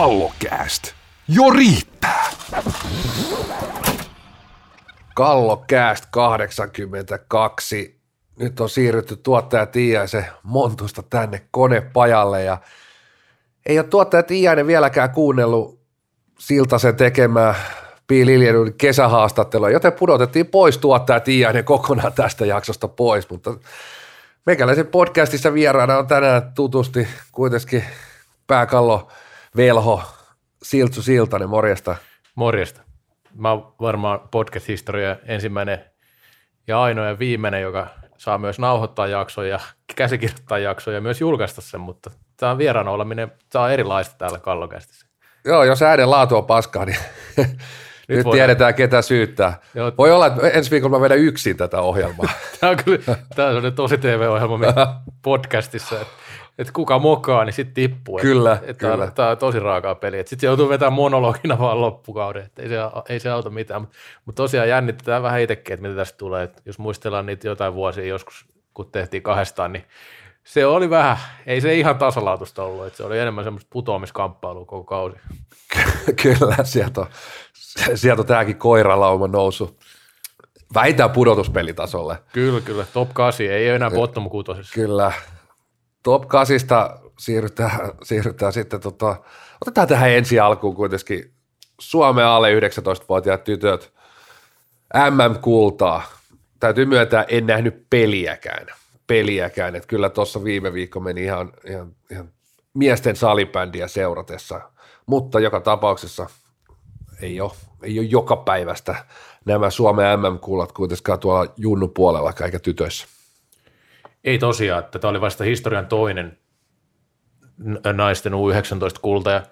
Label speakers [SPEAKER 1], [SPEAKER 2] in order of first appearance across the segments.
[SPEAKER 1] Kallokääst. Jo riittää. Kallokääst 82. Nyt on siirrytty tuottaja Tiiaisen Montusta tänne konepajalle ja ei ole tuottaja Tiiainen vieläkään kuunnellut Siltasen tekemää Piililjenun kesähaastattelua, joten pudotettiin pois tuottaja Tiiainen kokonaan tästä jaksosta pois, mutta meikäläisen podcastissa vieraana on tänään tutusti kuitenkin pääkallo Velho Siltsu Siltanen, morjesta.
[SPEAKER 2] Morjesta. Mä oon varmaan podcast-historia ensimmäinen ja ainoa ja viimeinen, joka saa myös nauhoittaa jaksoja ja käsikirjoittaa jaksoja ja myös julkaista sen, mutta tämä on vieraana oleminen, tämä on erilaista täällä kallokästissä.
[SPEAKER 1] Joo, jos äänen laatu on paskaa, niin nyt, nyt tiedetään, ketä syyttää. Joo. Voi olla, että ensi viikolla mä vedän yksin tätä ohjelmaa.
[SPEAKER 2] tämä on kyllä tämä on tosi TV-ohjelma podcastissa, että että kuka mokaa, niin sitten tippuu.
[SPEAKER 1] Kyllä,
[SPEAKER 2] että,
[SPEAKER 1] kyllä.
[SPEAKER 2] Tämä, on tosi raakaa peli. Sitten se joutuu vetämään monologina vaan loppukauden, että ei se, ei se auta mitään. Mutta mut tosiaan jännitetään vähän itsekin, että mitä tästä tulee. Et jos muistellaan niitä jotain vuosia joskus, kun tehtiin kahdestaan, niin se oli vähän, ei se ihan tasalaatusta ollut, että se oli enemmän semmoista putoamiskamppailua koko kausi.
[SPEAKER 1] Kyllä, sieltä on, sieltä on tämäkin koiralauma nousu vähintään pudotuspelitasolle.
[SPEAKER 2] Kyllä, kyllä. Top 8, ei enää bottom 6.
[SPEAKER 1] Kyllä, top 8 siirrytään, siirrytään sitten, tota, otetaan tähän ensi alkuun kuitenkin Suomen alle 19-vuotiaat tytöt, MM-kultaa. Täytyy myöntää, en nähnyt peliäkään, peliäkään, että kyllä tuossa viime viikko meni ihan, ihan, ihan miesten salibändiä seuratessa, mutta joka tapauksessa ei ole, ei ole joka päivästä nämä Suomen MM-kullat kuitenkaan tuolla junnu puolella eikä tytöissä.
[SPEAKER 2] Ei tosiaan, että tämä oli vasta historian toinen naisten U19-kulta. Ja,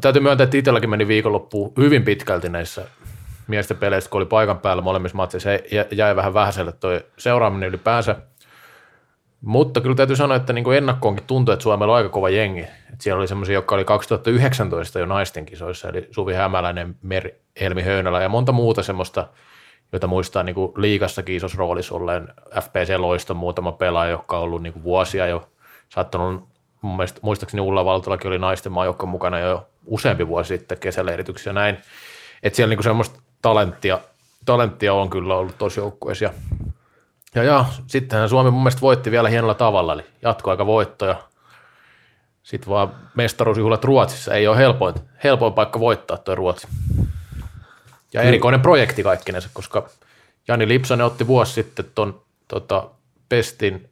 [SPEAKER 2] täytyy myöntää, että itselläkin meni viikonloppuun hyvin pitkälti näissä miesten peleissä, kun oli paikan päällä molemmissa matseissa, jäi vähän vähäiselle toi seuraaminen ylipäänsä. Mutta kyllä täytyy sanoa, että niin kuin ennakkoonkin tuntui, että Suomella on aika kova jengi. Siellä oli semmoisia, jotka oli 2019 jo naisten kisoissa, eli Suvi Hämäläinen, Meri, Helmi Höynälä ja monta muuta semmoista – joita muistaa niin kuin liikassakin isossa roolissa olleen FPC-loiston muutama pelaaja, joka on ollut niin kuin vuosia jo saattanut, mielestä, muistaakseni Ulla Valtolakin oli naisten maajoukko mukana jo useampi vuosi sitten kesäleirityksissä ja näin, että siellä niin semmoista talenttia, talenttia on kyllä ollut tosi joukkueessa ja, ja, ja sittenhän Suomi mun mielestä voitti vielä hienolla tavalla, eli jatkoaika voittoja, sitten vaan mestaruusjuhlat Ruotsissa ei ole helpoin, helpoin paikka voittaa tuo Ruotsi. Ja erikoinen projekti kaikkinensa, koska Jani Lipsanen otti vuosi sitten tuon tota, pestin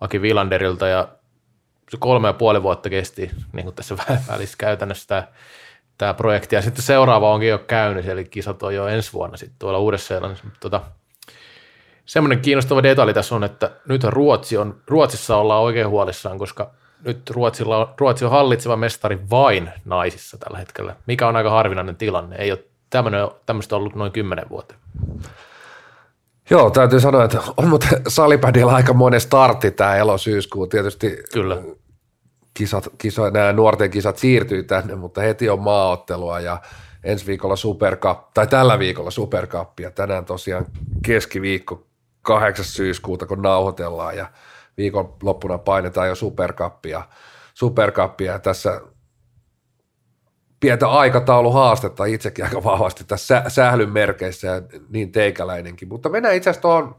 [SPEAKER 2] Aki Vilanderilta ja se kolme ja puoli vuotta kesti niin kuin tässä välissä käytännössä tämä, tämä projekti. Ja sitten seuraava onkin jo käynnissä, eli kisat on jo ensi vuonna sitten tuolla Uudessa-Seelannissa. Tota, semmoinen kiinnostava detalji tässä on, että nyt Ruotsi on, Ruotsissa ollaan oikein huolissaan, koska nyt Ruotsilla on, Ruotsi on hallitseva mestari vain naisissa tällä hetkellä, mikä on aika harvinainen tilanne. Ei ole tämmöistä ollut noin kymmenen vuotta.
[SPEAKER 1] Joo, täytyy sanoa, että on muuten salipädillä aika monen startti tämä elosyyskuu. Tietysti
[SPEAKER 2] Kyllä.
[SPEAKER 1] Kisat, kisa, nämä nuorten kisat siirtyy tänne, mutta heti on maaottelua ja ensi viikolla Supercup, tai tällä viikolla Supercup, ja tänään tosiaan keskiviikko 8. syyskuuta, kun nauhoitellaan, ja viikon loppuna painetaan jo Supercupia. Supercupia. Tässä pientä aikatauluhaastetta itsekin aika vahvasti tässä sählyn merkeissä ja niin teikäläinenkin. Mutta mennään itse asiassa tuohon,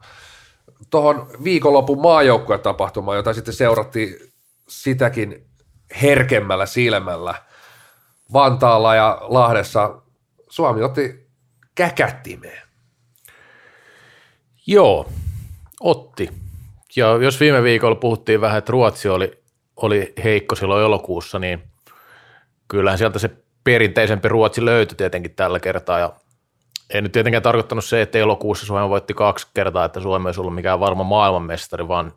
[SPEAKER 1] tuohon viikonlopun maajoukkuetapahtumaan, jota sitten seurattiin sitäkin herkemmällä silmällä Vantaalla ja Lahdessa. Suomi otti käkättimeen.
[SPEAKER 2] Joo, otti. Ja jos viime viikolla puhuttiin vähän, että Ruotsi oli, oli heikko silloin elokuussa, niin kyllähän sieltä se perinteisempi Ruotsi löytyi tietenkin tällä kertaa ja ei nyt tietenkään tarkoittanut se, että elokuussa Suomi voitti kaksi kertaa, että Suomi olisi ollut mikään varma maailmanmestari, vaan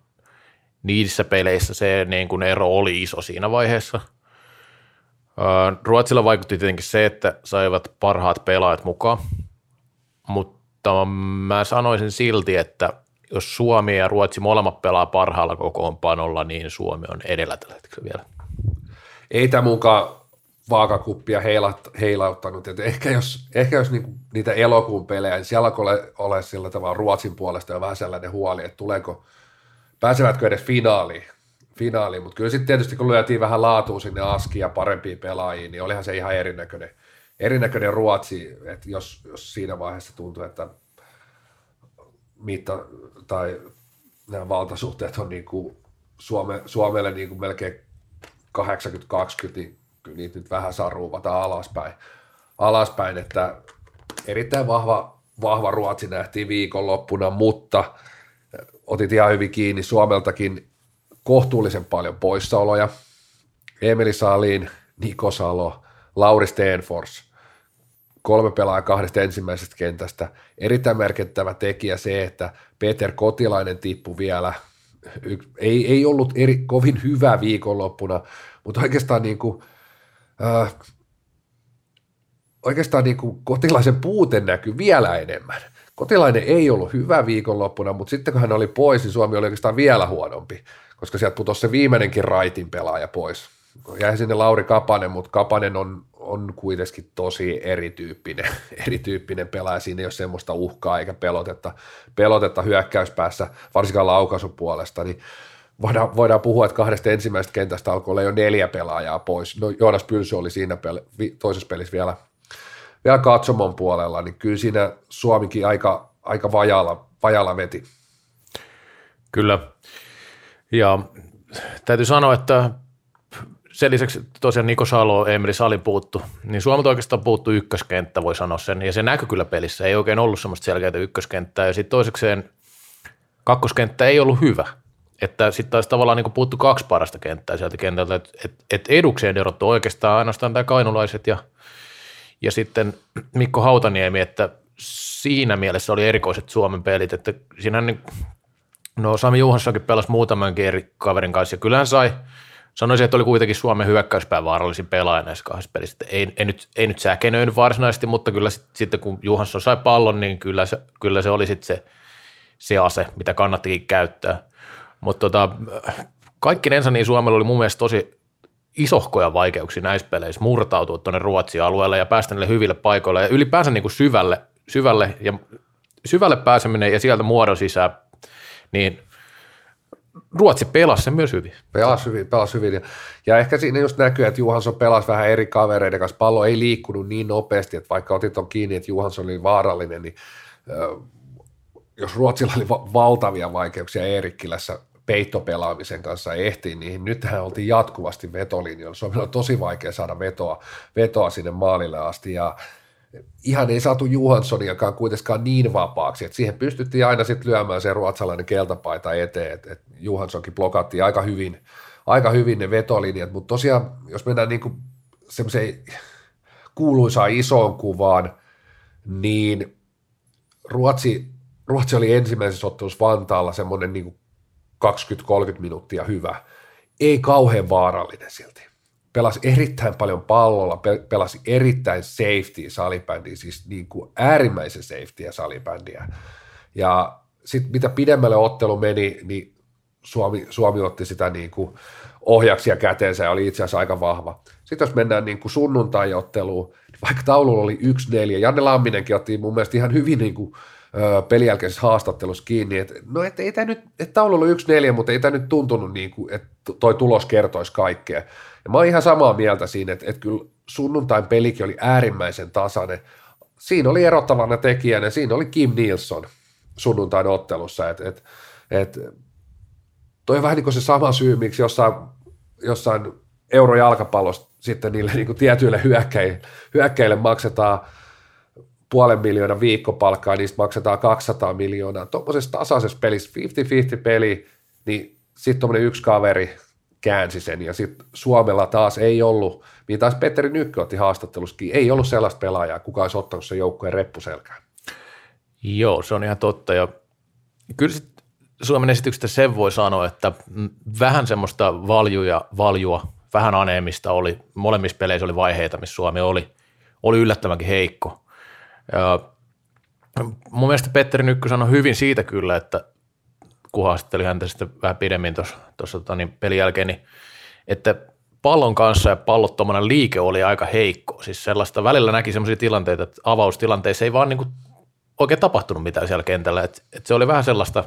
[SPEAKER 2] niissä peleissä se niin kuin ero oli iso siinä vaiheessa. Ruotsilla vaikutti tietenkin se, että saivat parhaat pelaajat mukaan, mutta mä sanoisin silti, että jos Suomi ja Ruotsi molemmat pelaa parhaalla kokoonpanolla, niin Suomi on edellä tällä hetkellä vielä.
[SPEAKER 1] Ei tämä mukaan vaakakuppia heilat, heilauttanut. Et ehkä jos, ehkä jos niinku niitä elokuun pelejä, niin siellä ole, ole sillä tavalla Ruotsin puolesta jo vähän sellainen huoli, että tuleeko, pääsevätkö edes finaaliin, finaaliin, mutta kyllä sitten tietysti kun lyötiin vähän laatua sinne askiin ja parempiin pelaajiin, niin olihan se ihan erinäköinen, erinäköinen Ruotsi, että jos, jos siinä vaiheessa tuntuu, että mitta tai nämä valtasuhteet on niin kuin Suome, Suomelle niin kuin melkein 80-20, niin kyllä niitä nyt vähän saa ruuvata alaspäin, alaspäin että erittäin vahva, vahva Ruotsi nähtiin viikonloppuna, mutta otit ihan hyvin kiinni Suomeltakin kohtuullisen paljon poissaoloja. Emeli Salin, Niko Salo, Lauri Stenfors, kolme pelaajaa kahdesta ensimmäisestä kentästä. Erittäin merkittävä tekijä se, että Peter Kotilainen tippui vielä. Ei, ei ollut eri, kovin hyvä viikonloppuna, mutta oikeastaan, niin kuin, äh, oikeastaan niin kuin Kotilaisen puute näkyy vielä enemmän. Kotilainen ei ollut hyvä viikonloppuna, mutta sitten kun hän oli pois, niin Suomi oli oikeastaan vielä huonompi, koska sieltä putosi se viimeinenkin raitin pelaaja pois. Jäi sinne Lauri Kapanen, mutta Kapanen on, on kuitenkin tosi erityyppinen, erityyppinen pelaaja. Siinä ei ole semmoista uhkaa eikä pelotetta, pelotetta hyökkäyspäässä, varsinkaan laukaisupuolesta, niin voidaan, voidaan puhua, että kahdesta ensimmäisestä kentästä alkoi olla jo neljä pelaajaa pois. No Joonas Pylsy oli siinä peli, toisessa pelissä vielä vielä katsomon puolella, niin kyllä siinä Suomikin aika, aika vajalla, vajalla veti.
[SPEAKER 2] Kyllä. Ja täytyy sanoa, että sen lisäksi tosiaan Niko Salo, Emri Sali puuttu, niin Suomelta oikeastaan puuttu ykköskenttä, voi sanoa sen, ja se näkyy kyllä pelissä, ei oikein ollut semmoista selkeää ykköskenttää, ja sitten toisekseen kakkoskenttä ei ollut hyvä, että sitten taisi tavallaan niin puuttu kaksi parasta kenttää sieltä kentältä, että et, et edukseen erottu oikeastaan ainoastaan tämä kainulaiset ja ja sitten Mikko Hautaniemi, että siinä mielessä oli erikoiset Suomen pelit, että siinä niin, no Sami Juhanssonkin pelasi muutamankin eri kaverin kanssa ja kyllähän sai, sanoisin, että oli kuitenkin Suomen hyökkäyspään vaarallisin pelaaja näissä kahdessa pelissä. Ei, ei, nyt, ei nyt säkenöinyt varsinaisesti, mutta kyllä sit, sitten kun Juhansson sai pallon, niin kyllä se, kyllä se oli sitten se, se ase, mitä kannattikin käyttää. Mutta tota, kaikkinensa niin Suomella oli mun mielestä tosi isohkoja vaikeuksia näissä peleissä murtautua tuonne Ruotsin alueelle ja päästä niille hyville paikoille ja ylipäänsä niin kuin syvälle, syvälle, ja, syvälle pääseminen ja sieltä muodon sisään, niin Ruotsi pelasi sen myös hyvin.
[SPEAKER 1] Pelasi hyvin, pelasi hyvin. Ja, ja ehkä siinä just näkyy, että Juhansson pelasi vähän eri kavereiden kanssa. Pallo ei liikkunut niin nopeasti, että vaikka otit on kiinni, että Juhansson oli vaarallinen, niin jos Ruotsilla oli va- valtavia vaikeuksia Eerikkilässä peittopelaamisen kanssa ehtiin, niin nythän oltiin jatkuvasti vetolinjoilla. Suomella on tosi vaikea saada vetoa, vetoa sinne maalille asti. Ja ihan ei saatu Johanssoniakaan kuitenkaan niin vapaaksi, että siihen pystyttiin aina sitten lyömään se ruotsalainen keltapaita eteen, että, että Johanssonkin blokattiin aika hyvin, aika hyvin ne vetolinjat, mutta tosiaan jos mennään niin semmoiseen kuuluisaan isoon kuvaan, niin Ruotsi, Ruotsi oli ensimmäisessä ottelussa Vantaalla semmoinen niin 20-30 minuuttia hyvä. Ei kauhean vaarallinen silti. Pelasi erittäin paljon pallolla, pelasi erittäin safety salibändiä, siis niin kuin äärimmäisen safety salibändiä. Ja sitten mitä pidemmälle ottelu meni, niin Suomi, Suomi otti sitä niin kuin ohjaksia käteensä ja oli itse asiassa aika vahva. Sitten jos mennään niin kuin sunnuntai-otteluun, niin vaikka taululla oli 1-4, Janne Lamminenkin otti mun mielestä ihan hyvin niin kuin pelin jälkeisessä haastattelussa kiinni, että no et, ei tämä nyt, että taulu oli yksi neljä, mutta ei tämä nyt tuntunut niin kuin, että toi tulos kertoisi kaikkea. Ja mä oon ihan samaa mieltä siinä, että, että kyllä sunnuntain pelikin oli äärimmäisen tasainen. Siinä oli erottavana tekijänä, siinä oli Kim Nilsson sunnuntain ottelussa, että, että, että toi on vähän niin kuin se sama syy, miksi jossain, jossain eurojalkapallossa sitten niille niin kuin tietyille hyökkäille, hyökkäille maksetaan – puolen miljoonaa viikkopalkkaa, niistä maksetaan 200 miljoonaa. Tuommoisessa tasaisessa pelissä 50-50 peli, niin sitten tuommoinen yksi kaveri käänsi sen, ja sitten Suomella taas ei ollut, niin taas Petteri Nykkö otti haastattelussakin, ei ollut sellaista pelaajaa, kuka olisi ottanut sen joukkueen reppuselkään.
[SPEAKER 2] Joo, se on ihan totta, ja kyllä sit Suomen esityksestä sen voi sanoa, että vähän semmoista valjuja, valjua, vähän aneemista oli, molemmissa peleissä oli vaiheita, missä Suomi oli, oli yllättävänkin heikko – ja mun mielestä Petteri Nykky sanoi hyvin siitä kyllä, että kun haastatteli häntä sitten vähän pidemmin tuossa tota, niin pelin jälkeen, niin, että pallon kanssa ja pallottomana liike oli aika heikko. Siis sellaista, välillä näki sellaisia tilanteita, että avaustilanteissa ei vaan niin kuin oikein tapahtunut mitään siellä kentällä. Että, että se oli vähän sellaista,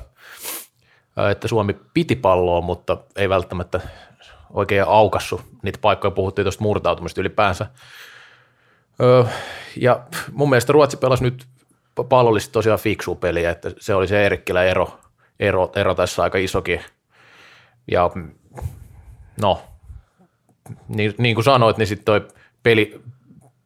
[SPEAKER 2] että Suomi piti palloa, mutta ei välttämättä oikein aukassu. Niitä paikkoja puhuttiin tuosta murtautumista ylipäänsä. Ja mun mielestä Ruotsi pelasi nyt pallollisesti tosiaan fiksu peliä, että se oli se Erikkilä ero, ero, ero tässä aika isokin. Ja no, niin, niin kuin sanoit, niin sitten toi peli,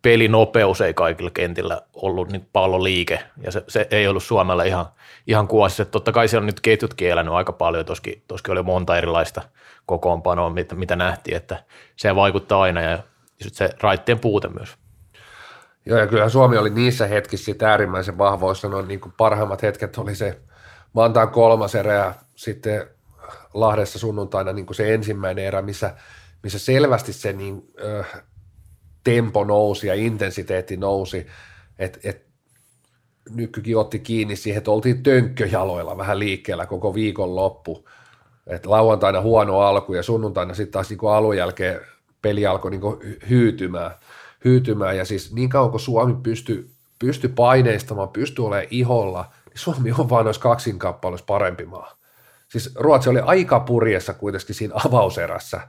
[SPEAKER 2] pelinopeus ei kaikilla kentillä ollut niin palloliike, ja se, se ei ollut Suomella ihan, ihan kuosissa. Totta kai siellä on nyt ketjutkin elänyt aika paljon, toskin, toskin oli monta erilaista kokoonpanoa, mitä, mitä nähtiin, että se vaikuttaa aina, ja se raittien puute myös.
[SPEAKER 1] Joo, ja kyllä Suomi oli niissä hetkissä sit äärimmäisen vahvoissa, no niin kuin parhaimmat hetket oli se Vantaan kolmas erä ja sitten Lahdessa sunnuntaina niin kuin se ensimmäinen erä, missä, missä selvästi se niin, ö, tempo nousi ja intensiteetti nousi, että et, nykykin otti kiinni siihen, että oltiin tönkköjaloilla vähän liikkeellä koko viikon loppu. Et lauantaina huono alku ja sunnuntaina sitten taas niin alun jälkeen peli alkoi niin hyytymään, hyytymään. Ja siis niin kauan kuin Suomi pystyi pysty paineistamaan, pystyi olemaan iholla, niin Suomi on vain noissa kaksinkappaleissa parempi maa. Siis Ruotsi oli aika purjessa kuitenkin siinä avauserässä,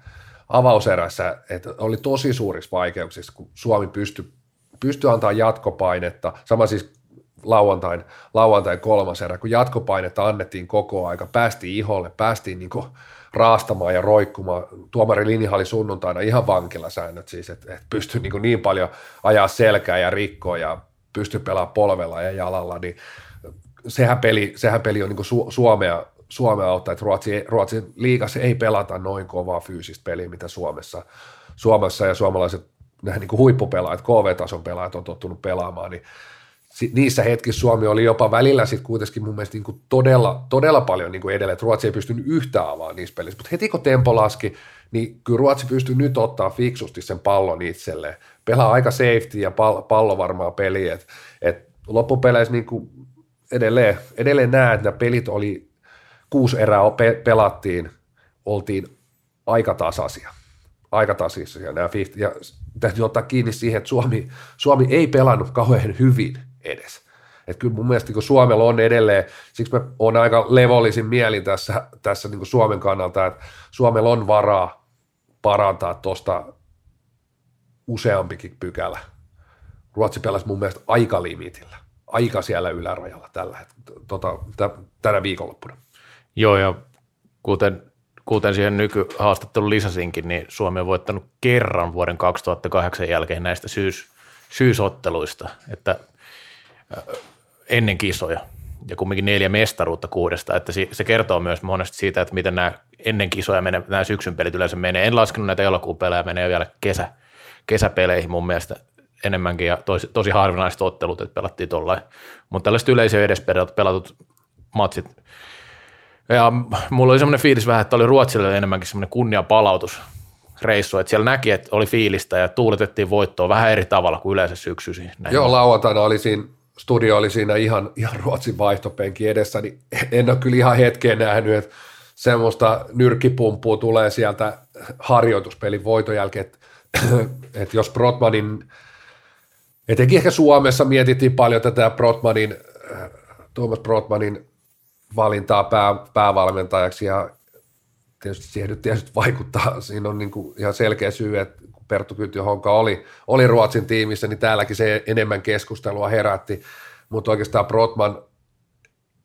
[SPEAKER 1] avauserässä, että oli tosi suurissa vaikeuksissa, kun Suomi pystyi pystyi antaa jatkopainetta, sama siis lauantain, lauantain kolmas erä, kun jatkopainetta annettiin koko aika, päästiin iholle, päästiin niin raastamaan ja roikkumaan. Tuomari Linja oli sunnuntaina ihan vankilasäännöt siis, että, että pystyi niin, niin paljon ajaa selkää ja rikkoa ja pystyi pelaamaan polvella ja jalalla, niin sehän peli, sehän peli on niin Su- Suomea, Suomea auttaa, että Ruotsi, Ruotsin liigassa ei pelata noin kovaa fyysistä peliä, mitä Suomessa, Suomessa ja suomalaiset nämä niin huippupelaajat, KV-tason pelaajat on tottunut pelaamaan, niin niissä hetkissä Suomi oli jopa välillä sitten kuitenkin mun mielestä niin kuin todella, todella paljon niin kuin että Ruotsi ei pystynyt yhtään avaamaan niissä pelissä, mutta heti kun tempo laski, niin kyllä Ruotsi pystyy nyt ottaa fiksusti sen pallon itselleen, pelaa aika safety ja pallo, pallo varmaa peliä, että et loppupeleissä niin kuin edelleen, edelleen näen, että nämä pelit oli, kuusi erää pe- pelattiin, oltiin aika tasaisia, aika tasaisia nämä 50, ja täytyy ottaa kiinni siihen, että Suomi, Suomi ei pelannut kauhean hyvin edes. Että kyllä mun mielestä niin Suomella on edelleen, siksi mä oon aika levollisin mielin tässä, tässä niin Suomen kannalta, että Suomella on varaa parantaa tuosta useampikin pykälä. Ruotsi pelasi mun mielestä aika limitillä, aika siellä ylärajalla tällä, tota, tänä viikonloppuna.
[SPEAKER 2] Joo, ja kuten, kuten siihen nykyhaastattelun lisäsinkin, niin Suomi on voittanut kerran vuoden 2008 jälkeen näistä syys, syysotteluista, että ennen kisoja ja kumminkin neljä mestaruutta kuudesta, että se kertoo myös monesti siitä, että miten nämä ennen kisoja menee, nämä syksyn pelit yleensä menee. En laskenut näitä elokuun pelejä, menee vielä kesä, kesäpeleihin mun mielestä enemmänkin ja tosi, tosi harvinaiset ottelut, että pelattiin tuollain. Mutta tällaiset yleisiä edes pelatut matsit. Ja mulla oli semmoinen fiilis vähän, että oli Ruotsille enemmänkin semmoinen kunniapalautus reissu, että siellä näki, että oli fiilistä ja tuuletettiin voittoa vähän eri tavalla kuin yleensä syksyisin.
[SPEAKER 1] Joo, lauantaina oli siinä studio oli siinä ihan, ihan Ruotsin vaihtopenki edessä, niin en ole kyllä ihan hetkeä nähnyt, että semmoista nyrkkipumppua tulee sieltä harjoituspelin voiton jälkeen, että, että jos Brotmanin, etenkin ehkä Suomessa mietittiin paljon tätä Brotmanin, Thomas Brotmanin valintaa pää, päävalmentajaksi ja tietysti siihen nyt tietysti vaikuttaa, siinä on niin kuin ihan selkeä syy, että Perttu Kytjohonka oli, oli Ruotsin tiimissä, niin täälläkin se enemmän keskustelua herätti, mutta oikeastaan Brotman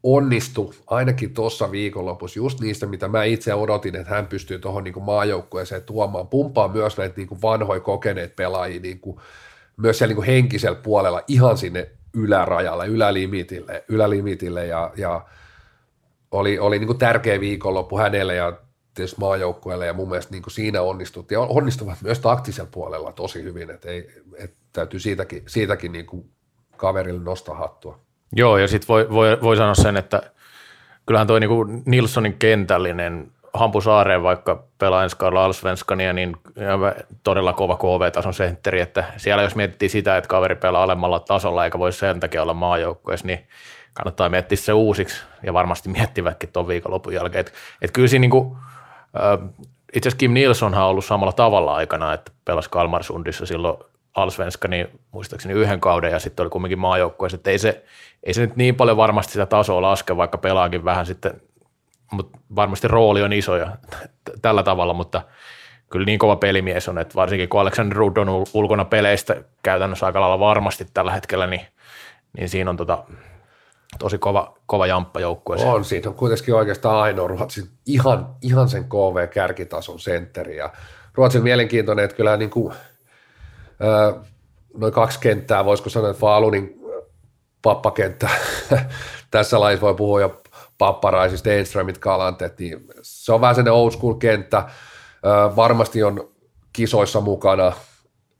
[SPEAKER 1] onnistui ainakin tuossa viikonlopussa just niistä, mitä mä itse odotin, että hän pystyy tuohon niin maajoukkueeseen tuomaan, pumpaa myös näitä niin kuin vanhoja kokeneet pelaajia niin kuin, myös siellä niin kuin henkisellä puolella ihan sinne ylärajalle, ylälimitille, ylälimitille ja, ja oli, oli niin kuin tärkeä viikonloppu hänelle ja tietysti maajoukkueelle ja mun mielestä niin kuin siinä onnistuttiin ja onnistuvat myös taktisella puolella tosi hyvin, että, ei, että täytyy siitäkin, siitäkin niin kuin kaverille nostaa hattua.
[SPEAKER 2] Joo, ja sitten voi, voi, voi, sanoa sen, että kyllähän toi niin kuin Nilssonin kentällinen Hampusaareen vaikka pelaa ensi kaudella Alsvenskania, niin todella kova KV-tason sentteri, että siellä jos miettii sitä, että kaveri pelaa alemmalla tasolla eikä voi sen takia olla maajoukkueessa, niin kannattaa miettiä se uusiksi ja varmasti miettivätkin tuon viikonlopun jälkeen. Että et kyllä siinä niin kuin, itse asiassa Kim Nilssonhan on ollut samalla tavalla aikana, että pelasi Kalmarsundissa silloin Alsvenskani muistaakseni yhden kauden ja sitten oli kumminkin maajoukkueessa, että ei se, ei se nyt niin paljon varmasti sitä tasoa laske, vaikka pelaakin vähän sitten, mutta varmasti rooli on iso ja tällä tavalla, mutta kyllä niin kova pelimies on, että varsinkin kun Alexander Rudd on ulkona peleistä käytännössä aika lailla varmasti tällä hetkellä, niin, niin siinä on tota, tosi kova, kova jamppa joukkueeseen.
[SPEAKER 1] On, siinä on kuitenkin oikeastaan ainoa Ruotsin ihan, ihan sen KV-kärkitason sentteri. Ja Ruotsin mielenkiintoinen, että kyllä niin kuin, äh, noin kaksi kenttää, voisiko sanoa, että Falunin pappakenttä, tässä lajissa voi puhua jo papparaisista, Enströmit, Kalantet, niin se on vähän sellainen old school kenttä, äh, varmasti on kisoissa mukana,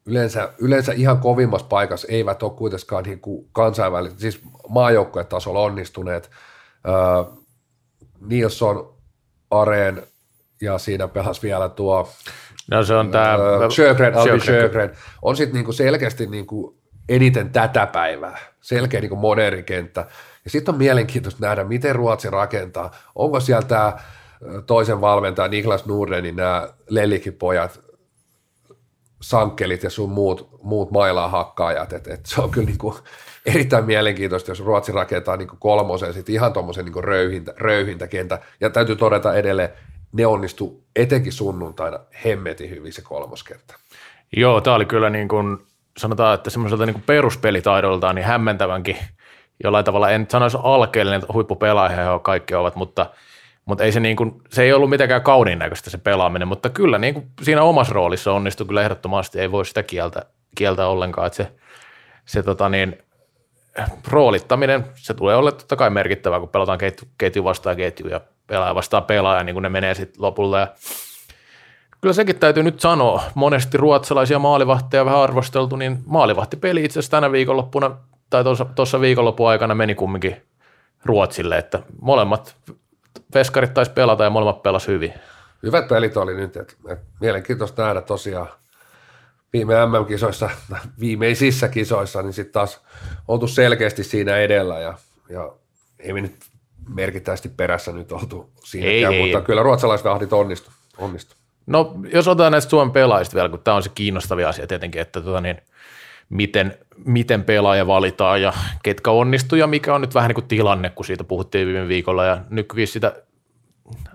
[SPEAKER 1] yleensä, yleensä ihan kovimmassa paikassa eivät ole kuitenkaan niin kuin kansainvälisesti, siis tasolla onnistuneet. Äh, Nilsson, Areen ja siinä pelasi vielä tuo
[SPEAKER 2] No se on tämä...
[SPEAKER 1] Sjögren, Albi Sjögren. On sitten niinku selkeästi niinku eniten tätä päivää. Selkeä niinku moderni kenttä. Ja sitten on mielenkiintoista nähdä, miten Ruotsi rakentaa. Onko siellä tämä toisen valmentaja Niklas Nurdenin nämä Lellikipojat, sankkelit ja sun muut, muut mailaa hakkaajat. Et, et se on kyllä niinku erittäin mielenkiintoista, jos Ruotsi rakentaa niinku kolmosen, sitten ihan tuommoisen niinku röyhintä, röyhintäkentä. Ja täytyy todeta edelleen, ne onnistu etenkin sunnuntaina hemmetin hyvin se kolmoskerta.
[SPEAKER 2] Joo, tämä oli kyllä niin kuin, sanotaan, että semmoiselta niin peruspelitaidoltaan niin hämmentävänkin jollain tavalla, en sanoisi alkeellinen huippupelaaja, johon kaikki ovat, mutta, mutta ei se, niin kuin, se ei ollut mitenkään kauniin näköistä se pelaaminen, mutta kyllä niin kuin siinä omassa roolissa onnistui kyllä ehdottomasti, ei voi sitä kieltä, kieltä ollenkaan, että se, se tota niin, roolittaminen, se tulee olla totta kai merkittävää, kun pelataan ketju, ketju vastaan ketju ja pelaaja vastaan pelaaja, niin kuin ne menee sitten lopulle. Ja kyllä sekin täytyy nyt sanoa, monesti ruotsalaisia maalivahteja vähän arvosteltu, niin maalivahtipeli itse asiassa tänä viikonloppuna tai tuossa viikonlopun aikana meni kumminkin Ruotsille, että molemmat veskarit taisi pelata ja molemmat pelas hyvin.
[SPEAKER 1] Hyvät pelit oli nyt, että, että mielenkiintoista nähdä tosiaan viime MM-kisoissa, viimeisissä kisoissa, niin sitten taas oltu selkeästi siinä edellä ja, ja ei me nyt merkittävästi perässä nyt oltu siinäkään, ei, mutta ei. kyllä ruotsalaisvahdit onnistu. onnistu.
[SPEAKER 2] No jos otetaan näistä Suomen pelaajista vielä, kun tämä on se kiinnostavia asia tietenkin, että tota niin, miten, miten pelaaja valitaan ja ketkä onnistuu ja mikä on nyt vähän niin kuin tilanne, kun siitä puhuttiin viime viikolla ja nykyis sitä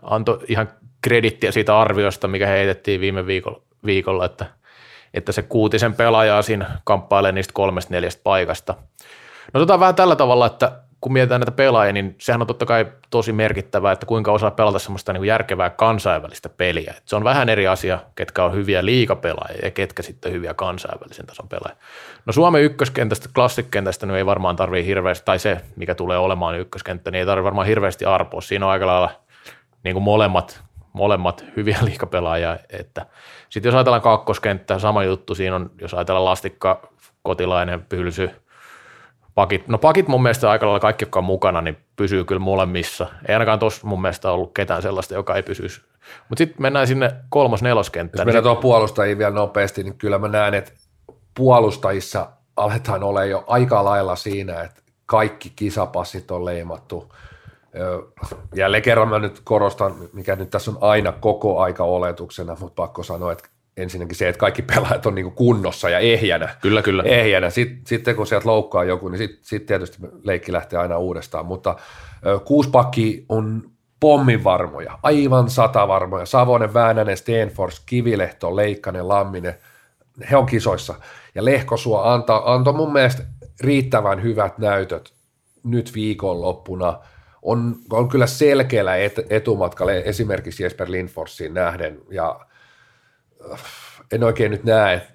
[SPEAKER 2] antoi ihan kredittiä siitä arviosta, mikä heitettiin viime viikolla, viikolla että, että se kuutisen pelaajaa siinä kamppailee niistä kolmesta neljästä paikasta. No tota vähän tällä tavalla, että kun mietitään näitä pelaajia, niin sehän on totta kai tosi merkittävää, että kuinka osaa pelata semmoista niin kuin järkevää kansainvälistä peliä. Et se on vähän eri asia, ketkä on hyviä liikapelaajia ja ketkä sitten hyviä kansainvälisen tason pelaajia. No Suomen ykköskentästä, klassikkentästä niin ei varmaan tarvii hirveästi, tai se, mikä tulee olemaan ykköskenttä, niin ei tarvitse varmaan hirveästi arpoa. Siinä on aika lailla niin kuin molemmat, molemmat hyviä liikapelaajia. Että sitten jos ajatellaan kakkoskenttää, sama juttu siinä on, jos ajatellaan Lastikka, Kotilainen, Pylsy – pakit, no pakit mun mielestä aika lailla kaikki, jotka on mukana, niin pysyy kyllä molemmissa. Ei ainakaan tuossa mun mielestä ollut ketään sellaista, joka ei pysyisi. Mutta sitten mennään sinne kolmos-neloskenttään.
[SPEAKER 1] Jos mennään tuohon puolustajiin vielä nopeasti, niin kyllä mä näen, että puolustajissa aletaan olla jo aika lailla siinä, että kaikki kisapassit on leimattu. Jälleen kerran mä nyt korostan, mikä nyt tässä on aina koko aika oletuksena, mutta pakko sanoa, että ensinnäkin se, että kaikki pelaajat on niin kunnossa ja ehjänä.
[SPEAKER 2] Kyllä, kyllä.
[SPEAKER 1] Ehjänä. Sitten, sitten kun sieltä loukkaa joku, niin sitten sit tietysti leikki lähtee aina uudestaan. Mutta kuusi pakki on pommin varmoja, aivan sata varmoja. Savonen, Väänänen, Stenfors, Kivilehto, Leikkanen, Lamminen, he on kisoissa. Ja Lehkosua antaa, antoi mun mielestä riittävän hyvät näytöt nyt viikonloppuna. On, on kyllä selkeällä et, etumatkalla esimerkiksi Jesper Lindforsiin nähden ja – en oikein nyt näe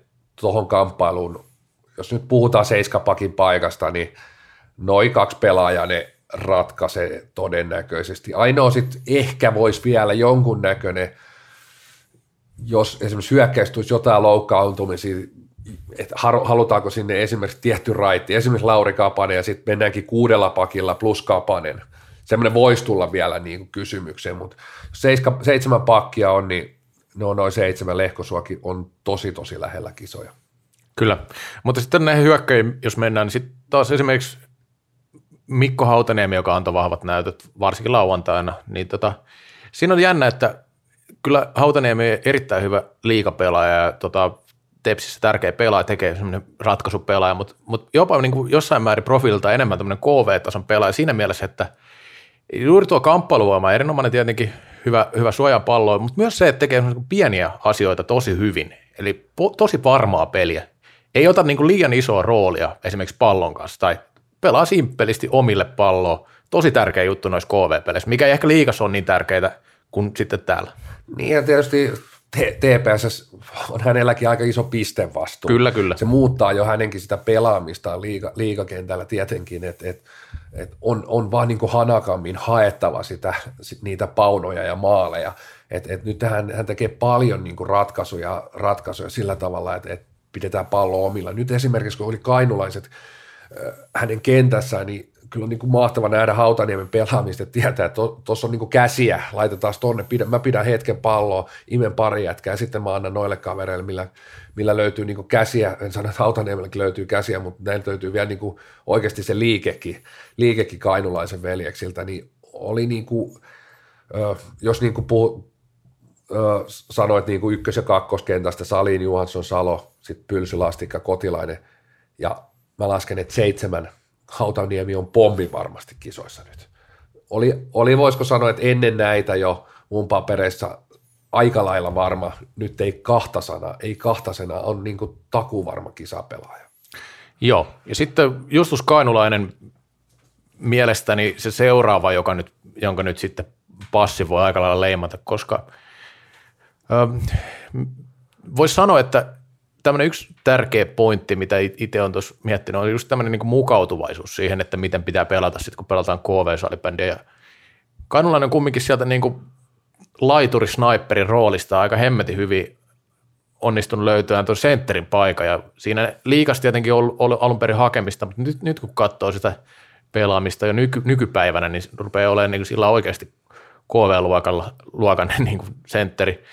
[SPEAKER 1] tuohon kamppailuun, jos nyt puhutaan seiskapakin paikasta, niin noin kaksi pelaajaa ne ratkaisee todennäköisesti. Ainoa sitten ehkä voisi vielä jonkun näköinen, jos esimerkiksi hyökkäys tulisi jotain loukkaantumisia, että halutaanko sinne esimerkiksi tietty raitti, esimerkiksi Lauri Kapanen ja sitten mennäänkin kuudella pakilla plus Kapanen. Semmoinen voisi tulla vielä niin kysymykseen, mutta seiska, seitsemän pakkia on, niin no noin seitsemän lehkosuakin on tosi tosi lähellä kisoja.
[SPEAKER 2] Kyllä, mutta sitten näihin hyökkäjiin, jos mennään, niin sitten taas esimerkiksi Mikko Hautaniemi, joka antoi vahvat näytöt, varsinkin lauantaina, niin tota, siinä on jännä, että kyllä Hautaniemi on erittäin hyvä liikapelaaja ja tota, Tepsissä tärkeä pelaaja, tekee semmoinen ratkaisupelaaja, mutta, mutta jopa niin kuin jossain määrin profiililta enemmän tämmöinen KV-tason pelaaja siinä mielessä, että juuri tuo kamppailuvoima, erinomainen tietenkin hyvä, hyvä suojapallo, mutta myös se, että tekee pieniä asioita tosi hyvin, eli po, tosi varmaa peliä. Ei ota niin liian isoa roolia esimerkiksi pallon kanssa tai pelaa simppelisti omille palloa. Tosi tärkeä juttu noissa KV-peleissä, mikä ei ehkä liikassa on niin tärkeää kuin sitten täällä.
[SPEAKER 1] Niin ja tietysti TPS on hänelläkin aika iso pistevastuu.
[SPEAKER 2] Kyllä, kyllä.
[SPEAKER 1] Se muuttaa jo hänenkin sitä pelaamistaan liiga, liigakentällä tietenkin, että et, et on, on vaan niin kuin hanakammin haettava sitä, niitä paunoja ja maaleja. Et, et nyt hän, hän tekee paljon niin kuin ratkaisuja, ratkaisuja sillä tavalla, että et pidetään pallo omilla. Nyt esimerkiksi kun oli kainulaiset hänen kentässään, niin kyllä on niin kuin mahtava nähdä Hautaniemen pelaamista, että tietää, että tuossa on niin kuin käsiä, laitetaan tonne, pidän, mä pidän hetken palloa, imen pari jätkää, ja sitten mä annan noille kavereille, millä, millä löytyy niin kuin käsiä, en sano, että Hautaniemelläkin löytyy käsiä, mutta näiltä löytyy vielä niin kuin oikeasti se liikekin, liikekin kainulaisen veljeksiltä, niin oli niin kuin, jos niin kuin puhu, sanoit niin kuin ykkös- ja kakkoskentästä, Salin, Juhansson, Salo, sitten Pylsy, Lastikka, Kotilainen, ja mä lasken, että seitsemän Hautaniemi on pommi varmasti kisoissa nyt. Oli, oli voisiko sanoa, että ennen näitä jo mun papereissa aika lailla varma, nyt ei kahta sanaa, ei kahta sanaa, on niin kuin takuvarma kisapelaaja.
[SPEAKER 2] Joo, ja sitten Justus Kainulainen mielestäni se seuraava, joka nyt, jonka nyt sitten passi voi aika lailla leimata, koska voisi sanoa, että tämmöinen yksi tärkeä pointti, mitä itse on tuossa miettinyt, on just tämmöinen niin mukautuvaisuus siihen, että miten pitää pelata sitten, kun pelataan KV-salibändiä. Ja Kanulainen on kumminkin sieltä niin kuin laituri-sniperin roolista aika hemmetin hyvin onnistunut löytämään tuon sentterin paikan, ja siinä liikasti tietenkin ollut, ollut alun perin hakemista, mutta nyt, nyt kun katsoo sitä pelaamista jo nyky, nykypäivänä, niin rupeaa olemaan niin sillä oikeasti KV-luokan niin sentteri.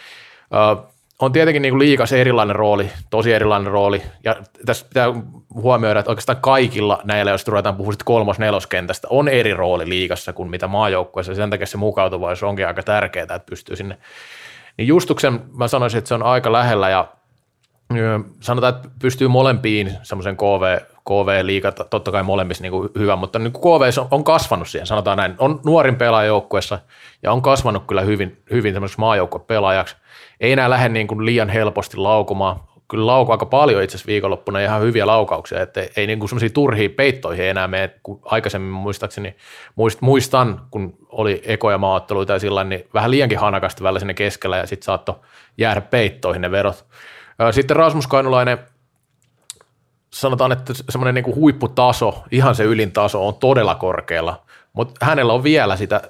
[SPEAKER 2] Uh, on tietenkin niin kuin liikas erilainen rooli, tosi erilainen rooli, ja tässä pitää huomioida, että oikeastaan kaikilla näillä, jos ruvetaan puhua kolmos neloskentästä, on eri rooli liikassa kuin mitä maajoukkueessa, sen takia se mukautuvaisuus onkin aika tärkeää, että pystyy sinne. Niin Justuksen mä sanoisin, että se on aika lähellä, ja sanotaan, että pystyy molempiin semmoisen KV, KV-liiga, totta kai molemmissa niin kuin hyvä, mutta niin kuin KV on, kasvanut siihen, sanotaan näin, on nuorin pelaajoukkuessa ja on kasvanut kyllä hyvin, hyvin semmoiseksi maajoukkuepelaajaksi, ei enää lähde niin kuin liian helposti laukumaan. Kyllä laukuu aika paljon itse asiassa viikonloppuna ihan hyviä laukauksia, että ei niin kuin semmoisia turhia peittoihin enää mene, kun aikaisemmin muistaakseni muist, muistan, kun oli ekoja maatteluita ja sillä niin vähän liiankin hanakasti välillä sinne keskellä ja sitten saattoi jäädä peittoihin ne verot. Sitten Rasmus Kainulainen, sanotaan, että semmoinen niin kuin huipputaso, ihan se ylin taso on todella korkealla, mutta hänellä on vielä sitä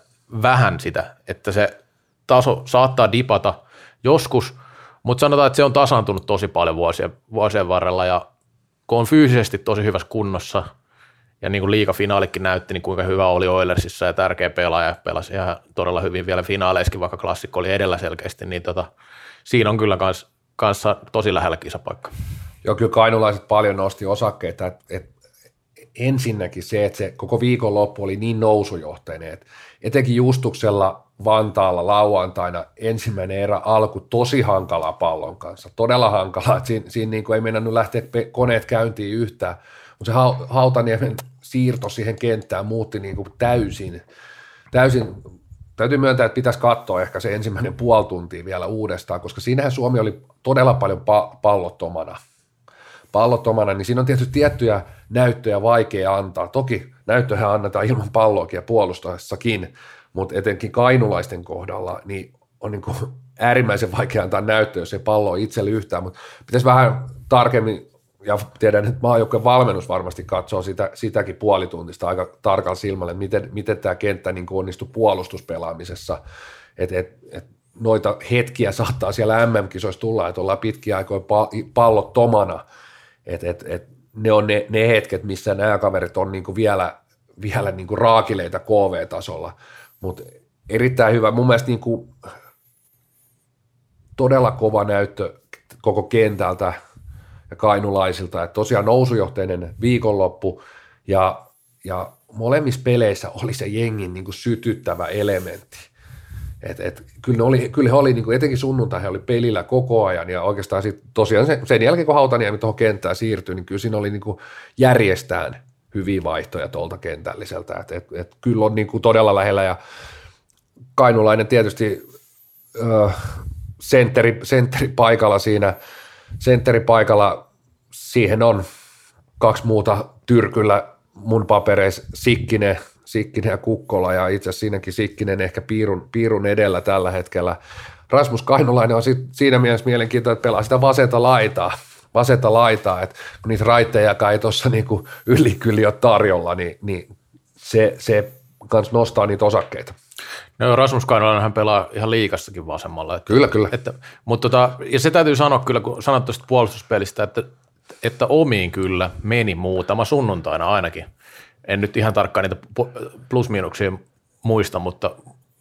[SPEAKER 2] vähän sitä, että se taso saattaa dipata – joskus, mutta sanotaan, että se on tasaantunut tosi paljon vuosien, vuosien varrella ja kun on fyysisesti tosi hyvässä kunnossa ja niin kuin liikafinaalikin näytti, niin kuinka hyvä oli Oilersissa ja tärkeä pelaaja, pelasi ihan todella hyvin vielä finaaleissakin, vaikka klassikko oli edellä selkeästi, niin tota, siinä on kyllä kans, kanssa tosi lähellä kisapaikka.
[SPEAKER 1] Joo, kyllä kainulaiset paljon nosti osakkeita, että, että ensinnäkin se, että se koko viikonloppu oli niin nousujohteinen, että etenkin Justuksella Vantaalla lauantaina ensimmäinen erä alku tosi hankala pallon kanssa, todella hankala, että siinä, siinä niin kuin ei mennä lähteä koneet käyntiin yhtään, mutta se Hautaniemen siirto siihen kenttään muutti niin kuin täysin, täysin täytyy myöntää, että pitäisi katsoa ehkä se ensimmäinen puoli tuntia vielä uudestaan, koska siinähän Suomi oli todella paljon pa- pallottomana. Pallottomana, niin siinä on tietysti tiettyjä näyttöjä vaikea antaa. Toki näyttöhän annetaan ilman palloakin ja puolustaessakin, mutta etenkin kainulaisten kohdalla niin on niin kuin äärimmäisen vaikea antaa näyttöä, jos ei pallo ole itselle yhtään, mutta pitäisi vähän tarkemmin, ja tiedän, että maajoukkojen valmennus varmasti katsoo sitä, sitäkin puolituntista aika tarkalla silmällä, että miten, miten tämä kenttä niin onnistui puolustuspelaamisessa, että et, et noita hetkiä saattaa siellä MM-kisoissa tulla, että ollaan pitkiä aikoja pallottomana, että et, et ne on ne, ne hetket, missä nämä kaverit on niin kuin vielä, vielä niin kuin raakileita KV-tasolla, mutta erittäin hyvä. Mun mielestä niin kuin todella kova näyttö koko kentältä ja kainulaisilta. Että tosiaan nousujohteinen viikonloppu ja, ja molemmissa peleissä oli se jengin niin kuin sytyttävä elementti. Et, et, kyllä, oli, kyllä he oli, niin kuin, etenkin sunnuntai he oli pelillä koko ajan ja oikeastaan sit, tosiaan sen, sen jälkeen kun Hautaniemi tuohon kenttään siirtyi, niin kyllä siinä oli niin kuin järjestään hyviä vaihtoja tuolta kentälliseltä, että et, et, kyllä on niin kuin todella lähellä ja Kainulainen tietysti ö, sentteri, sentteri paikalla siinä, sentteri paikalla siihen on kaksi muuta tyrkyllä mun papereissa Sikkinen, Sikkinen ja Kukkola ja itse asiassa siinäkin Sikkinen ehkä piirun, piirun edellä tällä hetkellä. Rasmus Kainulainen on sit, siinä mielessä mielenkiintoinen, että pelaa sitä vasenta laitaa, vasenta laitaa, että kun niitä raittejakaan ei tuossa niinku ylikyli ole tarjolla, niin, niin se, se kans nostaa niitä osakkeita.
[SPEAKER 2] No Rasmus Kainolainen hän pelaa ihan liikassakin vasemmalla. Että,
[SPEAKER 1] Kyllä, kyllä.
[SPEAKER 2] Että, mutta tota, ja se täytyy sanoa kyllä, kun sanot tuosta puolustuspelistä, että, että omiin kyllä meni muutama sunnuntaina ainakin. En nyt ihan tarkkaan niitä plus-miinuksia muista, mutta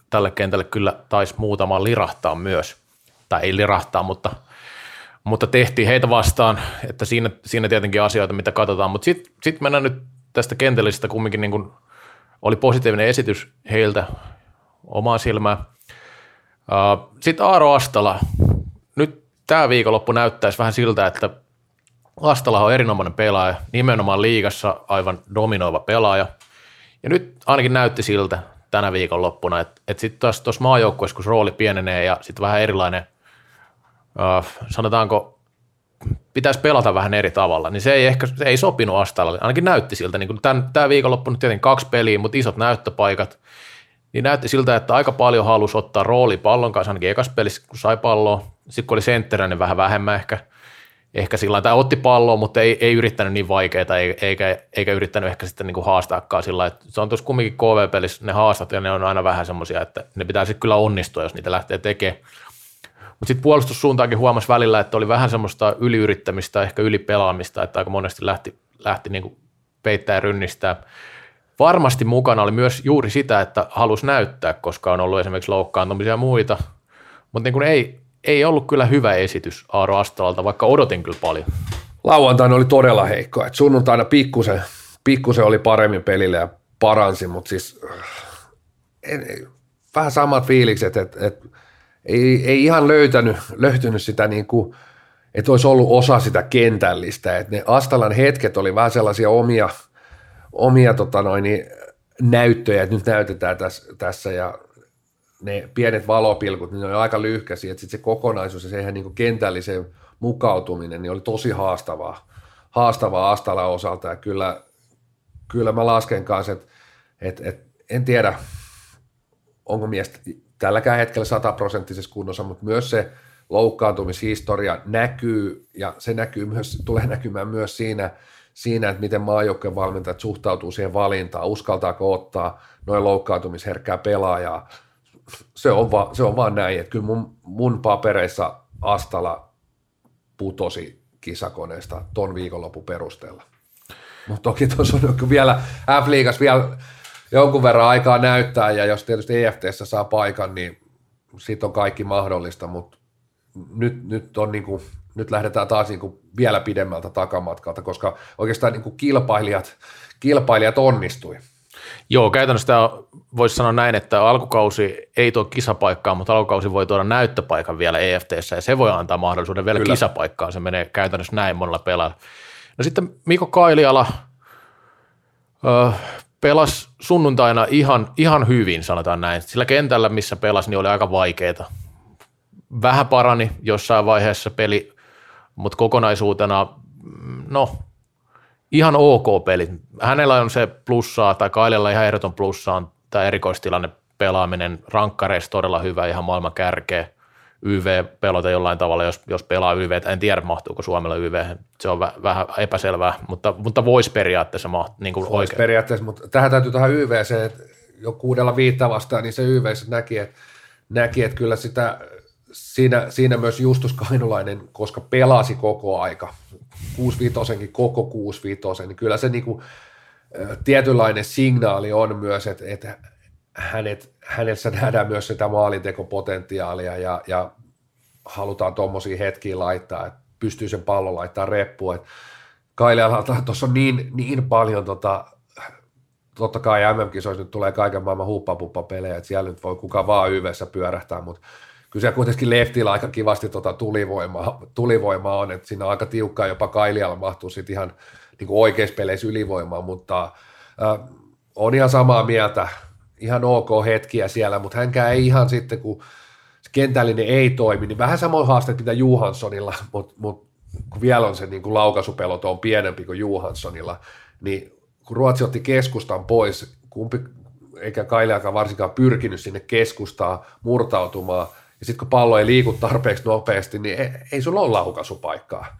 [SPEAKER 2] tälle kentälle kyllä taisi muutama lirahtaa myös. Tai ei lirahtaa, mutta, mutta tehtiin heitä vastaan, että siinä, siinä tietenkin asioita, mitä katsotaan. Mutta sitten sit mennään nyt tästä kentällisestä kumminkin niin kuin oli positiivinen esitys heiltä omaa silmää. Sitten Aaro Astala. Nyt tämä viikonloppu näyttäisi vähän siltä, että Astala on erinomainen pelaaja, nimenomaan liigassa aivan dominoiva pelaaja. Ja nyt ainakin näytti siltä tänä viikonloppuna, että, että sitten taas tuossa maajoukkueessa, kun rooli pienenee ja sitten vähän erilainen, äh, sanotaanko, pitäisi pelata vähän eri tavalla, niin se ei ehkä se ei sopinut Astalalle. Ainakin näytti siltä, niin kuin tämän, tämä viikonloppu nyt tietenkin kaksi peliä, mutta isot näyttöpaikat, niin näytti siltä, että aika paljon halusi ottaa rooli pallon kanssa, ainakin ekas pelissä, kun sai palloa. Sitten kun oli sentterä, niin vähän vähemmän ehkä, ehkä sillä tai otti palloa, mutta ei, ei yrittänyt niin vaikeaa, eikä, eikä yrittänyt ehkä sitten niin kuin haastaakaan sillä että se on tuossa kumminkin KV-pelissä ne haastat, ja ne on aina vähän semmoisia, että ne pitää sitten kyllä onnistua, jos niitä lähtee tekemään. Mutta sitten puolustussuuntaankin huomasi välillä, että oli vähän semmoista yliyrittämistä, ehkä ylipelaamista, että aika monesti lähti, lähti niin peittää ja rynnistää. Varmasti mukana oli myös juuri sitä, että halusi näyttää, koska on ollut esimerkiksi loukkaantumisia ja muita, mutta niin ei, ei ollut kyllä hyvä esitys Aaro Astolalta, vaikka odotin kyllä paljon.
[SPEAKER 1] Lauantaina oli todella heikko, että sunnuntaina pikkusen, pikkusen oli paremmin pelille ja paransi, mutta siis en, vähän samat fiilikset, että, että ei, ei ihan löytänyt, löytynyt sitä niin kuin, että olisi ollut osa sitä kentällistä, että ne Astalan hetket oli vähän sellaisia omia – omia tota noin, näyttöjä, että nyt näytetään tässä, tässä ja ne pienet valopilkut, niin ne on aika lyhkäisiä, että sitten se kokonaisuus ja se niin kentälliseen mukautuminen niin oli tosi haastavaa, haastavaa Astala osalta ja kyllä, kyllä mä lasken kanssa, että, että, että en tiedä, onko mies tälläkään hetkellä sataprosenttisessa kunnossa, mutta myös se loukkaantumishistoria näkyy ja se näkyy myös, tulee näkymään myös siinä, siinä, että miten maajoukkojen valmentajat suhtautuu siihen valintaan, uskaltaako ottaa noin loukkaantumisherkkää pelaajaa. Se on, va, se on vaan näin, että kyllä mun, mun papereissa Astala putosi kisakoneesta ton viikonlopun perusteella. Mutta toki tuossa on vielä F-liigassa vielä jonkun verran aikaa näyttää, ja jos tietysti EFTssä saa paikan, niin sitten on kaikki mahdollista, mutta nyt, nyt on niin kuin nyt lähdetään taas niin kuin vielä pidemmältä takamatkalta, koska oikeastaan niin kuin kilpailijat, kilpailijat onnistui.
[SPEAKER 2] Joo, käytännössä tämä voisi sanoa näin, että alkukausi ei tuo kisapaikkaa, mutta alkukausi voi tuoda näyttöpaikan vielä EFTssä ja se voi antaa mahdollisuuden vielä Kyllä. kisapaikkaan. Se menee käytännössä näin monella pelaajalla. No sitten Mikko Kailiala ö, pelasi sunnuntaina ihan, ihan hyvin, sanotaan näin. Sillä kentällä, missä pelasi, niin oli aika vaikeaa. Vähän parani jossain vaiheessa peli mutta kokonaisuutena, mm, no, ihan ok peli. Hänellä on se plussaa, tai Kailella ihan ehdoton plussaa on tämä erikoistilanne pelaaminen, rankkareissa todella hyvä, ihan maailman kärkeä. YV-pelota jollain tavalla, jos, jos pelaa YV, en tiedä mahtuuko Suomella YV, se on väh, vähän epäselvää, mutta, mutta voisi periaatteessa mahtua niin kuin
[SPEAKER 1] oikein. periaatteessa, mutta tähän täytyy tähän YV se, että jo kuudella viittä vastaan, niin se YV näki, että, näki, että kyllä sitä siinä, siinä myös Justus Kainulainen, koska pelasi koko aika, 65 koko 65 niin kyllä se niin kuin, tietynlainen signaali on myös, että, että hänet, hänessä nähdään myös sitä maalintekopotentiaalia ja, ja halutaan tuommoisia hetkiä laittaa, että pystyy sen pallon laittaa reppuun. Kailialalta tuossa on niin, niin paljon tota, totta kai MM-kisoissa nyt tulee kaiken maailman huppapuppa-pelejä, että siellä nyt voi kuka vaan yhdessä pyörähtää, mutta kyllä siellä kuitenkin leftillä aika kivasti tota tulivoimaa, tulivoimaa on, että siinä on aika tiukkaa, jopa Kailialla mahtuu sitten ihan niin kuin oikeissa peleissä ylivoimaa, mutta äh, on ihan samaa mieltä, ihan ok hetkiä siellä, mutta hänkään ei ihan sitten, kun se kentällinen ei toimi, niin vähän samoin haasteet mitä Johanssonilla, mutta mut, kun vielä on se niin laukaisupelot on pienempi kuin Johanssonilla, niin kun Ruotsi otti keskustan pois, kumpi, eikä Kailiakaan varsinkaan pyrkinyt sinne keskustaan murtautumaan, ja sitten kun pallo ei liiku tarpeeksi nopeasti, niin ei, ei sulla ole laukaisupaikkaa.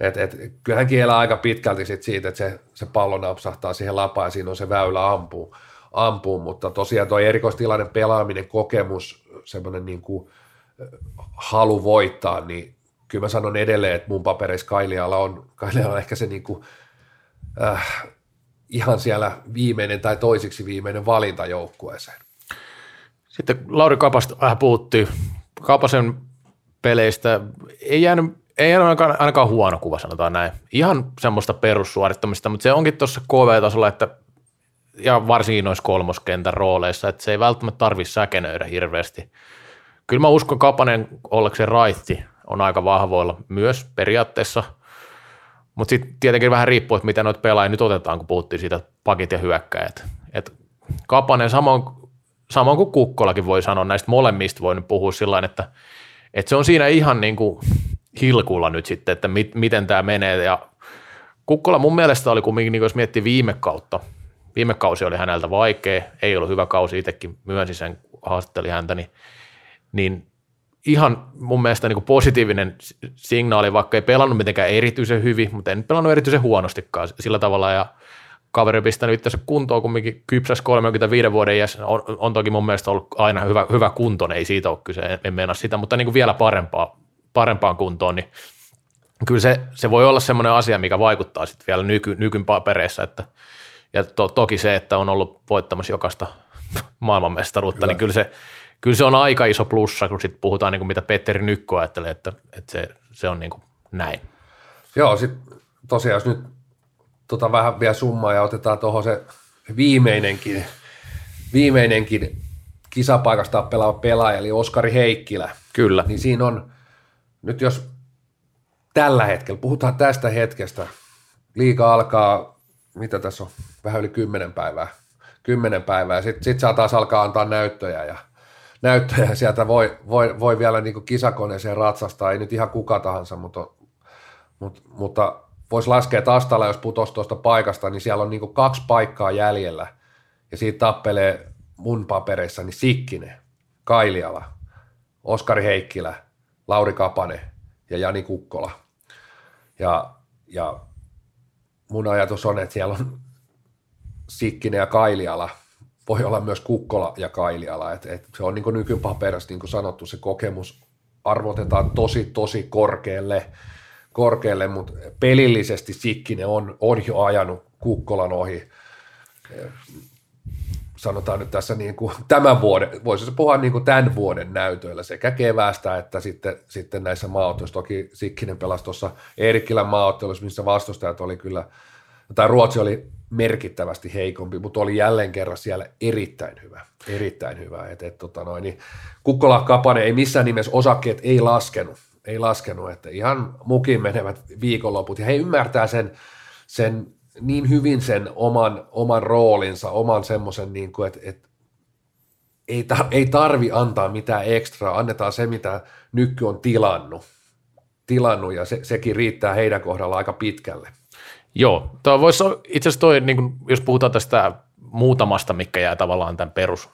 [SPEAKER 1] Et, et, kyllähän kielää aika pitkälti sit siitä, että se, se pallo napsahtaa siihen lapaan ja siinä on se väylä ampuu, ampuu mutta tosiaan tuo erikoistilanne pelaaminen, kokemus, semmoinen niin halu voittaa, niin kyllä mä sanon edelleen, että mun papereissa Kailiala on, Kailiala on ehkä se niin kuin, äh, ihan siellä viimeinen tai toisiksi viimeinen valinta joukkueeseen.
[SPEAKER 2] Sitten Lauri Kapasta vähän puhuttiin. Kapasen peleistä ei jäänyt, ei ainakaan, ainakaan huono kuva, sanotaan näin. Ihan semmoista perussuorittamista, mutta se onkin tuossa KV-tasolla, että ja varsinkin noissa kolmoskentän rooleissa, että se ei välttämättä tarvitse säkenöidä hirveästi. Kyllä mä uskon Kapanen ollakseen raitti on aika vahvoilla myös periaatteessa, mutta sitten tietenkin vähän riippuu, että mitä noita pelaajia nyt otetaan, kun puhuttiin siitä pakit ja hyökkäjät. Et Kapanen samoin samoin kuin Kukkolakin voi sanoa, näistä molemmista voi nyt puhua sillä että, että se on siinä ihan niin kuin hilkulla nyt sitten, että mit, miten tämä menee. Ja Kukkola mun mielestä oli kumminkin, niin jos miettii viime kautta, viime kausi oli häneltä vaikea, ei ollut hyvä kausi, itsekin myönsi sen, haastatteli häntä, niin, niin ihan mun mielestä niin kuin positiivinen signaali, vaikka ei pelannut mitenkään erityisen hyvin, mutta en pelannut erityisen huonostikaan sillä tavalla. Ja kaveri on pistänyt itse kuntoon kumminkin kypsäs 35 vuoden iässä, on, on, toki mun mielestä ollut aina hyvä, hyvä kunto, ei siitä ole kyse, en, en mennä sitä, mutta niin kuin vielä parempaa, parempaan kuntoon, niin kyllä se, se voi olla semmoinen asia, mikä vaikuttaa sitten vielä nyky, nykyn papereissa, että, ja to, toki se, että on ollut voittamassa jokaista maailmanmestaruutta, kyllä. niin kyllä se, kyllä se on aika iso plussa, kun sitten puhutaan niin kuin mitä Petteri Nykko ajattelee, että, että se, se on niin kuin näin.
[SPEAKER 1] Joo, sitten tosiaan jos nyt tota vähän vielä summaa ja otetaan tuohon se viimeinenkin, viimeinenkin kisapaikasta pelaava pelaaja, eli Oskari Heikkilä.
[SPEAKER 2] Kyllä.
[SPEAKER 1] Niin siinä on, nyt jos tällä hetkellä, puhutaan tästä hetkestä, liika alkaa, mitä tässä on, vähän yli kymmenen päivää, kymmenen päivää, sitten sit saa taas alkaa antaa näyttöjä, ja näyttöjä sieltä voi, voi, voi vielä niin kisakoneeseen ratsastaa, ei nyt ihan kuka tahansa, mutta, mutta, mutta voisi laskea tastalla, jos putosi tuosta paikasta, niin siellä on niin kaksi paikkaa jäljellä. Ja siitä tappelee mun papereissa niin Sikkinen, Kailiala, Oskari Heikkilä, Lauri Kapane ja Jani Kukkola. Ja, ja mun ajatus on, että siellä on Sikkinen ja Kailiala, voi olla myös Kukkola ja Kailiala. Et, et se on niin nykypaperissa, niin kuin sanottu, se kokemus arvotetaan tosi, tosi korkealle – korkealle, mutta pelillisesti Sikkinen on, on jo ajanut Kukkolan ohi. Sanotaan nyt tässä niin kuin tämän vuoden, voisi puhua niin kuin tämän vuoden näytöillä sekä keväästä että sitten, sitten näissä maaotteluissa. Toki Sikkinen pelasi tuossa Eerikkilän maaottelussa, missä vastustajat oli kyllä, tai Ruotsi oli merkittävästi heikompi, mutta oli jälleen kerran siellä erittäin hyvä. Erittäin hyvä. Et, et, tota noin, niin Kukkola Kapane ei missään nimessä osakkeet ei laskenut ei laskenut, että ihan mukin menevät viikonloput, ja he ymmärtää sen, sen niin hyvin sen oman, oman roolinsa, oman semmoisen, niin kuin, että, että ei, tar- ei tarvi antaa mitään ekstraa, annetaan se, mitä Nykky on tilannut, tilannut ja se, sekin riittää heidän kohdalla aika pitkälle.
[SPEAKER 2] Joo, tämä voisi itse asiassa toi, niin kuin, jos puhutaan tästä muutamasta, mikä jää tavallaan tämän perus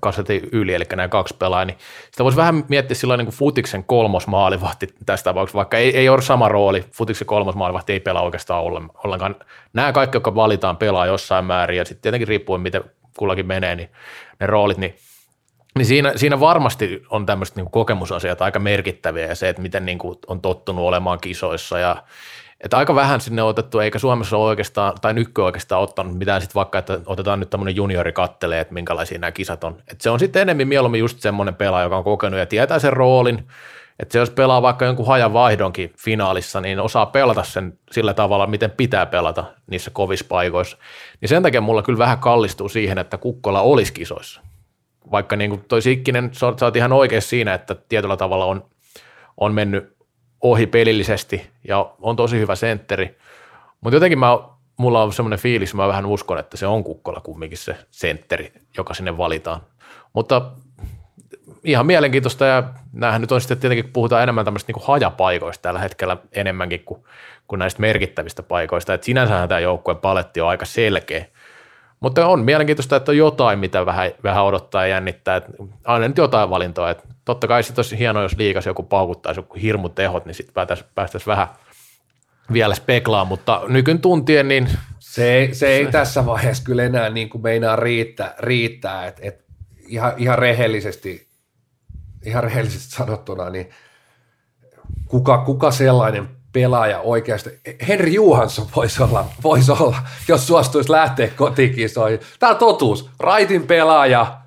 [SPEAKER 2] kasetin yli, eli nämä kaksi pelaajaa, niin sitä voisi vähän miettiä sillä niin kuin Futiksen kolmosmaalivahti tässä tapauksessa, vaikka ei, ei ole sama rooli, Futiksen kolmosmaalivahti ei pelaa oikeastaan ollenkaan. Nämä kaikki, jotka valitaan, pelaa jossain määrin, ja sitten tietenkin riippuen, miten kullakin menee, niin ne roolit, niin niin siinä, siinä varmasti on tämmöiset niin kokemusasiat aika merkittäviä ja se, että miten niin kuin on tottunut olemaan kisoissa ja että aika vähän sinne otettu, eikä Suomessa ole oikeastaan, tai nykkö oikeastaan ottanut mitään sitten vaikka, että otetaan nyt tämmöinen juniori kattelee, että minkälaisia nämä kisat on. Että se on sitten enemmän mieluummin just semmoinen pelaaja, joka on kokenut ja tietää sen roolin, että se jos pelaa vaikka jonkun hajan vaihdonkin finaalissa, niin osaa pelata sen sillä tavalla, miten pitää pelata niissä kovissa paikoissa. Niin sen takia mulla kyllä vähän kallistuu siihen, että Kukkola olisi kisoissa. Vaikka niin kuin toi Sikkinen, sä oot ihan oikeassa siinä, että tietyllä tavalla on, on mennyt ohi pelillisesti ja on tosi hyvä sentteri. Mutta jotenkin mä mulla on semmoinen fiilis, mä vähän uskon, että se on Kukkola kumminkin se sentteri, joka sinne valitaan. Mutta ihan mielenkiintoista ja näähän nyt on sitten tietenkin, puhutaan enemmän tämmöistä niin hajapaikoista tällä hetkellä enemmänkin kuin, kuin näistä merkittävistä paikoista, että sinänsähän tämä joukkueen paletti on aika selkeä. Mutta on mielenkiintoista, että on jotain, mitä vähän, vähän odottaa ja jännittää, että aina nyt jotain valintoa, että totta kai se olisi hienoa, jos liikas joku paukuttaisi joku hirmu tehot, niin sitten päästäisiin päästäisi vähän vielä speklaan, mutta nykyn tuntien niin...
[SPEAKER 1] Se se ei tässä vaiheessa kyllä enää niin kuin meinaa riittää, riittää että et ihan, ihan rehellisesti ihan rehellisesti sanottuna, niin kuka, kuka sellainen pelaaja oikeasti, Henri Juhansson voisi olla, voisi olla jos suostuisi lähteä kotikisoihin. Tämä on totuus. Raitin pelaaja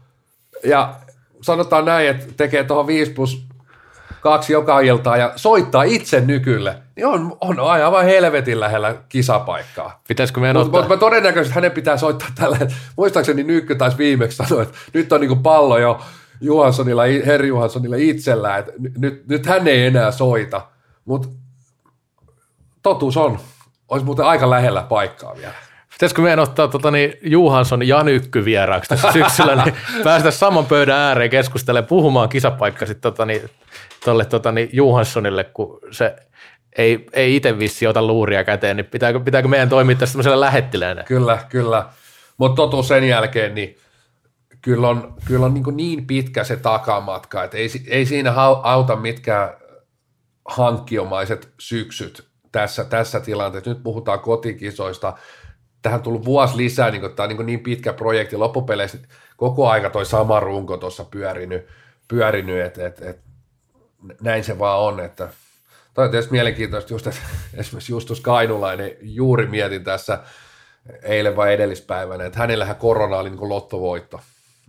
[SPEAKER 1] ja sanotaan näin, että tekee tuohon 5 plus kaksi joka iltaa ja soittaa itse nykylle, niin on, on aivan helvetin lähellä kisapaikkaa.
[SPEAKER 2] Pitäisikö meidän
[SPEAKER 1] Mutta mut, todennäköisesti hänen pitää soittaa tällä, muistaakseni Nykky taisi viimeksi sanoa, että nyt on niinku pallo jo Johanssonilla, Herri Johanssonilla itsellään, että nyt, nyt hän ei enää soita, mutta totuus on, olisi muuten aika lähellä paikkaa vielä.
[SPEAKER 2] Pitäisikö meidän ottaa tota, niin, Juhansson ja Nykky vieraaksi tässä syksyllä, niin päästä saman pöydän ääreen keskustelemaan, puhumaan kisapaikka sitten tota, niin, tolle, tota, niin, Juhanssonille, kun se ei, ei itse vissi ota luuria käteen, niin pitääkö, pitääkö meidän toimia tässä tämmöisellä lähettiläänä?
[SPEAKER 1] Kyllä, kyllä. Mutta totuus sen jälkeen, niin kyllä on, kyllä on niin, niin pitkä se takamatka, että ei, ei siinä auta mitkään hankkiomaiset syksyt tässä, tässä tilanteessa. Nyt puhutaan kotikisoista. Tähän on tullut vuosi lisää, niin tämä on niin, niin pitkä projekti. Loppupeleissä koko aika toi sama runko tuossa pyörinyt, pyörinyt että et, et, näin se vaan on. Että, toi on tietysti mielenkiintoista just, että esimerkiksi Justus Kainulainen juuri mietin tässä eilen vai edellispäivänä, että hänellähän korona oli niin lottovoitto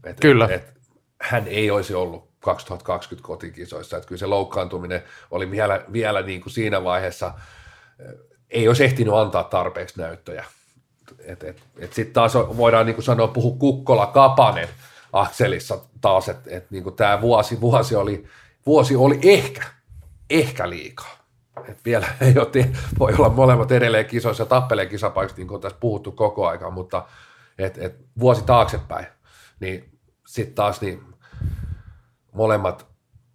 [SPEAKER 1] et,
[SPEAKER 2] kyllä.
[SPEAKER 1] Et, et, hän ei olisi ollut 2020 kotikisoissa, että kyllä se loukkaantuminen oli vielä, vielä niin kuin siinä vaiheessa, ei olisi ehtinyt antaa tarpeeksi näyttöjä. Et, et, et Sitten taas voidaan niin kuin sanoa, puhu Kukkola-Kapanen akselissa taas, että et niin tämä vuosi, vuosi, oli, vuosi oli ehkä, ehkä liikaa. Et vielä ei ole, voi olla molemmat edelleen kisoissa tappeleen kisapaikasta, niin kuin on tässä puhuttu koko ajan, mutta et, et vuosi taaksepäin, niin sitten taas niin molemmat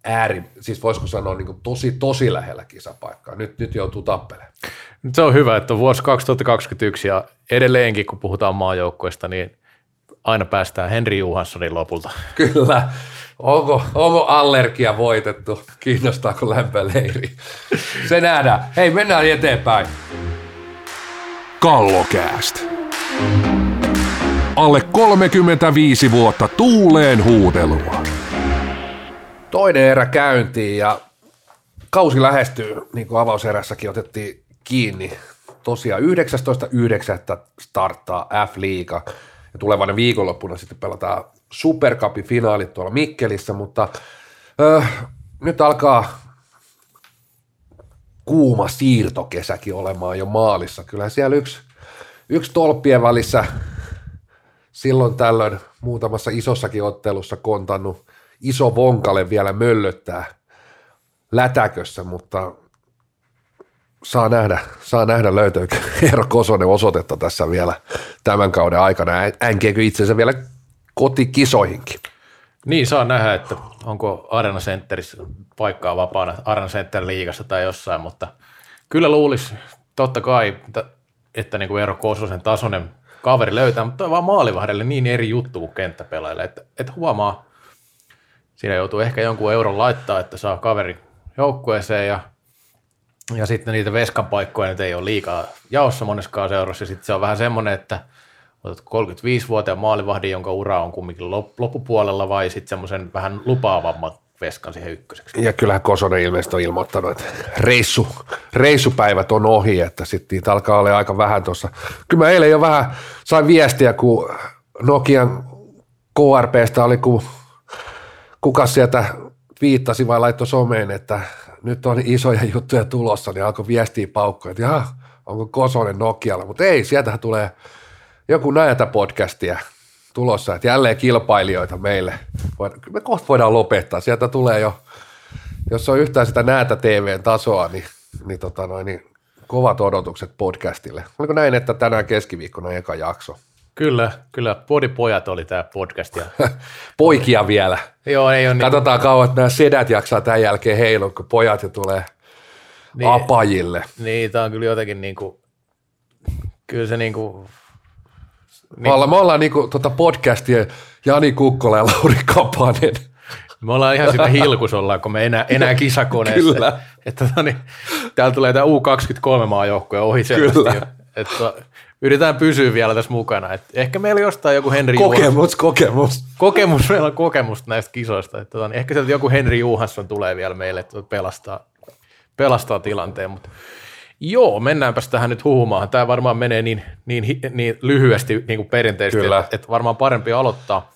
[SPEAKER 1] ääri, siis voisiko sanoa niin tosi, tosi lähellä kisapaikkaa. Nyt, nyt joutuu tappelemaan.
[SPEAKER 2] Nyt se on hyvä, että on vuosi 2021 ja edelleenkin, kun puhutaan maajoukkoista, niin aina päästään Henri Johanssonin lopulta.
[SPEAKER 1] Kyllä. Onko, onko allergia voitettu? Kiinnostaako lämpöleiri? Se nähdään. Hei, mennään eteenpäin.
[SPEAKER 3] Kallokääst. Alle 35 vuotta tuuleen huudelua.
[SPEAKER 1] Toinen erä käyntiin ja kausi lähestyy, niin kuin avauserässäkin otettiin kiinni. Tosiaan 19.9. starttaa F-liiga ja tulevana viikonloppuna sitten pelataan Supercupin finaalit tuolla Mikkelissä, mutta ö, nyt alkaa kuuma siirtokesäkin olemaan jo maalissa. Kyllä siellä yksi, yksi tolppien välissä silloin tällöin muutamassa isossakin ottelussa kontannut iso vonkale vielä möllöttää lätäkössä, mutta saa nähdä, saa nähdä löytyykö Eero Kosonen osoitetta tässä vielä tämän kauden aikana. Änkeekö itsensä vielä kotikisoihinkin?
[SPEAKER 2] Niin, saa nähdä, että onko Arena Centerissä paikkaa vapaana Arena Center liigassa tai jossain, mutta kyllä luulisi totta kai, että, niin kuin Eero Kososen tasoinen kaveri löytää, mutta on vaan maalivahdelle niin eri juttu kuin kenttäpelaajille, että, että huomaa, siinä joutuu ehkä jonkun euron laittaa, että saa kaveri joukkueeseen ja, ja sitten niitä veskan paikkoja nyt ei ole liikaa jaossa moneskaan seurassa. Sitten se on vähän semmoinen, että otat 35-vuotiaan maalivahdin, jonka ura on kumminkin loppupuolella vai sitten semmoisen vähän lupaavamman veskan siihen ykköseksi.
[SPEAKER 1] Ja kyllähän Kosonen ilmeisesti on ilmoittanut, että reissu, reissupäivät on ohi, että sitten niitä alkaa olla aika vähän tuossa. Kyllä mä eilen jo vähän sain viestiä, kun Nokian KRPstä oli, kun kuka sieltä viittasi vai laittoi someen, että nyt on isoja juttuja tulossa, niin alkoi viestiä paukkoja, että onko Kosonen Nokialla, mutta ei, sieltähän tulee joku näitä podcastia tulossa, että jälleen kilpailijoita meille. Me kohta voidaan lopettaa, sieltä tulee jo, jos on yhtään sitä näätä TVn tasoa, niin, niin, tota noin, niin kovat odotukset podcastille. Oliko näin, että tänään keskiviikkona eka jakso?
[SPEAKER 2] Kyllä, kyllä. Podipojat oli tämä podcast. Ja...
[SPEAKER 1] Poikia vielä.
[SPEAKER 2] Joo, ei ole
[SPEAKER 1] Katsotaan niin... kauan, että nämä sedät jaksaa tämän jälkeen heilua, kun pojat jo tulee niin, apajille.
[SPEAKER 2] Niin, tämä on kyllä jotenkin niin kuin, kyllä se niin kuin,
[SPEAKER 1] niin. Me ollaan, me ollaan niin kuin, tota podcastia Jani Kukkola ja Lauri Kapanen.
[SPEAKER 2] Me ollaan ihan sitä hilkus ollaan, kun me enää, enää kisakoneessa. Kyllä. Että, tota niin, täällä tulee tämä U23 maajoukkoja ohi selvästi. Kyllä. Että, yritetään pysyä vielä tässä mukana. Et ehkä meillä jostain joku Henri
[SPEAKER 1] Kokemus, Juhansson. kokemus.
[SPEAKER 2] Kokemus, meillä on kokemusta näistä kisoista. Että, tota, niin ehkä sieltä joku Henri Juhansson tulee vielä meille, että pelastaa, pelastaa tilanteen. Mutta joo, mennäänpäs tähän nyt huhumaan. Tämä varmaan menee niin, niin, niin lyhyesti niin kuin perinteisesti, että, että varmaan parempi aloittaa.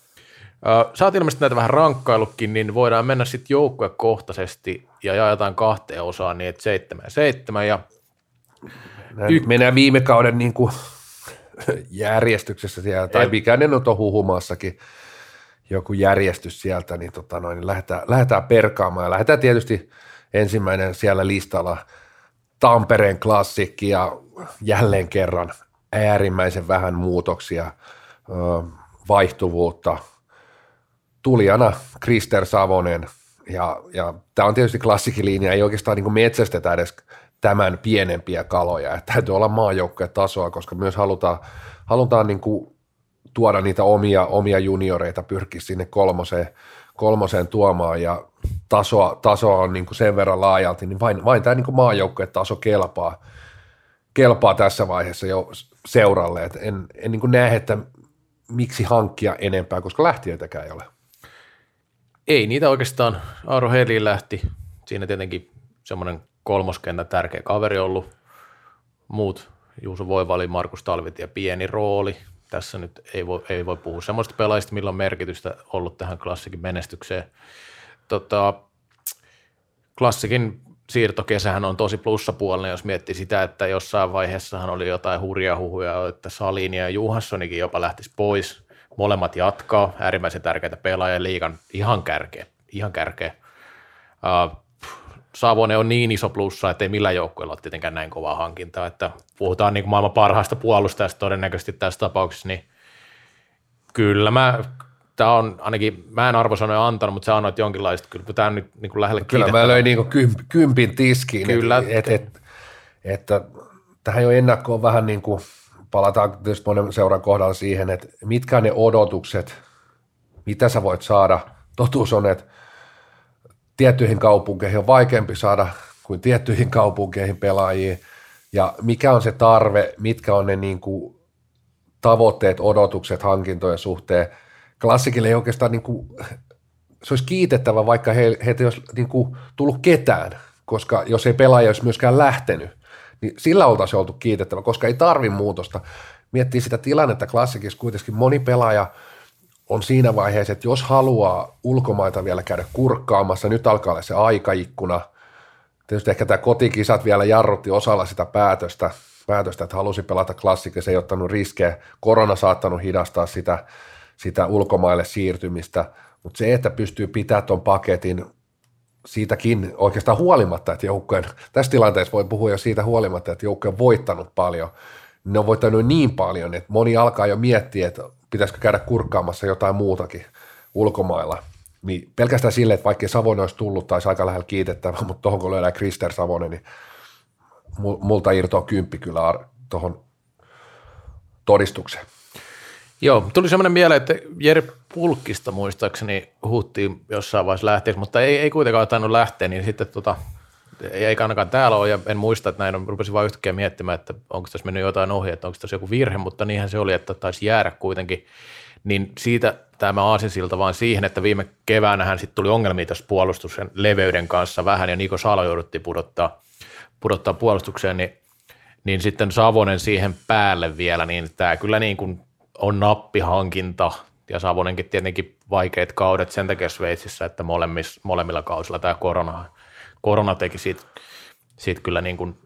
[SPEAKER 2] Sä oot ilmeisesti näitä vähän rankkailutkin, niin voidaan mennä sitten joukkuekohtaisesti ja jaetaan kahteen osaan niin, että seitsemän ja seitsemän. Ja
[SPEAKER 1] y- mennään viime kauden niin kuin järjestyksessä siellä, tai mikä ne nyt on huhumassakin, joku järjestys sieltä, niin, tota noin, niin lähdetään, lähdetään perkaamaan. Ja lähdetään tietysti ensimmäinen siellä listalla Tampereen klassikki ja jälleen kerran äärimmäisen vähän muutoksia, vaihtuvuutta – tulijana Krister Savonen, ja, ja tämä on tietysti klassikilinja, ei oikeastaan niin metsästetä edes tämän pienempiä kaloja, että täytyy olla maajoukkojen tasoa, koska myös halutaan, halutaan niin kuin tuoda niitä omia, omia junioreita, pyrkiä sinne kolmoseen, kolmoseen tuomaan, ja tasoa, tasoa on niin kuin sen verran laajalti, niin vain, vain tämä niin maajoukkojen taso kelpaa, kelpaa tässä vaiheessa jo seuralle, että en, en niin kuin näe, että miksi hankkia enempää, koska lähtiöitäkään ei ole
[SPEAKER 2] ei niitä oikeastaan. Aaro Heliin lähti. Siinä tietenkin semmoinen kolmoskentän tärkeä kaveri ollut. Muut, Juuso Voivali, Markus ja pieni rooli. Tässä nyt ei voi, ei voi puhua semmoista pelaajista, millä on merkitystä ollut tähän klassikin menestykseen. Tota, klassikin siirtokesähän on tosi plussapuolinen, jos miettii sitä, että jossain vaiheessahan oli jotain hurjaa huhuja, että Salin ja Juhanssonikin jopa lähtisi pois – Molemmat jatkaa, äärimmäisen tärkeitä pelaajia liikan ihan kärkeä. Ihan kärkeä. Uh, Savonen on niin iso plussa, että ei millään joukkueella ole tietenkään näin kovaa hankintaa, että puhutaan niin kuin maailman parhaasta puolustajasta todennäköisesti tässä tapauksessa, niin kyllä mä, tämä on ainakin, mä en arvosanoja antanut, mutta sä annoit jonkinlaista, kyllä tämä on nyt niin kuin lähelle
[SPEAKER 1] Kyllä mä löin niin kuin kymp, kympin tiskiin, kyllä. että et, et, että tähän jo ennakkoon vähän niin kuin – palataan tietysti monen seuran kohdalla siihen, että mitkä ne odotukset, mitä sä voit saada. Totuus on, että tiettyihin kaupunkeihin on vaikeampi saada kuin tiettyihin kaupunkeihin pelaajia, ja mikä on se tarve, mitkä on ne niin kuin tavoitteet, odotukset hankintojen suhteen. Klassikille ei oikeastaan, niin kuin, se olisi kiitettävä, vaikka he, heitä ei olisi niin kuin, tullut ketään, koska jos ei pelaaja olisi myöskään lähtenyt, niin sillä oltaisiin oltu kiitettävä, koska ei tarvi muutosta. Miettii sitä tilannetta klassikissa kuitenkin moni pelaaja on siinä vaiheessa, että jos haluaa ulkomaita vielä käydä kurkkaamassa, nyt alkaa olla se aikaikkuna. Tietysti ehkä tämä kotikisat vielä jarrutti osalla sitä päätöstä, päätöstä että halusi pelata klassikissa, ei ottanut riskejä. Korona saattanut hidastaa sitä, sitä ulkomaille siirtymistä, mutta se, että pystyy pitämään tuon paketin siitäkin oikeastaan huolimatta, että joukkojen, tässä tilanteessa voi puhua jo siitä huolimatta, että joukkojen on voittanut paljon, ne on voittanut niin paljon, että moni alkaa jo miettiä, että pitäisikö käydä kurkkaamassa jotain muutakin ulkomailla. Niin pelkästään sille, että vaikka Savonen olisi tullut, tai aika lähellä kiitettävä, mutta tuohon kun löydään Krister Savonen, niin multa irtoaa kymppi kyllä tuohon todistukseen.
[SPEAKER 2] Joo, tuli semmoinen mieleen, että Jere Pulkkista muistaakseni huuttiin jossain vaiheessa lähteessä, mutta ei, ei kuitenkaan tainnut lähteä, niin sitten tota, ei ainakaan täällä ole, ja en muista, että näin on, rupesin vain yhtäkkiä miettimään, että onko tässä mennyt jotain ohi, että onko tässä joku virhe, mutta niinhän se oli, että taisi jäädä kuitenkin. Niin siitä tämä aasinsilta vaan siihen, että viime keväänä hän sitten tuli ongelmia tässä puolustuksen leveyden kanssa vähän, ja Niko Salo jouduttiin pudottaa, pudottaa puolustukseen, niin, niin sitten Savonen siihen päälle vielä, niin tämä kyllä niin kuin on nappihankinta ja Savonenkin tietenkin vaikeat kaudet sen takia Sveitsissä, että molemmilla kausilla tämä korona, korona teki siitä, siitä kyllä niin kuin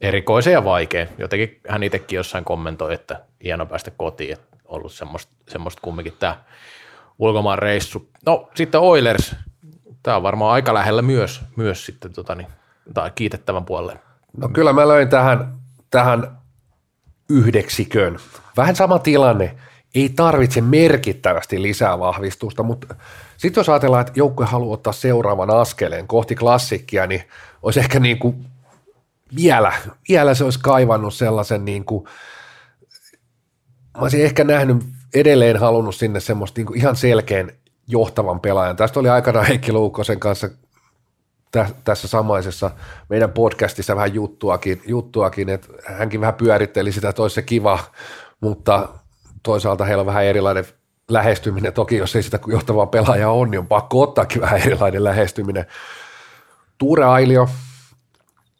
[SPEAKER 2] erikoisen ja vaikea. Jotenkin hän itsekin jossain kommentoi, että hieno päästä kotiin, että ollut semmoista, semmoista kumminkin tämä ulkomaan reissu. No sitten Oilers, tämä on varmaan aika lähellä myös, myös sitten tota niin, tai kiitettävän puolelle
[SPEAKER 1] No kyllä mä löin tähän, tähän yhdeksikön. Vähän sama tilanne. Ei tarvitse merkittävästi lisää vahvistusta, mutta sitten jos ajatellaan, että joukkue haluaa ottaa seuraavan askeleen kohti klassikkia, niin olisi ehkä niin kuin vielä, vielä se olisi kaivannut sellaisen niin kuin, mä olisin ehkä nähnyt edelleen halunnut sinne semmoista niin kuin ihan selkeän johtavan pelaajan. Tästä oli aikanaan Heikki Luukkosen kanssa tä, tässä samaisessa meidän podcastissa vähän juttuakin, juttuakin, että hänkin vähän pyöritteli sitä, että olisi se kiva, mutta toisaalta heillä on vähän erilainen lähestyminen. Toki jos ei sitä johtavaa pelaajaa on, niin on pakko ottaakin vähän erilainen lähestyminen. Tuure Ailio,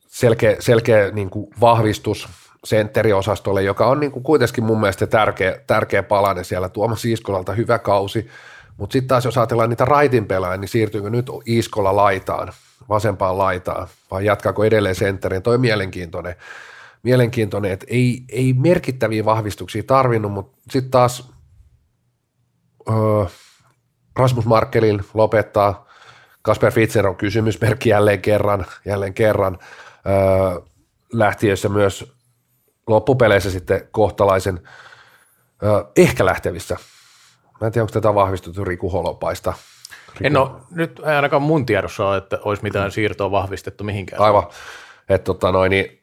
[SPEAKER 1] selkeä, selkeä niin kuin vahvistus sentteriosastolle, joka on niin kuin kuitenkin mun mielestä tärkeä, tärkeä palanen siellä. Tuomas Iiskolalta hyvä kausi, mutta sitten taas jos ajatellaan niitä raitin pelaajia, niin siirtyykö nyt Iiskola laitaan, vasempaan laitaan, vai jatkaako edelleen sentterin? Toi mielenkiintoinen, mielenkiintoinen että ei, ei merkittäviä vahvistuksia tarvinnut, mutta sitten taas öö, Rasmus Markkelin lopettaa, Kasper Fitzer on kysymysmerkki jälleen kerran, jälleen kerran, öö, lähtiössä myös loppupeleissä sitten kohtalaisen öö, ehkä lähtevissä. Mä en tiedä, onko tätä vahvistettu Riku Holopaista. Riku...
[SPEAKER 2] En ole, nyt ei ainakaan mun tiedossa ole, että olisi mitään siirtoa vahvistettu mihinkään.
[SPEAKER 1] Aivan. Että tota noin, niin,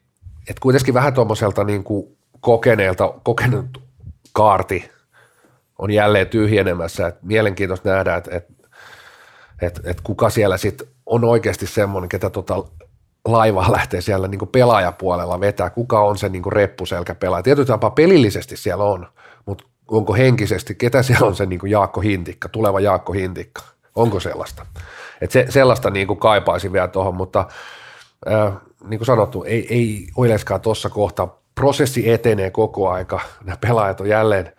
[SPEAKER 1] et kuitenkin vähän tuommoiselta niin kuin kokeneelta, kokenut kaarti on jälleen tyhjenemässä. Et mielenkiintoista nähdä, että et, et, et kuka siellä sitten on oikeasti semmoinen, ketä tota laivaa lähtee siellä niin pelaajapuolella vetää, kuka on se niin reppuselkä pelaaja. Tietysti tapaa pelillisesti siellä on, mutta onko henkisesti, ketä siellä on se niin Jaakko Hintikka, tuleva Jaakko Hintikka, onko sellaista? Et se, sellaista niin kuin kaipaisin vielä tuohon, mutta äh, niin kuin sanottu, ei, ei Oileskaan tuossa kohtaa, prosessi etenee koko aika, nämä pelaajat on jälleen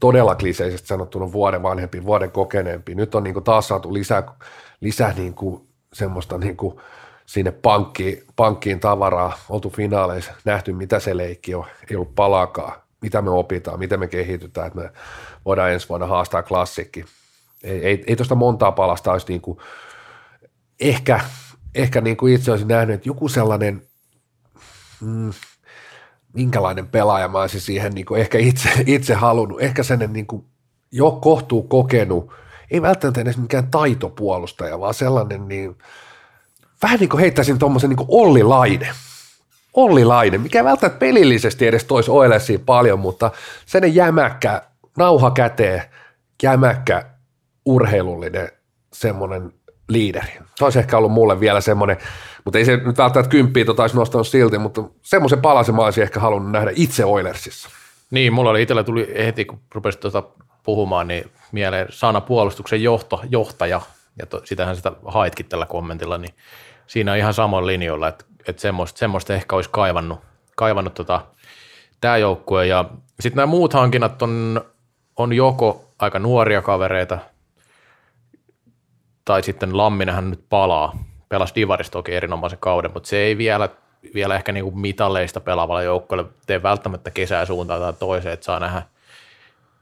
[SPEAKER 1] todella kliseisesti sanottuna vuoden vanhempi, vuoden kokeneempi. Nyt on niin kuin taas saatu lisää, lisää niin kuin semmoista niin kuin sinne pankkiin, pankkiin tavaraa, oltu finaaleissa, nähty mitä se leikki on, ei ollut palaakaan, mitä me opitaan, miten me kehitytään, että me voidaan ensi vuonna haastaa klassikki. Ei, ei, ei tuosta montaa palasta olisi niin kuin, ehkä, ehkä niin kuin itse olisin nähnyt, että joku sellainen, mm, minkälainen pelaaja mä olisin siihen niin kuin ehkä itse, itse halunnut, ehkä sellainen niin kuin jo kohtuu kokenut, ei välttämättä edes mikään taitopuolustaja, vaan sellainen niin, vähän niin kuin heittäisin tuommoisen niin Olli Laine. Olli Laine, mikä välttämättä pelillisesti edes toisi Oilesiin paljon, mutta sen jämäkkä, nauha käteen, jämäkkä, urheilullinen semmoinen liideri. Se olisi ehkä ollut mulle vielä semmoinen, mutta ei se nyt välttämättä kymppiä tota olisi nostanut silti, mutta semmoisen palasen mä olisin ehkä halunnut nähdä itse Oilersissa.
[SPEAKER 2] Niin, mulla oli itsellä tuli heti, kun rupesit tuota puhumaan, niin mieleen sana puolustuksen johto, johtaja, ja to, sitähän sitä haitkin tällä kommentilla, niin siinä on ihan samoin linjoilla, että, että semmoista, semmoista ehkä olisi kaivannut, kaivannut tota, tämä joukkue. Ja sitten nämä muut hankinnat on, on joko aika nuoria kavereita, tai sitten Lamminenhän nyt palaa. Pelasi Divarista toki erinomaisen kauden, mutta se ei vielä, vielä ehkä niinku mitalleista pelaavalle joukkueelle tee välttämättä kesää suuntaan tai toiseen, että saa nähdä,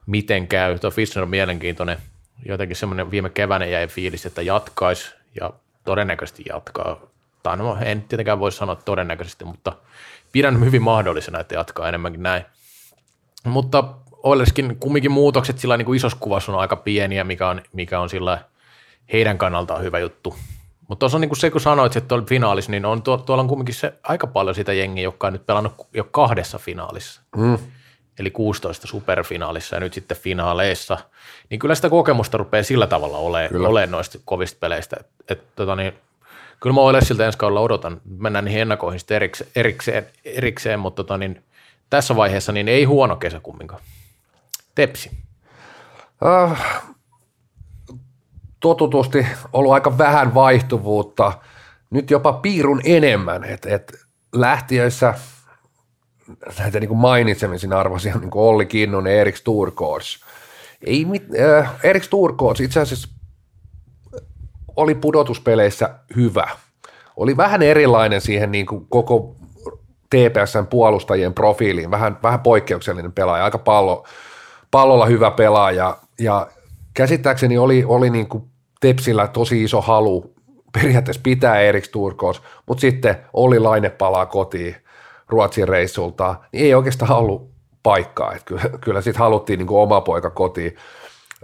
[SPEAKER 2] miten käy. Tuo Fischer on mielenkiintoinen. Jotenkin semmoinen viime keväänä jäi fiilis, että jatkaisi ja todennäköisesti jatkaa. Tai no, en tietenkään voi sanoa todennäköisesti, mutta pidän hyvin mahdollisena, että jatkaa enemmänkin näin. Mutta Oilerskin kumminkin muutokset sillä niin kuin isossa kuvassa on aika pieniä, mikä on, mikä on sillä heidän kannaltaan hyvä juttu. Mutta tuossa on niin kuin se, kun sanoit, että tuolla finaalissa, niin on, tuolla on kumminkin se aika paljon sitä jengiä, joka on nyt pelannut jo kahdessa finaalissa. Mm. Eli 16 superfinaalissa ja nyt sitten finaaleissa. Niin kyllä sitä kokemusta rupeaa sillä tavalla olemaan, ole noista kovista peleistä. Et, et, tota niin, kyllä mä olen siltä ensi kaudella odotan. Mennään niihin ennakoihin sitten erikseen, erikseen, erikseen mutta tota niin, tässä vaiheessa niin ei huono kesä kumminkaan. Tepsi.
[SPEAKER 1] Äh, totutusti ollut aika vähän vaihtuvuutta, nyt jopa piirun enemmän, että et lähtiöissä näitä niin mainitsemisen arvoisia, niin kuin Olli Kinnunen, Erik Sturkors. Ei mit, äh, Erik Sturkors itse asiassa oli pudotuspeleissä hyvä. Oli vähän erilainen siihen niin kuin koko TPSn puolustajien profiiliin, vähän, vähän poikkeuksellinen pelaaja, aika pallo, pallolla hyvä pelaaja ja käsittääkseni oli, oli niin kuin Tepsillä tosi iso halu periaatteessa pitää Erik Turkos, mutta sitten oli Laine palaa kotiin Ruotsin reissulta, niin ei oikeastaan ollut paikkaa. Että kyllä, kyllä sitten haluttiin niin oma poika kotiin.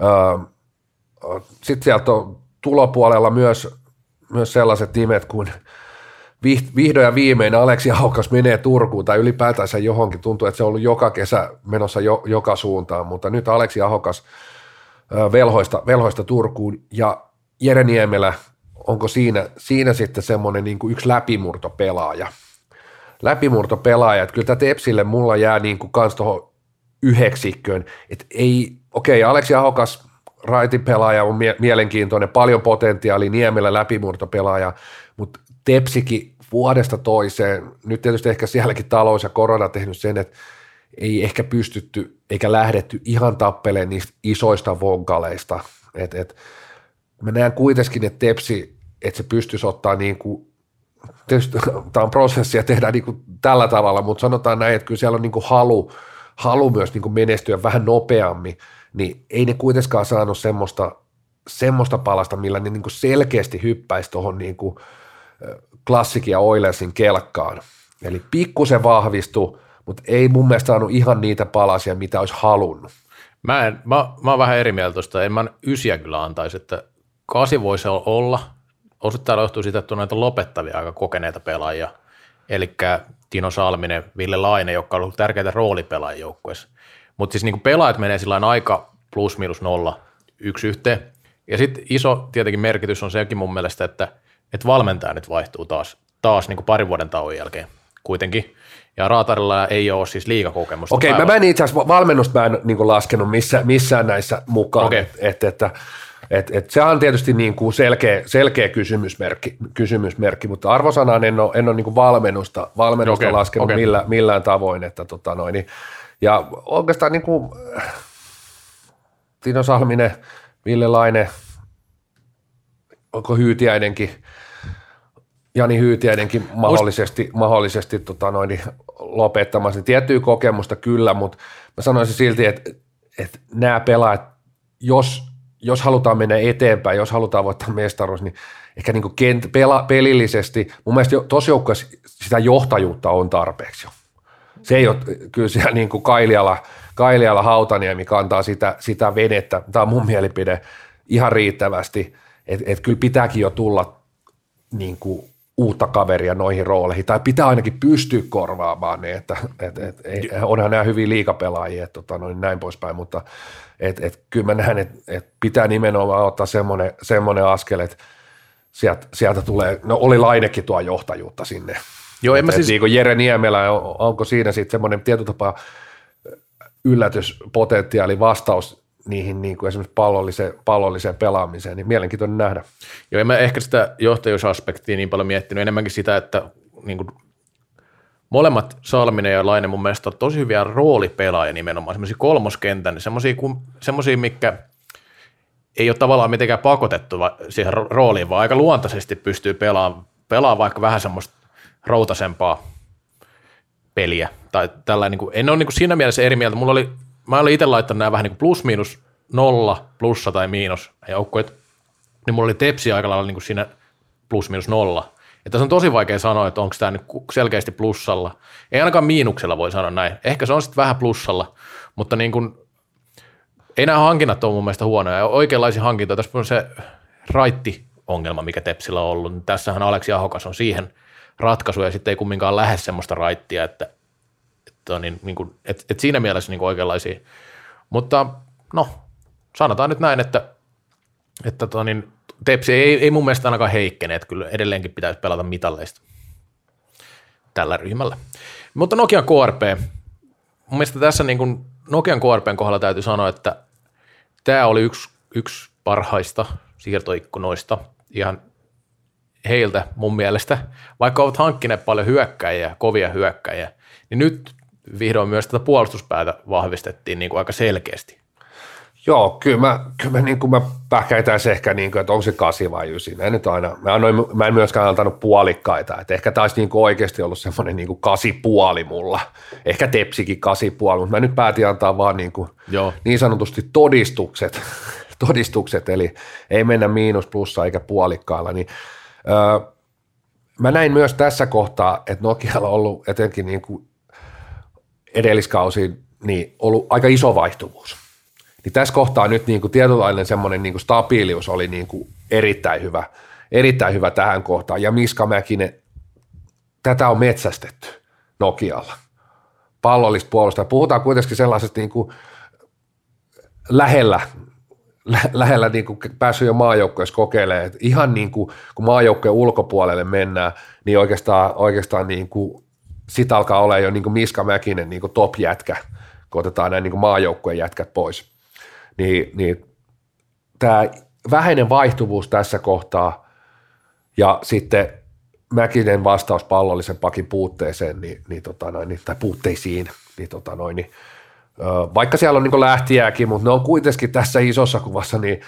[SPEAKER 1] Öö, sitten sieltä on tulopuolella myös, myös sellaiset nimet kuin vihdoin ja viimein Aleksi Haukas menee Turkuun tai ylipäätänsä johonkin. Tuntuu, että se on ollut joka kesä menossa jo, joka suuntaan, mutta nyt Aleksi Ahokas velhoista, velhoista Turkuun ja Jere Niemelä, onko siinä, siinä sitten semmoinen niin kuin yksi läpimurtopelaaja? Läpimurtopelaaja, että kyllä tämä Tepsille mulla jää niin kuin kans tuohon yhdeksikköön, että ei, okei, okay, Aleksi Ahokas raitin pelaaja on mie- mielenkiintoinen, paljon potentiaalia, Niemelä läpimurtopelaaja, mutta Tepsikin vuodesta toiseen, nyt tietysti ehkä sielläkin talous ja korona tehnyt sen, että ei ehkä pystytty eikä lähdetty ihan tappeleen niistä isoista vonkaleista. Et, et, mä näen kuitenkin, että Tepsi, että se pystyisi ottaa niin kuin, tietysti tämä on prosessi ja tehdään niin kuin tällä tavalla, mutta sanotaan näin, että kyllä siellä on niin kuin halu, halu myös niin kuin menestyä vähän nopeammin, niin ei ne kuitenkaan saanut semmoista, semmoista palasta, millä ne niin kuin selkeästi hyppäisi tuohon niin kuin klassikin ja Oilersin kelkkaan. Eli pikkusen vahvistui, mutta ei mun mielestä saanut ihan niitä palasia, mitä olisi halunnut.
[SPEAKER 2] Mä, en, mä, mä oon vähän eri mieltä tuosta, en mä ysiä kyllä antaisi, että kasi voisi olla, osittain johtuu siitä, että on näitä lopettavia aika kokeneita pelaajia, eli Tino Salminen, Ville Laine, jotka on ollut tärkeitä roolipelaajia joukkueessa. Mutta siis niin pelaajat menee sillä aika plus minus nolla yksi yhteen. Ja sitten iso tietenkin merkitys on sekin mun mielestä, että, että valmentaja nyt vaihtuu taas, taas niin parin vuoden tauon jälkeen kuitenkin. Ja Raatarilla ei ole siis liikakokemusta.
[SPEAKER 1] Okei, okay, mä en itse asiassa valmennusta mä en niin laskenut missä, missään näissä mukaan. Okay. Et, että, et, et se on tietysti niin kuin selkeä, selkeä kysymysmerkki, kysymysmerkki, mutta arvosanaan en ole, en ole niin kuin valmennusta, valmennusta okay, laskenut okay. Millä, millään tavoin. Että, tota noin, niin, ja oikeastaan niin kuin, Tino Salminen, Ville Laine, onko Hyytiäinenkin – Jani Hyytiäinenkin mahdollisesti, mahdollisesti tota noin, niin lopettamassa. Tiettyä kokemusta kyllä, mutta mä sanoisin silti, että, että nämä pelaajat, jos, jos halutaan mennä eteenpäin, jos halutaan voittaa mestaruus, niin ehkä niin kent, pela, pelillisesti, mun mielestä tosi sitä johtajuutta on tarpeeksi jo. Se ei ole kyllä siellä niin kuin Kailiala, Kailiala Hautaniemi kantaa sitä, sitä venettä, tämä on mun mielipide, ihan riittävästi, että et kyllä pitääkin jo tulla niin kuin uutta kaveria noihin rooleihin, tai pitää ainakin pystyä korvaamaan ne, että et, et, et, onhan nämä hyviä liikapelaajia, että tota, noin näin poispäin, mutta et, et, kyllä mä näen, että et pitää nimenomaan ottaa semmoinen, semmoinen askel, että sieltä, sieltä tulee, no oli Lainekin tuo johtajuutta sinne. Joo, en mä siis... Niin kuin Jere Niemelä, onko siinä sitten semmoinen tietotapa yllätyspotentiaali vastaus niihin niin kuin esimerkiksi pallolliseen, pallolliseen pelaamiseen, niin mielenkiintoinen nähdä.
[SPEAKER 2] Joo, en mä ehkä sitä johtajuusaspektia niin paljon miettinyt, enemmänkin sitä, että niin kuin molemmat Salminen ja Laine mun mielestä on tosi hyviä roolipelaajia nimenomaan, semmoisia kolmoskentän, niin semmoisia, semmoisia, mikä ei ole tavallaan mitenkään pakotettu siihen rooliin, vaan aika luontaisesti pystyy pelaamaan, pelaamaan vaikka vähän semmoista routasempaa peliä. Tai tällä, niin kuin, en ole niin kuin siinä mielessä eri mieltä. Mulla oli mä olin itse laittanut nämä vähän niin kuin plus miinus nolla, plussa tai miinus joukkueet, niin mulla oli tepsi aika lailla niin kuin siinä plus miinus nolla. Ja tässä on tosi vaikea sanoa, että onko tämä nyt selkeästi plussalla. Ei ainakaan miinuksella voi sanoa näin. Ehkä se on sitten vähän plussalla, mutta niin kuin, ei nämä hankinnat ole mun mielestä huonoja. Oikeanlaisia hankintoja. Tässä on se raitti-ongelma, mikä Tepsillä on ollut. Tässähän Aleksi Ahokas on siihen ratkaisu ja sitten ei kumminkaan lähde semmoista raittia, että että, niin, niin kuin, et, et siinä mielessä niin kuin oikeanlaisia. Mutta no, sanotaan nyt näin, että, että to, niin, Tepsi ei, ei mun mielestä ainakaan heikkene, että kyllä edelleenkin pitäisi pelata mitalleista tällä ryhmällä. Mutta Nokian KRP, mun mielestä tässä niin kuin Nokian KRPn kohdalla täytyy sanoa, että tämä oli yksi, yksi parhaista siirtoikkunoista ihan heiltä mun mielestä, vaikka ovat hankkineet paljon hyökkäjiä, kovia hyökkäjiä, niin nyt vihdoin myös tätä puolustuspäätä vahvistettiin niin kuin aika selkeästi.
[SPEAKER 1] Joo, kyllä mä, kyllä mä, niin kuin mä pähkäitäisin ehkä, niin kuin, että onko se kasi vai ysi. Mä en, nyt aina, mä, annoin, mä en myöskään antanut puolikkaita, että ehkä taisi niin kuin oikeasti ollut semmoinen niin kuin kasi puoli mulla. Ehkä tepsikin kasi puoli, mutta mä nyt päätin antaa vaan niin, kuin, Joo. niin sanotusti todistukset, todistukset, eli ei mennä miinus plussa eikä puolikkailla, niin Öö, mä näin myös tässä kohtaa, että Nokialla on ollut etenkin niin kuin edelliskausiin niin ollut aika iso vaihtuvuus. Niin tässä kohtaa nyt niin kuin tietynlainen semmoinen niin kuin stabiilius oli niin kuin erittäin hyvä, erittäin hyvä tähän kohtaan. Ja Miska Mäkinen, tätä on metsästetty Nokialla. Pallollista puolusta. Puhutaan kuitenkin sellaisesta niin kuin lähellä, lä- lähellä niin kuin päässyt jo maajoukkoissa kokeilemaan. Että ihan niin kuin, kun maajoukkojen ulkopuolelle mennään, niin oikeastaan, oikeastaan niin kuin, sit alkaa olla jo niin kuin Miska Mäkinen niin kuin top-jätkä, kun otetaan nämä niin maajoukkojen jätkät pois. Niin, niin tämä vähäinen vaihtuvuus tässä kohtaa ja sitten Mäkinen vastaus pallollisen pakin puutteeseen, niin, niin, tota noin, niin, tai puutteisiin, niin, tota noin, niin vaikka siellä on niin lähtiäkin, mutta ne on kuitenkin tässä isossa kuvassa, niin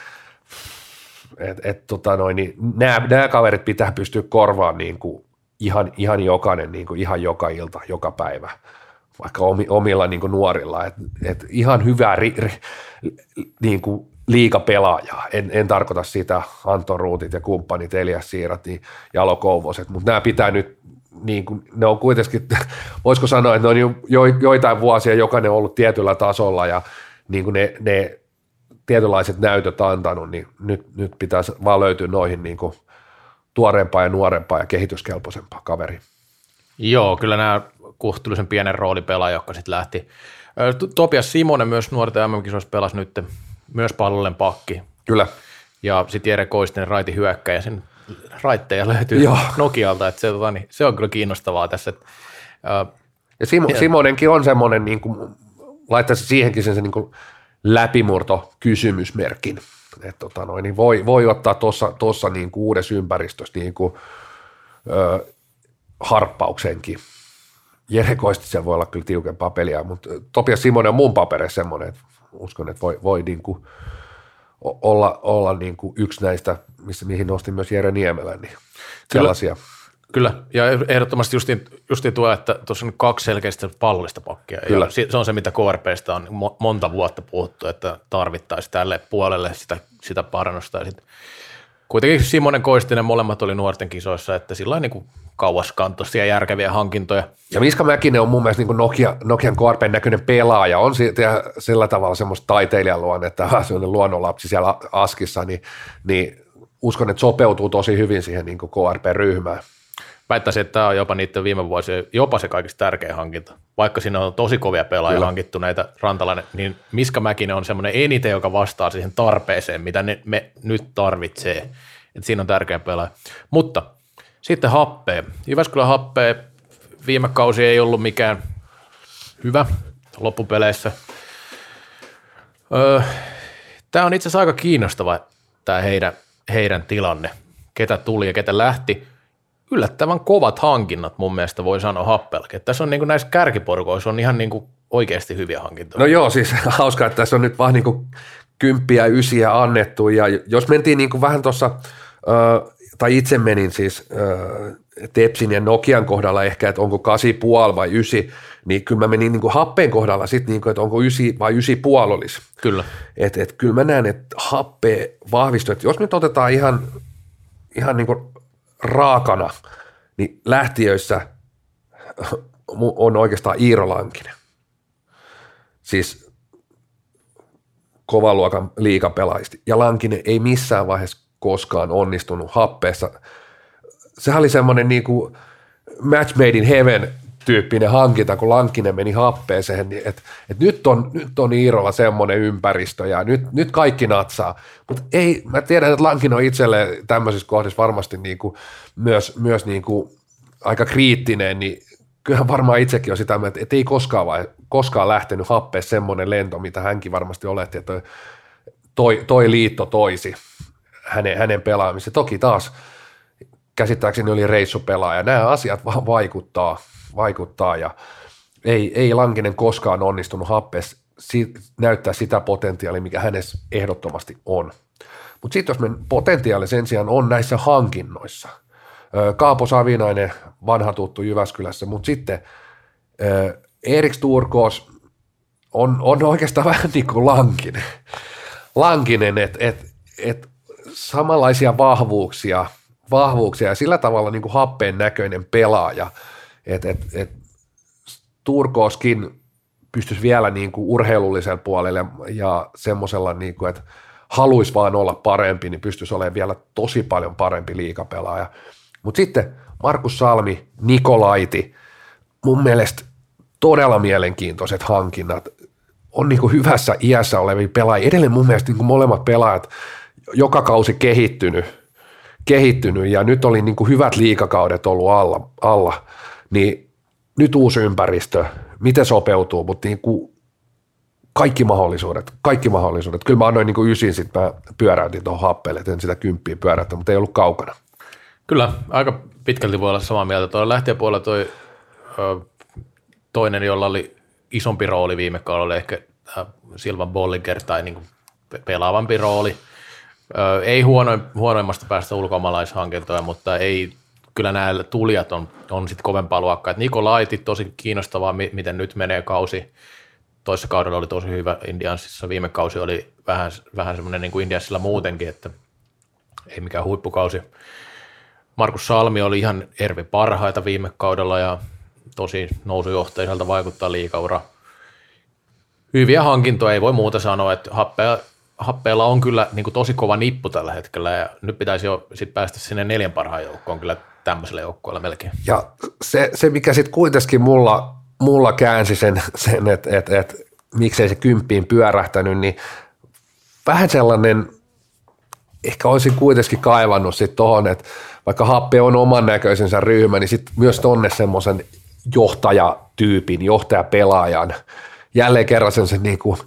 [SPEAKER 1] et, et, tota noin, niin nämä, nämä kaverit pitää pystyä korvaamaan niin kuin ihan, ihan jokainen, niin kuin ihan joka ilta, joka päivä, vaikka omilla niin kuin nuorilla. Et, et ihan hyvää ri, ri, niin kuin liikapelaajaa. En, en tarkoita sitä Anton Ruutit ja kumppanit, Elias Siirat niin Jalo Kouvoset, mutta nämä pitää nyt, niin kuin, ne on kuitenkin, voisiko sanoa, että ne on jo, joitain vuosia jokainen ollut tietyllä tasolla ja niin kuin ne, ne tietynlaiset näytöt antanut, niin nyt, nyt pitäisi vaan löytyä noihin niin kuin tuoreempaa ja nuorempaa ja kehityskelpoisempaa kaveri.
[SPEAKER 2] Joo, kyllä nämä kohtuullisen pienen roolipelaaja, joka sitten lähti. Topias Simonen myös nuorten MM-kisoissa pelasi nyt myös pallollinen pakki.
[SPEAKER 1] Kyllä.
[SPEAKER 2] Ja sitten Jere Koistinen raiti hyökkäjä, sen raitteja löytyy Joo. Nokialta, että se, tota, niin, se on kyllä kiinnostavaa tässä. Että,
[SPEAKER 1] ja Simo, ja, Simonenkin on semmoinen, niin kuin, laittaisi siihenkin sen, sen niin kuin läpimurto kysymysmerkin. Että tota noin, niin voi, voi ottaa tuossa niin uudessa ympäristössä niin kuin, ö, harppauksenkin. Jere Koistisen voi olla kyllä tiukempaa peliä, mutta Topias Simonen on mun paperissa semmoinen, että uskon, että voi, voi niin kuin olla, olla niin kuin yksi näistä, missä, mihin nostin myös Jere Niemelä, niin sellaisia.
[SPEAKER 2] Kyllä, ja ehdottomasti justiin, justiin tuo, että tuossa on kaksi selkeästi pallollista pakkia. Kyllä. Ja se on se, mitä KRPstä on monta vuotta puhuttu, että tarvittaisiin tälle puolelle sitä, sitä parannusta. Ja sit kuitenkin Simonen Koistinen molemmat oli nuorten kisoissa, että sillä niin kuin kauaskantoisia järkeviä hankintoja.
[SPEAKER 1] Ja Miska Mäkinen on mun mielestä niin Nokia, Nokian KRPn näköinen pelaaja, on sillä tavalla semmoista taiteilijan luonnetta, sellainen luonnonlapsi siellä Askissa, niin, niin uskon, että sopeutuu tosi hyvin siihen niin KRP-ryhmään.
[SPEAKER 2] Väittäisin, että tämä on jopa niiden viime vuosien jopa se kaikista tärkein hankinta. Vaikka siinä on tosi kovia pelaajia Kyllä. hankittu näitä rantalainen, niin Miska Mäkinen on semmoinen eniten, joka vastaa siihen tarpeeseen, mitä ne, me nyt tarvitsee. että siinä on tärkeä pelaaja. Mutta sitten happea. Jyväskylän happea viime kausi ei ollut mikään hyvä loppupeleissä. Öö, tämä on itse asiassa aika kiinnostava tämä heidän, heidän tilanne, ketä tuli ja ketä lähti. Yllättävän kovat hankinnat mun mielestä voi sanoa happelke. Tässä on niin kuin näissä kärkiporukoissa on ihan niin kuin oikeasti hyviä hankintoja.
[SPEAKER 1] No joo, siis hauskaa, että tässä on nyt vaan niin kuin kymppiä, ysiä annettu ja jos mentiin niin kuin vähän tuossa tai itse menin siis äh, Tepsin ja Nokian kohdalla ehkä, että onko 8,5 vai 9, niin kyllä mä menin niin kuin happeen kohdalla sitten, niin kuin, että onko 9 vai 9,5 olisi.
[SPEAKER 2] Kyllä.
[SPEAKER 1] Et, et, kyllä mä näen, että happe vahvistuu. Et jos nyt otetaan ihan, ihan niin kuin raakana, niin lähtiöissä on oikeastaan Iiro Lankinen. Siis kovaluokan liikapelaisti. Ja Lankinen ei missään vaiheessa koskaan onnistunut happeessa. Sehän oli semmoinen niin match made in heaven tyyppinen hankinta, kun Lankinen meni happeeseen, niin että et nyt, on, nyt on Iirolla semmoinen ympäristö ja nyt, nyt kaikki natsaa. Mutta ei, mä tiedän, että Lankin on itselle tämmöisissä kohdissa varmasti niin kuin myös, myös niin kuin aika kriittinen, niin kyllähän varmaan itsekin on sitä mieltä, että ei koskaan, vai, koskaan lähtenyt happeessa semmoinen lento, mitä hänkin varmasti oletti, että toi, toi liitto toisi hänen, hänen pelaamiseen. Toki taas käsittääkseni oli reissupelaaja. Nämä asiat vaan vaikuttaa, vaikuttaa ja ei, ei Lankinen koskaan onnistunut happeessa si, näyttää sitä potentiaalia, mikä hänessä ehdottomasti on. Mutta sitten jos me potentiaali sen sijaan on näissä hankinnoissa. Kaapo Savinainen, vanha tuttu Jyväskylässä, mutta sitten Erik Turkos on, on oikeastaan vähän niin kuin Lankinen. Lankinen, että et, et samanlaisia vahvuuksia, vahvuuksia ja sillä tavalla niin kuin happeen näköinen pelaaja, että et, et Turkooskin pystyisi vielä niin kuin urheilullisella puolelle ja semmoisella, niin kuin, että haluaisi vaan olla parempi, niin pystyisi olemaan vielä tosi paljon parempi liikapelaaja. Mutta sitten Markus Salmi, Nikolaiti, mun mielestä todella mielenkiintoiset hankinnat. On niin kuin hyvässä iässä olevia pelaajia. Edelleen mun mielestä niin kuin molemmat pelaajat joka kausi kehittynyt, kehittynyt ja nyt oli niin kuin hyvät liikakaudet ollut alla, alla, niin nyt uusi ympäristö, miten sopeutuu, mutta niin kuin kaikki mahdollisuudet, kaikki mahdollisuudet. Kyllä mä annoin niin kuin ysin, sitten mä pyöräytin tuohon happeelle, en sitä kymppiä pyöräyttä, mutta ei ollut kaukana.
[SPEAKER 2] Kyllä, aika pitkälti voi olla samaa mieltä. Tuo lähtijäpuolella toi ö, toinen, jolla oli isompi rooli viime kaudella, ehkä äh, Silvan Bollinger tai niin kuin pelaavampi rooli. Ö, ei huonoimmasta päästä ulkomaalaishankintoja, mutta ei kyllä nämä tulijat on, on sitten kovempaa luokkaa. Niko Laiti, tosi kiinnostavaa, miten nyt menee kausi. Toissa kaudella oli tosi hyvä Indiansissa, viime kausi oli vähän, vähän semmoinen niin kuin Indiansilla muutenkin, että ei mikään huippukausi. Markus Salmi oli ihan Ervi parhaita viime kaudella ja tosi nousujohteiselta vaikuttaa liikaura. Hyviä hankintoja, ei voi muuta sanoa, että happea, happeella on kyllä niin kuin tosi kova nippu tällä hetkellä ja nyt pitäisi jo sit päästä sinne neljän parhaan joukkoon kyllä tämmöisellä joukkueella melkein.
[SPEAKER 1] Ja se, se mikä sitten kuitenkin mulla, mulla käänsi sen, sen että et, et, miksei se kymppiin pyörähtänyt, niin vähän sellainen, ehkä olisin kuitenkin kaivannut sitten tuohon, että vaikka Happe on oman näköisensä ryhmä, niin sitten myös tonne semmoisen johtajatyypin, johtajapelaajan, jälleen kerran sen, sen niin kuin,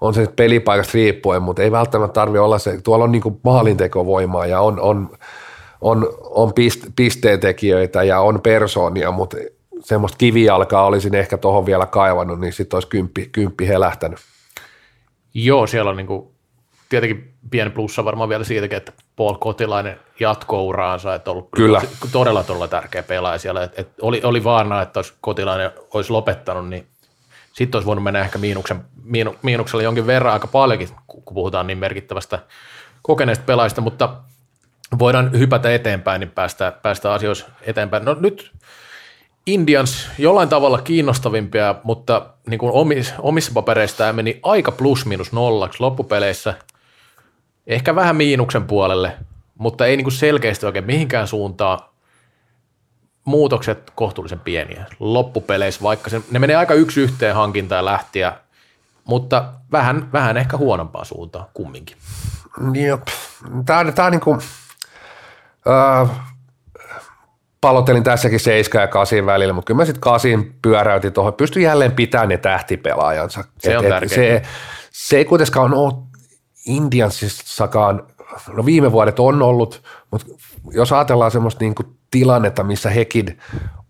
[SPEAKER 1] on se pelipaikasta riippuen, mutta ei välttämättä tarvitse olla se, tuolla on niin kuin maalintekovoimaa ja on, on, on, on pist, pisteentekijöitä ja on persoonia, mutta semmoista kivijalkaa olisin ehkä tuohon vielä kaivannut, niin sitten olisi kymppi, kymppi helähtänyt.
[SPEAKER 2] Joo, siellä on niin kuin, tietenkin pieni plussa varmaan vielä siitäkin, että Paul Kotilainen jatkouraansa, että ollut
[SPEAKER 1] Kyllä.
[SPEAKER 2] todella todella tärkeä pelaaja siellä. Että, että oli, oli vaarana, että jos Kotilainen olisi lopettanut, niin sitten olisi voinut mennä ehkä miinuksen, miinu, miinuksella jonkin verran aika paljonkin, kun puhutaan niin merkittävästä kokeneesta pelaajista, mutta voidaan hypätä eteenpäin, niin päästä, päästä asioissa eteenpäin. No nyt Indians jollain tavalla kiinnostavimpia, mutta niin kuin omissa, omissa papereissa meni aika plus minus nollaksi loppupeleissä. Ehkä vähän miinuksen puolelle, mutta ei niin kuin selkeästi oikein mihinkään suuntaan. Muutokset kohtuullisen pieniä loppupeleissä, vaikka se, ne menee aika yksi yhteen hankintaan lähtiä, mutta vähän, vähän ehkä huonompaa suuntaan kumminkin.
[SPEAKER 1] Jep. Tämä, tämä on niin kuin, äh, palotelin tässäkin 7 ja 8 välillä, mutta kyllä mä sitten 8 pyöräytin tuohon, pystyn jälleen pitämään ne tähtipelaajansa.
[SPEAKER 2] Se on
[SPEAKER 1] et,
[SPEAKER 2] tärkeää.
[SPEAKER 1] Se, se ei kuitenkaan ole Indiansissakaan, no viime vuodet on ollut, mutta jos ajatellaan semmoista niin kuin tilannetta, missä hekin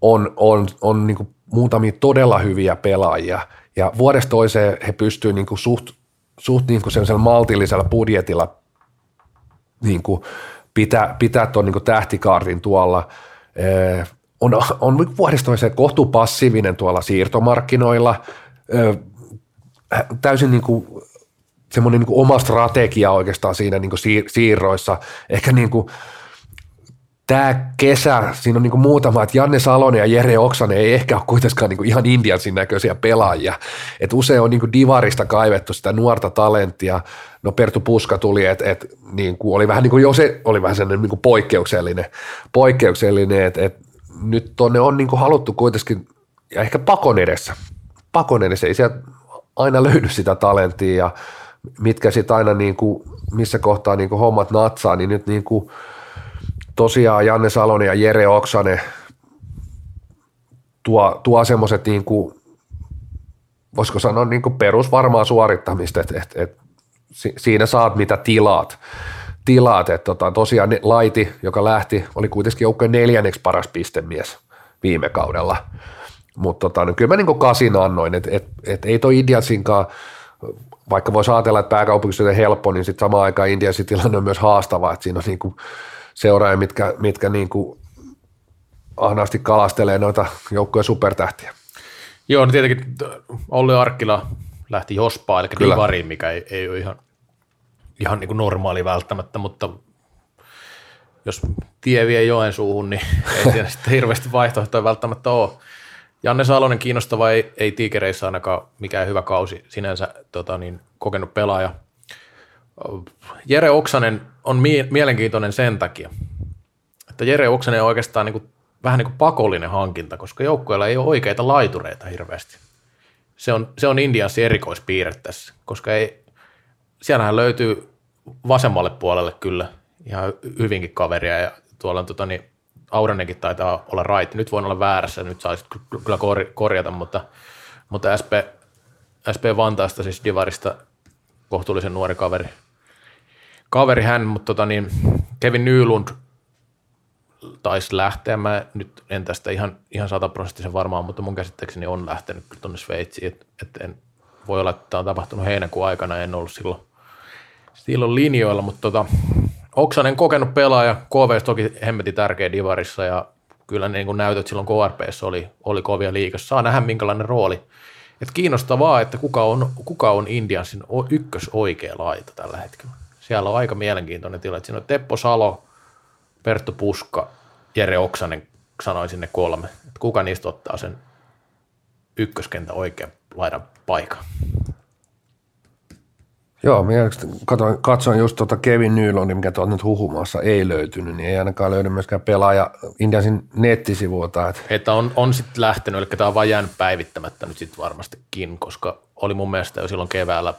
[SPEAKER 1] on, on, on niin kuin muutamia todella hyviä pelaajia, ja vuodesta toiseen he pystyvät niin kuin suht, suht niin semmoisella maltillisella budjetilla niin kuin pitää, pitää tuon niin tähtikaartin tuolla. Eh, on, on vuodesta toiseen kohtuu passiivinen tuolla siirtomarkkinoilla, eh, täysin niin kuin semmoinen niin oma strategia oikeastaan siinä niin siirroissa. Ehkä niin kuin tämä kesä, siinä on niin muutama, että Janne Salonen ja Jere Oksanen ei ehkä ole kuitenkaan niin ihan Indiansin näköisiä pelaajia. Et usein on niin Divarista kaivettu sitä nuorta talenttia. No Pertu Puska tuli, että et, niin oli vähän niin kuin jo se oli vähän sellainen niin poikkeuksellinen, poikkeuksellinen että et nyt tonne on niin haluttu kuitenkin, ja ehkä pakon edessä, pakon edessä, ei sieltä aina löydy sitä talenttia ja mitkä sitten aina niin kuin, missä kohtaa niin hommat natsaa, niin nyt niin kuin tosiaan Janne Salonen ja Jere Oksanen tuo, tuo semmoiset niin kuin, voisiko sanoa niin kuin perusvarmaa suorittamista, että et, et, siinä saat mitä tilaat. tilaat. että tota, tosiaan Laiti, joka lähti, oli kuitenkin joukkojen neljänneksi paras pistemies viime kaudella. Mutta tota, no, kyllä mä niin kasin annoin, että et, et ei toi Indiansinkaan, vaikka voisi ajatella, että pääkaupunkisuuden helppo, niin sitten samaan aikaan Indiansin tilanne on myös haastava, että siinä on niin kuin seuraajia, mitkä, mitkä niin kuin ahnaasti kalastelee noita joukkojen supertähtiä.
[SPEAKER 2] Joo, no tietenkin Olli Arkkila lähti Jospaan, eli Kyllä. Divariin, mikä ei, ei ole ihan, ihan niin kuin normaali välttämättä, mutta jos tie vie Joensuuhun, niin ei siinä sitten hirveästi vaihtoehtoja välttämättä ole. Janne Salonen kiinnostava, ei, ei tiikereissä ainakaan mikään hyvä kausi sinänsä tota niin, kokenut pelaaja. Jere Oksanen on mie- mielenkiintoinen sen takia, että Jere Oksanen on oikeastaan niin kuin, vähän niin kuin pakollinen hankinta, koska joukkueella ei ole oikeita laitureita hirveästi. Se on, se on Indiansin erikoispiirre tässä, koska ei, siellähän löytyy vasemmalle puolelle kyllä ihan hyvinkin kaveria ja tuolla on tota, niin, Auranenkin taitaa olla right. Nyt voin olla väärässä, nyt saisit kyllä korjata, mutta, mutta SP, SP Vantaasta, siis Divarista, kohtuullisen nuori kaveri. Kaveri hän, mutta tota niin, Kevin Nylund taisi lähteä. Mä nyt en tästä ihan, ihan sataprosenttisen varmaan, mutta mun käsittääkseni on lähtenyt kyllä tuonne Sveitsiin. Et, et en, voi olla, että tämä on tapahtunut heinäkuun aikana, en ollut silloin, silloin linjoilla, mutta tota, Oksanen kokenut pelaaja, KV toki hemmeti tärkeä divarissa ja kyllä niin kuin näytöt silloin KRPssä oli, oli kovia liikassa. Saa nähdä minkälainen rooli. Et kiinnostavaa, että kuka on, kuka on Indiansin ykkös oikea laita tällä hetkellä. Siellä on aika mielenkiintoinen tilanne. Siinä on Teppo Salo, Perttu Puska, Jere Oksanen, sanoisin ne kolme. Et kuka niistä ottaa sen ykköskentän oikean laidan paikan?
[SPEAKER 1] Joo, mielestäni katsoin, katsoin just tuota Kevin Nylundin, mikä tuolta nyt huhumassa ei löytynyt, niin ei ainakaan löydy myöskään pelaaja Indiansin nettisivuilta. Että,
[SPEAKER 2] että on, on sitten lähtenyt, eli tämä on vain jäänyt päivittämättä nyt sitten varmastikin, koska oli mun mielestä jo silloin keväällä,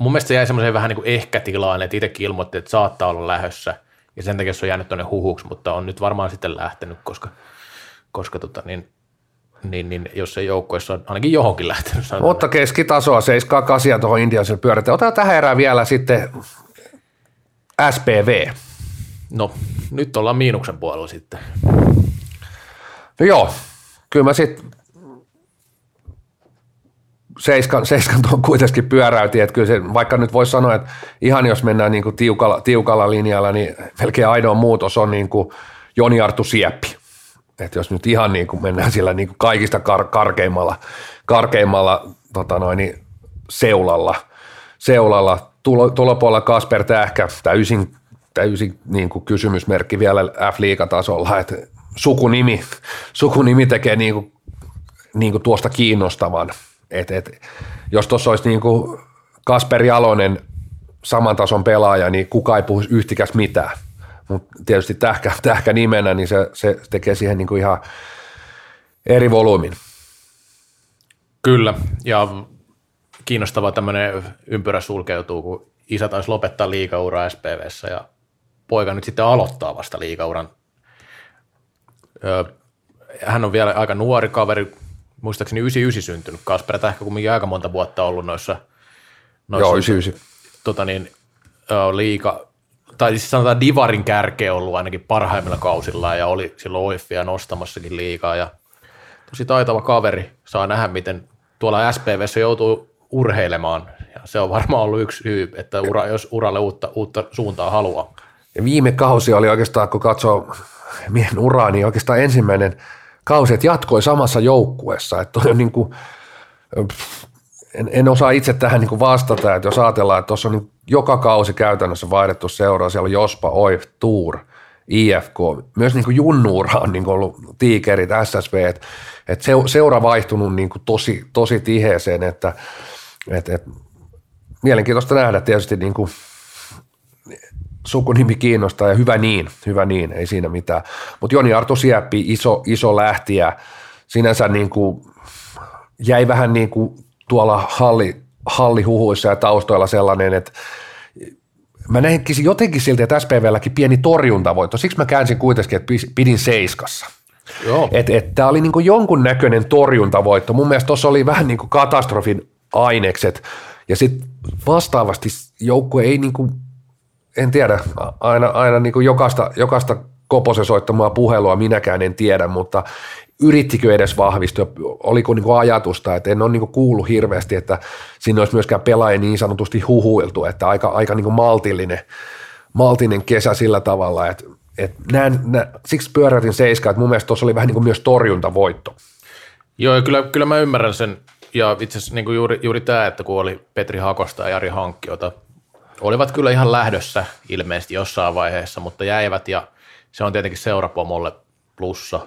[SPEAKER 2] mun mielestä se jäi semmoiseen vähän niin kuin ehkä tilaan, että itsekin ilmoitti, että saattaa olla lähössä, ja sen takia se on jäänyt tuonne huhuksi, mutta on nyt varmaan sitten lähtenyt, koska, koska tota, niin, niin, niin jos se joukkueessa on ainakin johonkin lähtenyt.
[SPEAKER 1] Sanotaan. Mutta keskitasoa, 7 8 tuohon Indiansille pyöritetään. Otetaan tähän erään vielä sitten SPV.
[SPEAKER 2] No, nyt ollaan miinuksen puolella sitten.
[SPEAKER 1] No joo, kyllä mä sitten seiskan, seiskan tuon kuitenkin pyöräytin, että kyllä se, vaikka nyt voisi sanoa, että ihan jos mennään niin kuin tiukalla, tiukalla linjalla, niin melkein ainoa muutos on niin kuin Joni Artu Sieppi että jos nyt ihan niin kuin mennään sillä niin kuin kaikista kar- karkeimmalla, karkeimmalla tota noin, niin seulalla, seulalla tulo, tulopuolella Kasper Tähkä, täysin, täysin niin kuin kysymysmerkki vielä F-liigatasolla, että sukunimi, sukunimi tekee niin kuin, niin kuin tuosta kiinnostavan. Et, et, jos tuossa olisi niin kuin Kasper Jalonen saman tason pelaaja, niin kuka ei puhuisi yhtikäs mitään – mutta tietysti tähkä, tähkä nimenä, niin se, se tekee siihen niin kuin ihan eri volyymin.
[SPEAKER 2] Kyllä, ja kiinnostava tämmöinen ympyrä sulkeutuu, kun isä taisi lopettaa liikauraa SPVssä ja poika nyt sitten aloittaa vasta liikauran. Hän on vielä aika nuori kaveri, muistaakseni 99 syntynyt. Kasper Tähkä kumminkin aika monta vuotta ollut noissa,
[SPEAKER 1] noissa Joo, 99.
[SPEAKER 2] Tota niin, liika, tai siis sanotaan Divarin kärkeä ollut ainakin parhaimmilla kausilla ja oli silloin OIFia nostamassakin liikaa ja tosi taitava kaveri. Saa nähdä, miten tuolla SPVssä joutuu urheilemaan ja se on varmaan ollut yksi syy, että ura, jos uralle uutta, uutta suuntaa haluaa.
[SPEAKER 1] Ja viime kausi oli oikeastaan, kun katsoo miehen uraa, niin oikeastaan ensimmäinen kausi, että jatkoi samassa joukkueessa. Että on niin kuin, en, en osaa itse tähän niin kuin vastata, että jos ajatellaan, että tuossa on niin joka kausi käytännössä vaihdettu seuraa, siellä on Jospa, OIF, Tour, IFK, myös niin kuin junnuura on niin kuin ollut tiikerit, SSV, että et se, seura vaihtunut niin kuin tosi, tosi tiheeseen, että et, et, mielenkiintoista nähdä tietysti niin kuin sukunimi kiinnostaa ja hyvä niin, hyvä niin, ei siinä mitään. Mutta Joni Arto Sieppi, iso, iso lähtiä, sinänsä niin kuin jäi vähän niin kuin tuolla halli, hallihuhuissa ja taustoilla sellainen, että mä näkisin jotenkin siltä, että SPVlläkin pieni torjuntavoitto. Siksi mä käänsin kuitenkin, että pidin seiskassa. Että et, tämä oli niin jonkun näköinen torjuntavoitto. Mun mielestä tuossa oli vähän niin kuin katastrofin ainekset. Ja sitten vastaavasti joukkue ei niin kuin, en tiedä, aina, aina niin kuin jokaista, jokaista Koposen soittamaa puhelua minäkään en tiedä, mutta yrittikö edes vahvistua, oliko niin kuin ajatusta, että en ole niin kuin kuullut hirveästi, että siinä olisi myöskään pelaaja niin sanotusti huhuiltu, että aika, aika niin kuin maltillinen, maltinen kesä sillä tavalla, että, että näin, näin, siksi pyörätin seiska, että mun mielestä tuossa oli vähän niin kuin myös torjuntavoitto.
[SPEAKER 2] Joo, ja kyllä, kyllä mä ymmärrän sen, ja itse asiassa niin kuin juuri, juuri tämä, että kun oli Petri Hakosta ja Jari Hankki, jota olivat kyllä ihan lähdössä ilmeisesti jossain vaiheessa, mutta jäivät ja se on tietenkin seurapomolle plussa,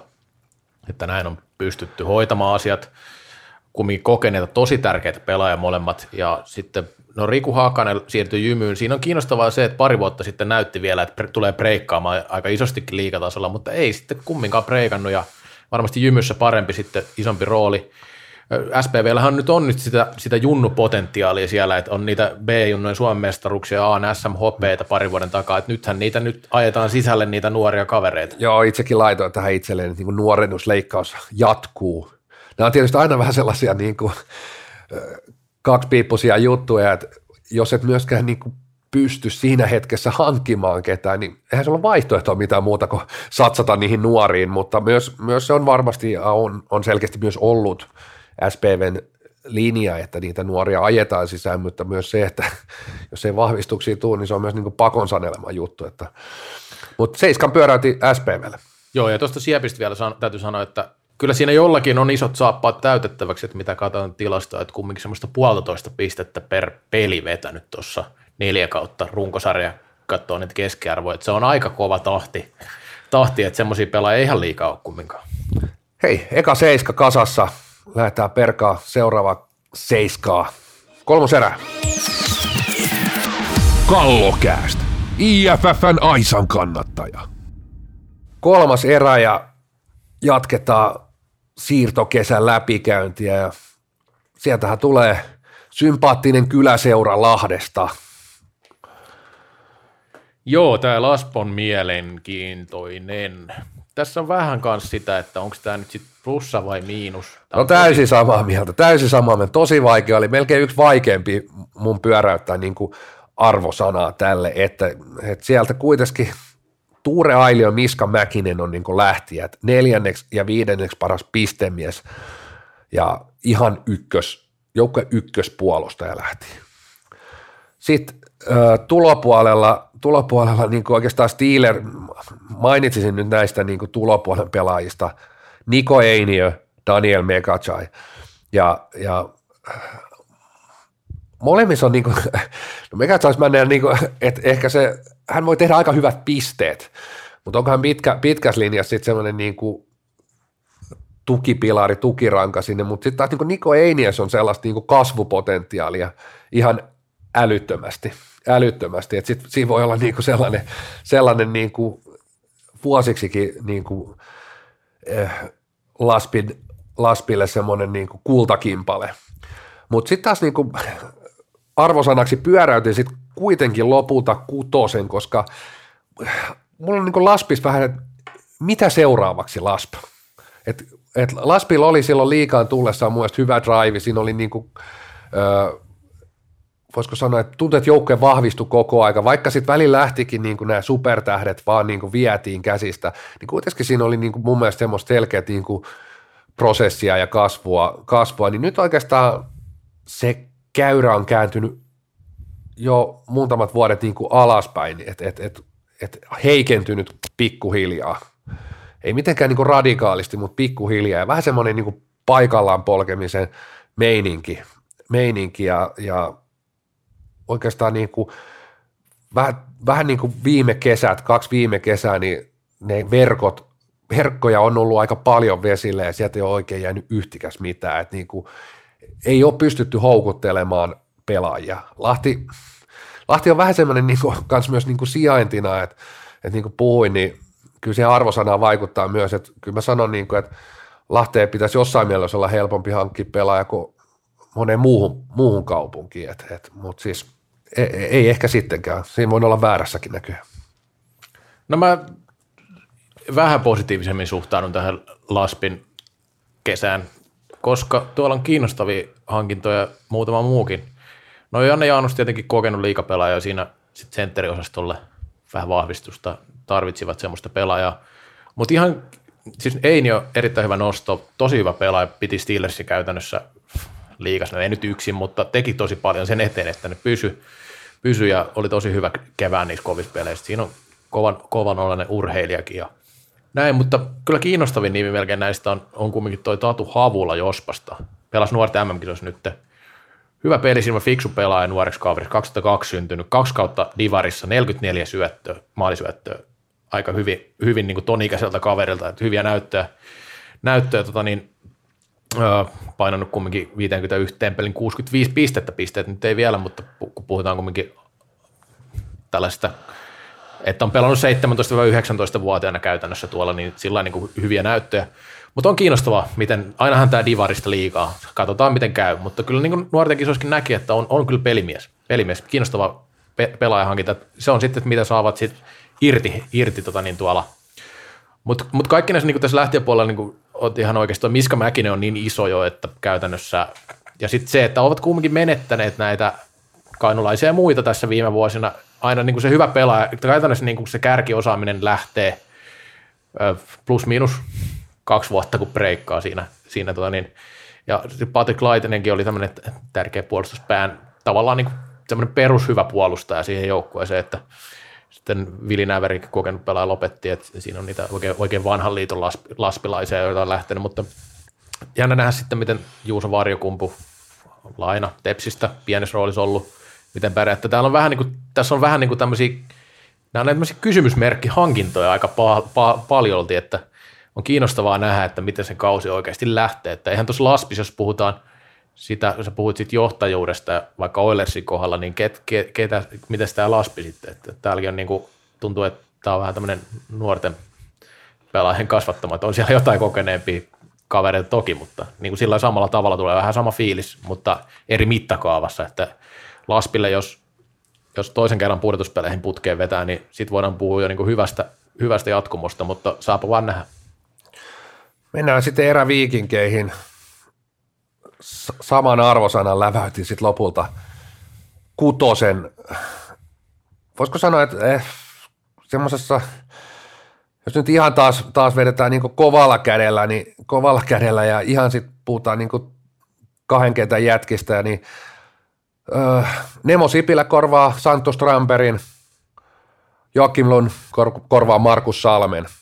[SPEAKER 2] että näin on pystytty hoitamaan asiat. Kumminkin kokeneita tosi tärkeitä pelaajia molemmat ja sitten no Riku Hakanen siirtyi jymyyn. Siinä on kiinnostavaa se, että pari vuotta sitten näytti vielä, että tulee breikkaamaan aika isostikin liikatasolla, mutta ei sitten kumminkaan breikannut ja varmasti jymyssä parempi sitten isompi rooli. SPVllähän nyt on nyt sitä, sitä junnupotentiaalia siellä, että on niitä B-junnojen Suomen mestaruuksia, A, SM, hopeita pari vuoden takaa, että nythän niitä nyt ajetaan sisälle niitä nuoria kavereita.
[SPEAKER 1] Joo, itsekin laitoin tähän itselleen, että niin nuorennusleikkaus jatkuu. Nämä on tietysti aina vähän sellaisia niin kuin, kaksipiippuisia juttuja, että jos et myöskään niin kuin pysty siinä hetkessä hankkimaan ketään, niin eihän se ole vaihtoehtoa mitään muuta kuin satsata niihin nuoriin, mutta myös, myös se on varmasti on, on selkeästi myös ollut SPVn linja, että niitä nuoria ajetaan sisään, mutta myös se, että jos ei vahvistuksia tule, niin se on myös niin pakon sanelema juttu. Että, mutta Seiskan pyöräytti SPVlle.
[SPEAKER 2] Joo, ja tuosta Siepistä vielä san, täytyy sanoa, että kyllä siinä jollakin on isot saappaat täytettäväksi, että mitä katsotaan tilastoa, että kumminkin semmoista puolitoista pistettä per peli vetänyt tuossa neljä kautta runkosarja katsoo niitä keskiarvoja, että se on aika kova tahti, tahti että semmoisia pelaajia ei ihan liikaa ole kumminkaan.
[SPEAKER 1] Hei, eka seiska kasassa, lähdetään perkaa seuraava seiskaa. Kolmos erä.
[SPEAKER 3] Kallokääst. IFFn Aisan kannattaja.
[SPEAKER 1] Kolmas erä ja jatketaan siirtokesän läpikäyntiä ja sieltähän tulee sympaattinen kyläseura Lahdesta.
[SPEAKER 2] Joo, tämä Laspon mielenkiintoinen. Tässä on vähän kanssa sitä, että onko tämä nyt sitten plussa vai miinus. Tämä
[SPEAKER 1] no täysin samaa mieltä, täysin samaa mieltä. Tosi vaikea, oli melkein yksi vaikeampi mun pyöräyttää niin kuin arvosanaa tälle, että, että sieltä kuitenkin Tuure Ailio Miska Mäkinen on niin lähtijät, neljänneksi ja viidenneksi paras pistemies ja ihan ykkös, joukko ykköspuolustaja lähti. Sitten tulopuolella, tulopuolella niin oikeastaan Steeler, mainitsisin nyt näistä niin tulopuolen pelaajista, Niko Einiö, Daniel Megachai ja, ja molemmissa on niin kuin, no Megachai mä niin kuin, että ehkä se hän voi tehdä aika hyvät pisteet, mutta onkohan pitkä, pitkässä linjassa sitten semmoinen niin kuin tukipilari, tukiranka sinne, mutta sitten taas niin Niko Einies on sellaista niin kuin kasvupotentiaalia ihan älyttömästi, älyttömästi, että sitten siinä voi olla niin kuin sellainen, sellainen niin kuin vuosiksikin niin kuin, eh, Laspin, Laspille semmoinen niin kuin kultakimpale. Mutta sitten taas niin kuin arvosanaksi pyöräytin sitten kuitenkin lopulta kutosen, koska mulla on niin Laspis vähän, että mitä seuraavaksi Lasp? Et, et Laspilla oli silloin liikaan tullessaan mun hyvä drive, siinä oli niin kuin, ö, voisiko sanoa, että tuntuu, että joukkue vahvistui koko aika, vaikka sitten välillä lähtikin niin kuin nämä supertähdet vaan niin kuin vietiin käsistä, niin kuitenkin siinä oli niin kuin mun mielestä semmoista selkeät niin kuin prosessia ja kasvua, kasvua, niin nyt oikeastaan se käyrä on kääntynyt jo muutamat vuodet niin kuin alaspäin, että et, et, et heikentynyt pikkuhiljaa. Ei mitenkään niin kuin radikaalisti, mutta pikkuhiljaa. Ja vähän semmoinen niin kuin paikallaan polkemisen meininki, meininki ja, ja oikeastaan niin kuin, vähän, vähän niin kuin viime kesät, kaksi viime kesää, niin ne verkot, verkkoja on ollut aika paljon vesille ja sieltä ei ole oikein jäänyt yhtikäs mitään. Että niin kuin, ei ole pystytty houkuttelemaan pelaajia. Lahti, Lahti on vähän semmoinen niin kuin, kans myös niin kuin sijaintina, että, että niin kuin puhuin, niin kyllä siihen arvosanaan vaikuttaa myös, että kyllä mä sanon, niin kuin, että Lahteen pitäisi jossain mielessä olla helpompi hankkia pelaaja kuin moneen muuhun, muuhun kaupunkiin, et, et, mutta siis ei, ei, ehkä sittenkään, siinä voi olla väärässäkin näköjään.
[SPEAKER 2] No mä vähän positiivisemmin suhtaudun tähän Laspin kesään koska tuolla on kiinnostavia hankintoja muutama muukin. No Janne Jaanus tietenkin kokenut liikapelaaja siinä sitten sentteriosastolle vähän vahvistusta, tarvitsivat semmoista pelaajaa. Mutta ihan, siis Eini on erittäin hyvä nosto, tosi hyvä pelaaja, piti Steelersi käytännössä liikas, no ei nyt yksin, mutta teki tosi paljon sen eteen, että ne pysy, pysy ja oli tosi hyvä kevään niissä kovissa peleissä. Siinä on kovan, kovan olainen urheilijakin ja näin, mutta kyllä kiinnostavin nimi melkein näistä on, on kumminkin toi Tatu Havula Jospasta. Pelas nuorten mm nyt hyvä pelisilmä, fiksu pelaaja nuoreksi kaveriksi, 2002 syntynyt, kaksi kautta Divarissa, 44 syöttöä, maalisyöttöä, aika hyvin, hyvin niin kuin ton ikäiseltä kaverilta, että hyviä näyttöjä, näyttöjä tota niin, painanut kumminkin 51 pelin 65 pistettä pisteet, nyt ei vielä, mutta kun puhutaan kumminkin tällaista, että on pelannut 17-19-vuotiaana käytännössä tuolla, niin sillä on niin hyviä näyttöjä. Mutta on kiinnostavaa, miten, ainahan tämä divarista liikaa, katsotaan miten käy, mutta kyllä niin nuorten kisoissakin näki, että on, on kyllä pelimies, pelimies, kiinnostava pe- pelaajahankinta. Se on sitten, mitä saavat sit irti, irti tota niin tuolla. Mutta mut kaikki näissä niin tässä lähtiöpuolella niin ihan oikeasti, Miska Mäkinen on niin iso jo, että käytännössä, ja sitten se, että ovat kumminkin menettäneet näitä kainulaisia ja muita tässä viime vuosina, aina niin kuin se hyvä pelaaja, käytännössä niin kuin se kärkiosaaminen lähtee plus minus kaksi vuotta, kun breikkaa siinä, siinä tota niin, ja Patrick Laitinenkin oli tämmöinen tärkeä puolustuspään, tavallaan niin semmoinen perushyvä puolustaja siihen joukkueeseen, että sitten Vili Näveri, kokenut pelaaja, lopetti, että siinä on niitä oikein, oikein vanhan liiton laspilaisia, joita on lähtenyt, mutta jännä nähdä sitten, miten Juuso Varjokumpu laina Tepsistä pienessä roolissa ollut, miten pärjätte. Täällä on vähän niin kuin, tässä on vähän niin kuin tämmöisiä, nämä on tämmöisiä kysymysmerkkihankintoja aika pa- pa- paljolti, että on kiinnostavaa nähdä, että miten se kausi oikeasti lähtee. Että eihän tuossa Laspis, jos puhutaan sitä, sä puhuit siitä johtajuudesta vaikka Oilersin kohdalla, niin ket, ket, ketä, miten tämä Laspi sitten? Että täälläkin on niin kuin, tuntuu, että tämä on vähän tämmöinen nuorten pelaajien kasvattama, että on siellä jotain kokeneempia kavereita toki, mutta niin kuin sillä samalla tavalla tulee vähän sama fiilis, mutta eri mittakaavassa, että Laspille, jos, jos toisen kerran pudotuspeleihin putkeen vetää, niin sitten voidaan puhua jo niin kuin hyvästä, hyvästä jatkumosta, mutta saapa vaan nähdä.
[SPEAKER 1] Mennään sitten eräviikinkeihin. Saman arvosanan läväytin sitten lopulta kutosen. Voisiko sanoa, että eh, semmoisessa, jos nyt ihan taas, taas vedetään niin kovalla kädellä, niin kovalla kädellä ja ihan sitten puhutaan niin kahden kentän jätkistä, niin öö, Nemo Sipilä korvaa Santos Tramperin, Joakim Lund kor- korvaa Markus Salmen –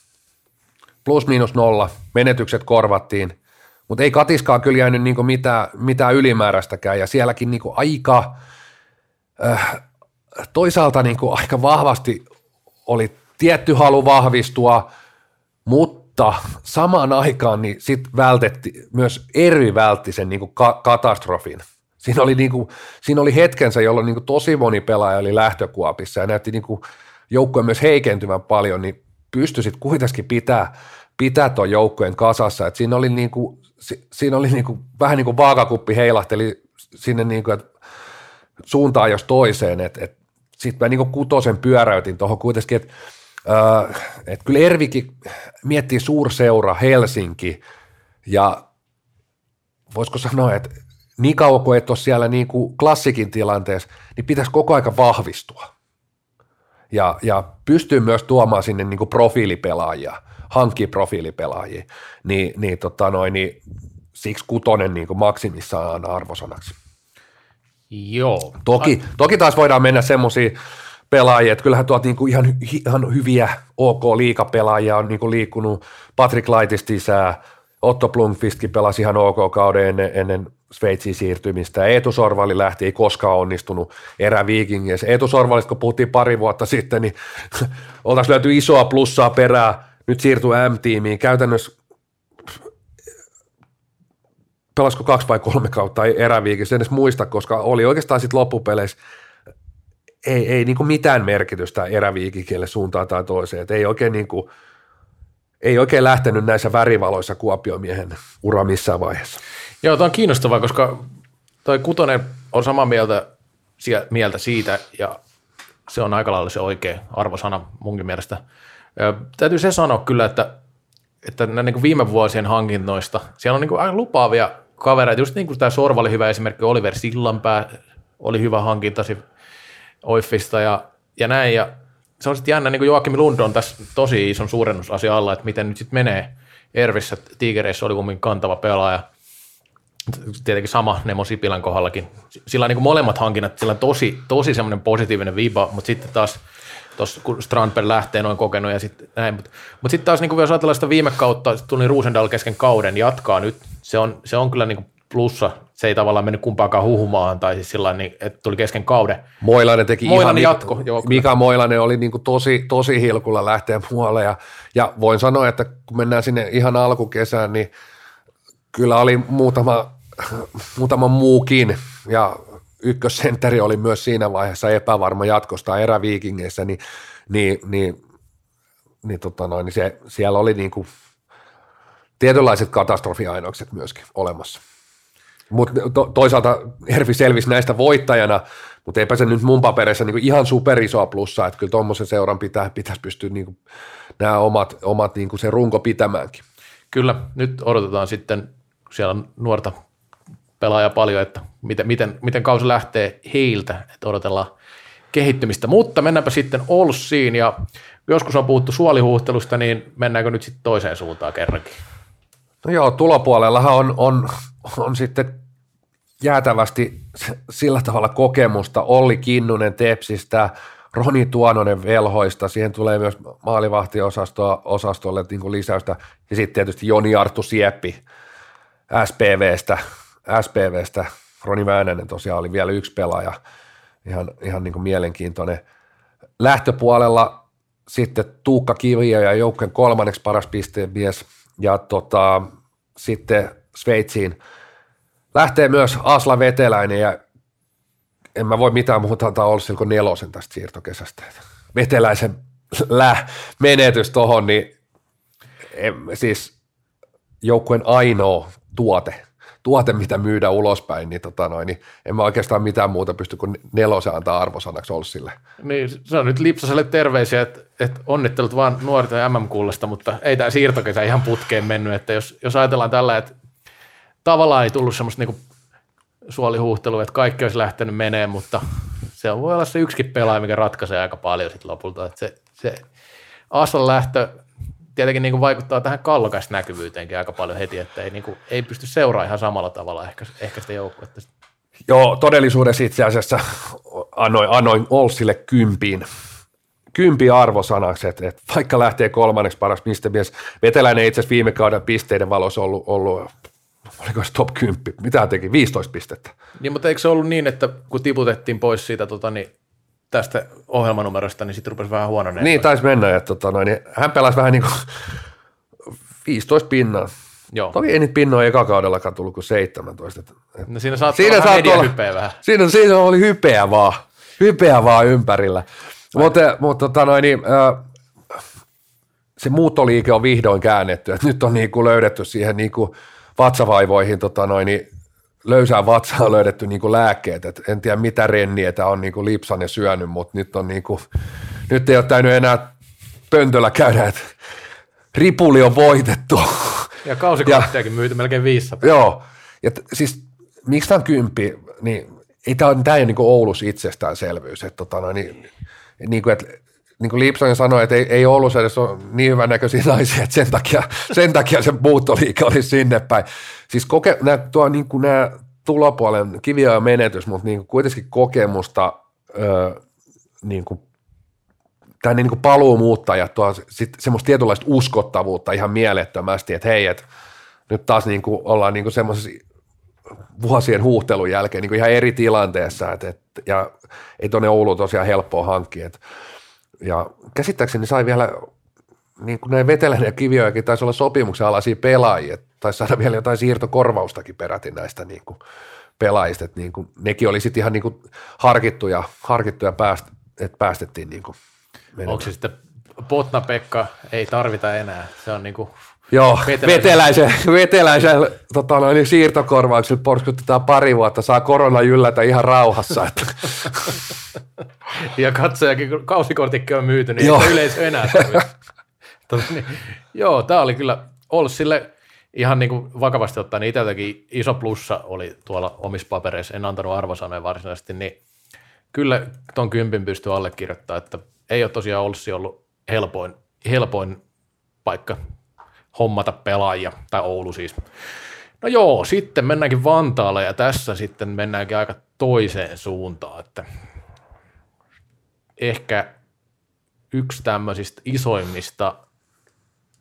[SPEAKER 1] plus miinus nolla, menetykset korvattiin, mutta ei katiskaa kyllä jäänyt niin mitään, mitään ylimääräistäkään ja sielläkin niin aika, äh, toisaalta niin aika vahvasti oli tietty halu vahvistua, mutta samaan aikaan niin sit vältetti, myös eri vältti sen niin ka- katastrofin. Siinä oli, niin kuin, siinä oli hetkensä, jolloin niin tosi moni pelaaja oli lähtökuopissa ja näytti niin joukkue myös heikentyvän paljon, niin pystyisit kuitenkin pitää, pitää tuon joukkueen kasassa. Et siinä oli, niinku, siinä oli niinku, vähän niin kuin vaakakuppi heilahteli sinne niinku, et suuntaan jos toiseen. Sitten mä niinku kutosen pyöräytin tuohon kuitenkin, että äh, et kyllä Ervikin miettii suurseura Helsinki ja voisiko sanoa, että niin kauan kuin et ole siellä niin kuin klassikin tilanteessa, niin pitäisi koko aika vahvistua ja, ja pystyy myös tuomaan sinne niin kuin profiilipelaajia, hankkii profiilipelaajia, niin, niin, tota noin, niin siksi kutonen niin maksimissaan arvosanaksi.
[SPEAKER 2] Joo.
[SPEAKER 1] Toki, toki taas voidaan mennä semmoisiin pelaajia, että kyllähän tuolta niinku ihan, ihan hyviä OK-liikapelaajia on niinku liikkunut, Patrick Laitista sisään, Otto Blomqvistkin pelasi ihan OK-kauden ennen, ennen Sveitsiin siirtymistä. Eetu Sorvalli lähti, ei koskaan onnistunut eräviikingissä. Eetu Sorvallista, kun puhuttiin pari vuotta sitten, niin oltaisiin löyty isoa plussaa perää. Nyt siirtyy M-tiimiin. Käytännössä pelasko kaksi vai kolme kautta eräviikissä, en edes muista, koska oli oikeastaan sitten loppupeleissä ei, ei niin mitään merkitystä eräviikikille suuntaan tai toiseen. Et ei oikein niin kuin, ei oikein lähtenyt näissä värivaloissa Kuopiomiehen ura missään vaiheessa.
[SPEAKER 2] Joo, tämä on kiinnostavaa, koska toi Kutonen on samaa mieltä, mieltä siitä, ja se on aika lailla se oikea arvosana munkin mielestä. Ja täytyy se sanoa kyllä, että, että niin viime vuosien hankinnoista, siellä on niin kuin aika lupaavia kavereita, just niin kuin tämä Sorva oli hyvä esimerkki, Oliver Sillanpää oli hyvä hankintasi Oiffista ja, ja näin, ja se on sitten jännä, niin kuin Joakim Lund on tässä tosi ison suurennusasia alla, että miten nyt sitten menee Ervissä, Tigereissä oli kumminkin kantava pelaaja, tietenkin sama Nemo Sipilän kohdallakin. Sillä on niin molemmat hankinnat, sillä on tosi, tosi semmoinen positiivinen viba, mutta sitten taas tuossa kun Strandberg lähtee noin kokenut ja sitten näin, mutta mut sitten taas niin jos ajatellaan sitä viime kautta, tuli Ruusendal kesken kauden, jatkaa nyt, se on, se on kyllä niin plussa se ei tavallaan mennyt kumpaankaan huhumaan, tai siis sillä niin, että tuli kesken kauden.
[SPEAKER 1] Moilainen teki
[SPEAKER 2] Moilainen
[SPEAKER 1] ihan,
[SPEAKER 2] jatko, joo, kyllä.
[SPEAKER 1] Mika Moilainen oli niin kuin tosi, tosi hilkulla lähteä muualle ja, ja voin sanoa, että kun mennään sinne ihan alkukesään, niin kyllä oli muutama, muutama muukin ja ykkössentteri oli myös siinä vaiheessa epävarma jatkosta eräviikingeissä, niin, niin, niin, niin, tota noin, niin se, siellä oli niin kuin tietynlaiset katastrofiainokset myöskin olemassa. Mutta to, toisaalta Ervi selvisi näistä voittajana, mutta eipä se nyt mun paperissa niin ihan superisoa plussaa, että kyllä tuommoisen seuran pitää, pitäisi pystyä niin kuin, nämä omat, omat niin kuin se runko pitämäänkin.
[SPEAKER 2] Kyllä, nyt odotetaan sitten, siellä nuorta pelaajaa paljon, että miten, miten, miten kausi lähtee heiltä, että odotellaan kehittymistä. Mutta mennäänpä sitten Olssiin ja joskus on puhuttu suolihuhtelusta, niin mennäänkö nyt sitten toiseen suuntaan kerrankin?
[SPEAKER 1] No joo, tulopuolellahan on, on, on sitten jäätävästi sillä tavalla kokemusta. Olli Kinnunen Tepsistä, Roni Tuononen Velhoista, siihen tulee myös maalivahtiosastolle niin lisäystä, ja sitten tietysti Joni Arttu Sieppi SPVstä, SPVstä. Roni Väänänen tosiaan oli vielä yksi pelaaja, ihan, ihan niin kuin mielenkiintoinen. Lähtöpuolella sitten Tuukka Kiviä ja joukkojen kolmanneksi paras pistemies, ja tota, sitten Sveitsiin lähtee myös Asla Veteläinen ja en mä voi mitään muuta antaa Olssil kuin nelosen tästä siirtokesästä. Veteläisen lä menetys tohon, niin en, siis joukkueen ainoa tuote, tuote, mitä myydään ulospäin, niin, tota noin, niin en mä oikeastaan mitään muuta pysty kuin nelosen antaa arvosanaksi Olssille.
[SPEAKER 2] Niin, se on nyt Lipsaselle terveisiä, että, että onnittelut vaan nuorten MM-kullasta, mutta ei tämä siirtokesä ihan putkeen mennyt, että jos, jos ajatellaan tällä, että tavallaan ei tullut semmoista niinku suolihuhtelua, että kaikki olisi lähtenyt menee, mutta se voi olla se yksikin pelaaja, mikä ratkaisee aika paljon sitten lopulta. Että se, se Aslan lähtö tietenkin niin kuin vaikuttaa tähän kallokaista näkyvyyteenkin aika paljon heti, että ei, niin kuin, ei pysty seuraamaan ihan samalla tavalla ehkä, ehkä sitä joukkuetta.
[SPEAKER 1] Joo, todellisuudessa itse asiassa annoin, annoin Olsille kympiin, kympi arvosanaksi, että, että vaikka lähtee kolmanneksi paras pistemies, Veteläinen itse asiassa viime kauden pisteiden valossa ollut, ollut oliko se top 10, mitä teki, 15 pistettä.
[SPEAKER 2] Niin, mutta eikö se ollut niin, että kun tiputettiin pois siitä tota, niin tästä ohjelmanumerosta, niin sitten rupesi vähän huononeen.
[SPEAKER 1] Niin, taisi mennä, että tota, noin, niin hän pelasi vähän niin kuin 15 pinnaa.
[SPEAKER 2] Joo.
[SPEAKER 1] Toki ei niitä pinnoja eka kaudellakaan tullut kuin 17. Että,
[SPEAKER 2] No siinä saattaa
[SPEAKER 1] siinä
[SPEAKER 2] olla
[SPEAKER 1] saattoi olla,
[SPEAKER 2] hypeä vähän.
[SPEAKER 1] Siinä, siinä oli hypeä vaan, hypeä vaan ympärillä. Mutta, mutta tota noin, niin, äh, se muuttoliike on vihdoin käännetty, että nyt on niin kuin löydetty siihen niin kuin vatsavaivoihin tota noin, niin löysään vatsaan löydetty niin kuin lääkkeet, Et en tiedä mitä renniä on niin kuin lipsan ja syönyt, mutta nyt, on niin kuin, nyt ei ole täynyt enää pöntöllä käydä, että ripuli on voitettu.
[SPEAKER 2] Ja kausikorttejakin myyty melkein 500.
[SPEAKER 1] Joo, ja t- siis miksi tämä on kymppi, niin ei tämä, tämä ei ole niin kuin Oulus itsestäänselvyys, että tota, niin, niin kuin, että niin kuin Lipson sanoi, että ei, ei Oulussa edes ole niin hyvän näköisiä naisia, että sen takia, sen takia se muuttoliike oli sinne päin. Siis koke, nämä, tuo, niin kuin nämä tulopuolen kiviä ja menetys, mutta niin kuin kuitenkin kokemusta, öö, niin kuin, tämä niin kuin paluumuuttajat tuo sit semmoista tietynlaista uskottavuutta ihan mielettömästi, että hei, että nyt taas niin kuin ollaan niin kuin semmoisessa vuosien huuhtelun jälkeen niin kuin ihan eri tilanteessa, että, että, ja ei tuonne Ouluun tosiaan helppoa hankkia, että ja käsittääkseni sai vielä, niin kuin näin Veteläinen ja Kiviojakin taisi olla sopimuksen alaisia pelaajia, taisi saada vielä jotain siirtokorvaustakin peräti näistä niin kuin pelaajista, että niin kuin, nekin oli sitten ihan niin kuin harkittuja, harkittuja pääst, että päästettiin niin kuin.
[SPEAKER 2] Onko se sitten Potna Pekka ei tarvita enää? Se on niin kuin
[SPEAKER 1] Joo,
[SPEAKER 2] Veteläisen-
[SPEAKER 1] veteläisen, tota noin, siirtokorvauksella porskutetaan pari vuotta, saa korona jyllätä ihan rauhassa. Että.
[SPEAKER 2] Ja katsojakin, kun kausikortikki on myyty, niin
[SPEAKER 1] Joo.
[SPEAKER 2] yleisö enää tarvitse. Tota niin, Joo, tämä oli kyllä ollut sille ihan niin kuin vakavasti ottaen, niin itseltäkin iso plussa oli tuolla omissa papereissa, en antanut arvosanoja varsinaisesti, niin kyllä tuon kympin pystyy allekirjoittamaan, että ei ole tosiaan Olssi ollut helpoin, helpoin paikka hommata pelaajia, tai Oulu siis. No joo, sitten mennäänkin Vantaalle ja tässä sitten mennäänkin aika toiseen suuntaan, että ehkä yksi tämmöisistä isoimmista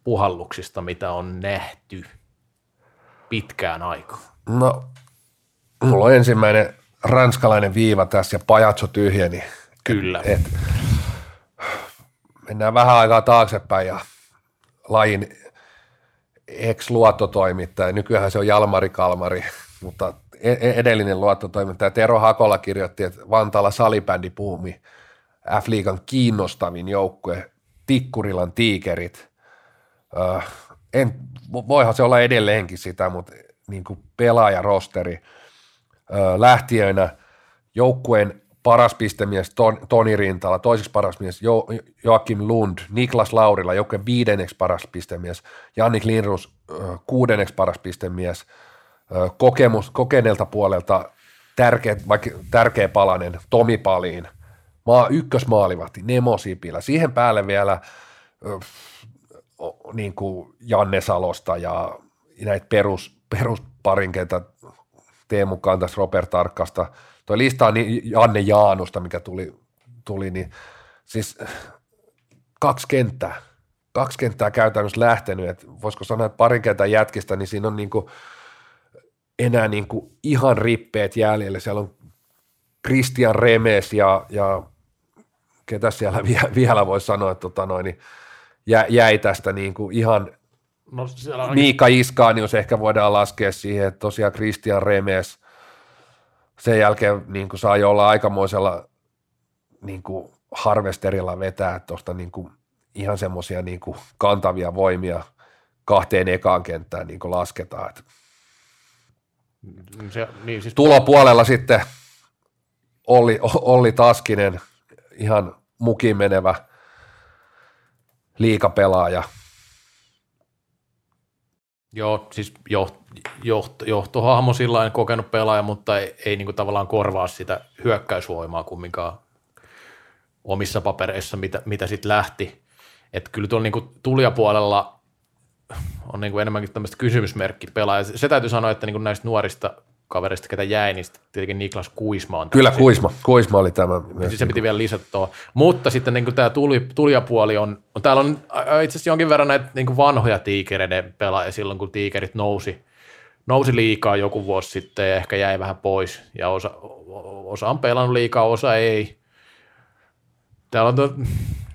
[SPEAKER 2] puhalluksista, mitä on nähty pitkään aikaan.
[SPEAKER 1] No, mulla on ensimmäinen ranskalainen viiva tässä ja pajatso tyhjeni.
[SPEAKER 2] Kyllä.
[SPEAKER 1] Et, mennään vähän aikaa taaksepäin ja lajin ex-luottotoimittaja, nykyään se on Jalmari Kalmari, mutta e- e- edellinen luottotoimittaja Tero Hakola kirjoitti, että Vantaalla salibändi puumi F-liigan kiinnostavin joukkue, Tikkurilan tiikerit. Öö, en, voihan se olla edelleenkin sitä, mutta niin pelaajarosteri öö, lähtiöinä joukkueen paras pistemies Toni Rintala, toiseksi paras mies jo, Joakim Lund, Niklas Laurila, joukkueen viidenneksi paras pistemies, Jannik Lindrus kuudenneksi paras pistemies, kokemus, kokeneelta puolelta tärkeä, vaikka tärkeä palanen, Tomi Paliin, maa, ykkösmaalivahti, Nemo Sipilä, siihen päälle vielä niin kuin Janne Salosta ja näitä perus, perusparinkeita, Teemu Kantas, Robert Tarkkasta – Tuo lista on niin Janne Jaanusta, mikä tuli, tuli niin siis kaksi kenttää, kaksi kenttää käytännössä lähtenyt, että voisiko sanoa, että parin kentän jätkistä, niin siinä on niin kuin enää niin kuin ihan rippeet jäljellä. Siellä on Christian Remes ja, ja ketä siellä vielä, voisi sanoa, että tota noin, niin jäi tästä niin kuin ihan No, on... Miika Iskaanius ehkä voidaan laskea siihen, että tosiaan Christian Remes, sen jälkeen niin kuin saa jo olla aikamoisella niin kuin harvesterilla vetää tuosta niin kuin ihan semmoisia niin kuin kantavia voimia kahteen ekaan kenttään niin kuin lasketaan. Että se, niin siis... Tulopuolella sitten Olli, Olli Taskinen, ihan mukin menevä liikapelaaja –
[SPEAKER 2] Joo, siis joht, joht, johtohahmo sillä kokenut pelaaja, mutta ei, ei niin tavallaan korvaa sitä hyökkäysvoimaa kumminkaan omissa papereissa, mitä, mitä sitten lähti. Että kyllä tuolla niin tulijapuolella on niin enemmänkin tämmöistä kysymysmerkki pelaaja. Se täytyy sanoa, että niin näistä nuorista kaverista, ketä jäi, niin tietenkin Niklas Kuisma on.
[SPEAKER 1] Kyllä Kuisma, Kuisma oli tämä.
[SPEAKER 2] Siis se piti vielä lisätä tuo. Mutta sitten niin tämä tuli, tulijapuoli on, on, täällä on itse asiassa jonkin verran näitä niin vanhoja tiikereiden pelaajia silloin, kun tiikerit nousi, nousi liikaa joku vuosi sitten ja ehkä jäi vähän pois. Ja osa, osa on pelannut liikaa, osa ei. Täällä on tuo,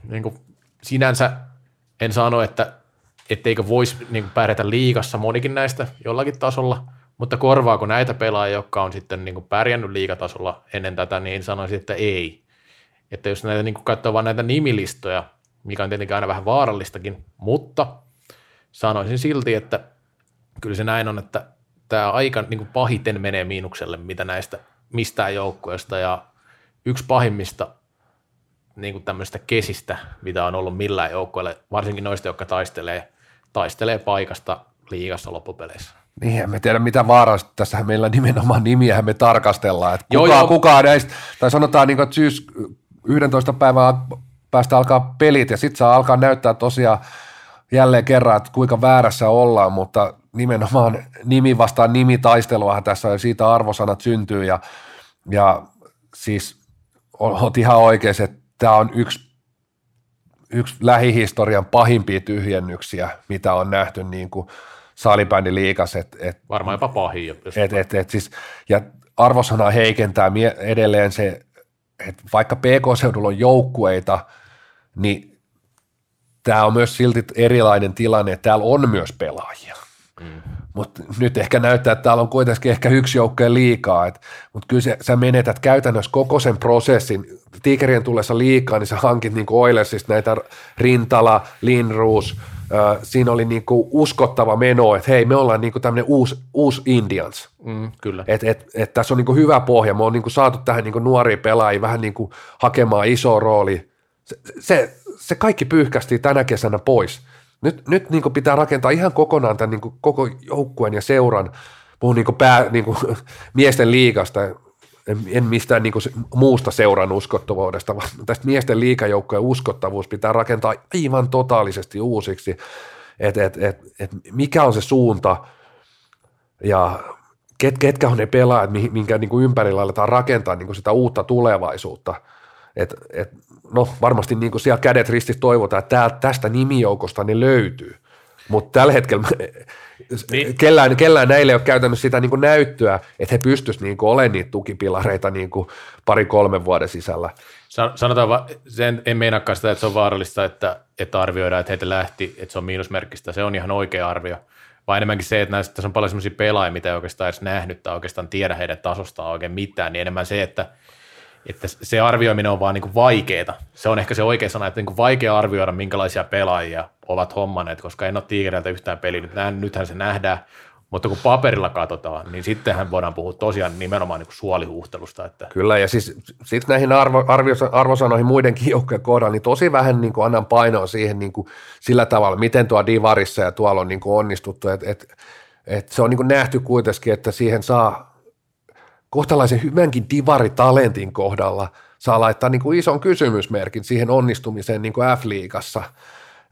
[SPEAKER 2] niin kuin, sinänsä en sano, että etteikö voisi niin pärjätä liikassa monikin näistä jollakin tasolla – mutta korvaako näitä pelaajia, jotka on sitten niin kuin pärjännyt liigatasolla ennen tätä, niin sanoisin, että ei. Että jos näitä niin kuin katsoo vain näitä nimilistoja, mikä on tietenkin aina vähän vaarallistakin, mutta sanoisin silti, että kyllä se näin on, että tämä aika niin kuin pahiten menee miinukselle, mitä näistä mistään joukkueesta ja yksi pahimmista niin kuin tämmöistä kesistä, mitä on ollut millään joukkueelle, varsinkin noista, jotka taistelee, taistelee paikasta liigassa loppupeleissä.
[SPEAKER 1] Niin, emme tiedä mitä vaarasta. Tässä meillä nimenomaan nimiä me tarkastellaan. Että kuka, joo, joo. kukaan näistä, tai sanotaan niin kuin, että syys 11 päivää päästä alkaa pelit ja sitten saa alkaa näyttää tosiaan jälleen kerran, että kuinka väärässä ollaan, mutta nimenomaan nimi vastaan nimitaisteluahan tässä ja siitä arvosanat syntyy ja, ja siis olet ihan oikein, että tämä on yksi, yksi lähihistorian pahimpia tyhjennyksiä, mitä on nähty niin kuin – salibändi liikas. Et, et,
[SPEAKER 2] Varmaan jopa pahin.
[SPEAKER 1] Et, et, et, siis, ja arvosana heikentää edelleen se, että vaikka PK-seudulla on joukkueita, niin tämä on myös silti erilainen tilanne, että täällä on myös pelaajia. Mm. Mutta nyt ehkä näyttää, että täällä on kuitenkin ehkä yksi joukkue liikaa, mutta kyllä se, sä menetät käytännössä koko sen prosessin. Tiikerien tullessa liikaa, niin sä hankit niin Oilersista näitä Rintala, Linruus, siinä oli niin kuin uskottava meno, että hei, me ollaan niin kuin tämmöinen uusi, uusi Indians.
[SPEAKER 2] Mm, kyllä.
[SPEAKER 1] Et, et, et tässä on niin kuin hyvä pohja. Me on niin kuin saatu tähän niin kuin nuoria pelaajia vähän niin kuin hakemaan iso rooli. Se, se, se kaikki pyyhkästiin tänä kesänä pois. Nyt, nyt niin kuin pitää rakentaa ihan kokonaan tämän niin kuin koko joukkueen ja seuran, puhun niin kuin pää, niin kuin miesten liikasta, en, en mistään niin muusta seuran uskottavuudesta, vaan tästä miesten liikajoukkojen uskottavuus pitää rakentaa aivan totaalisesti uusiksi, että et, et, et mikä on se suunta ja ket, ketkä on ne pelaajat, minkä niin kuin ympärillä aletaan rakentaa niin kuin sitä uutta tulevaisuutta. Et, et, no varmasti niin kuin siellä kädet ristissä toivotaan, että tästä nimijoukosta ne löytyy. Mutta tällä hetkellä niin. kellään, kellään näille ei ole käytännössä sitä niin kuin näyttöä, että he pystyisivät niin olemaan niitä tukipilareita niin kuin pari-kolmen vuoden sisällä.
[SPEAKER 2] Sanotaan, va- sen, en meinaakaan sitä, että se on vaarallista, että, että arvioidaan, että heitä lähti, että se on miinusmerkkistä. Se on ihan oikea arvio. Vaan enemmänkin se, että näissä, tässä on paljon sellaisia pelaajia, mitä ei oikeastaan edes nähnyt tai oikeastaan tiedä heidän tasostaan oikein mitään, niin enemmän se, että, että se arvioiminen on vaan niin vaikeaa. Se on ehkä se oikea sana, että niin kuin vaikea arvioida, minkälaisia pelaajia ovat hommaneet, koska en ole tiikereiltä yhtään peliä. Nyt, nythän se nähdään, mutta kun paperilla katsotaan, niin sittenhän voidaan puhua tosiaan nimenomaan niin suolihuhtelusta. Että...
[SPEAKER 1] Kyllä, ja siis sitten näihin arvo, arvio, arvosanoihin muidenkin joukkojen kohdalla, niin tosi vähän niin kuin annan painoa siihen niin kuin sillä tavalla, miten tuo Divarissa ja tuolla on niin kuin onnistuttu. Et, et, et se on niin kuin nähty kuitenkin, että siihen saa kohtalaisen hyvänkin divaritalentin kohdalla saa laittaa niin kuin ison kysymysmerkin siihen onnistumiseen niin kuin F-liigassa –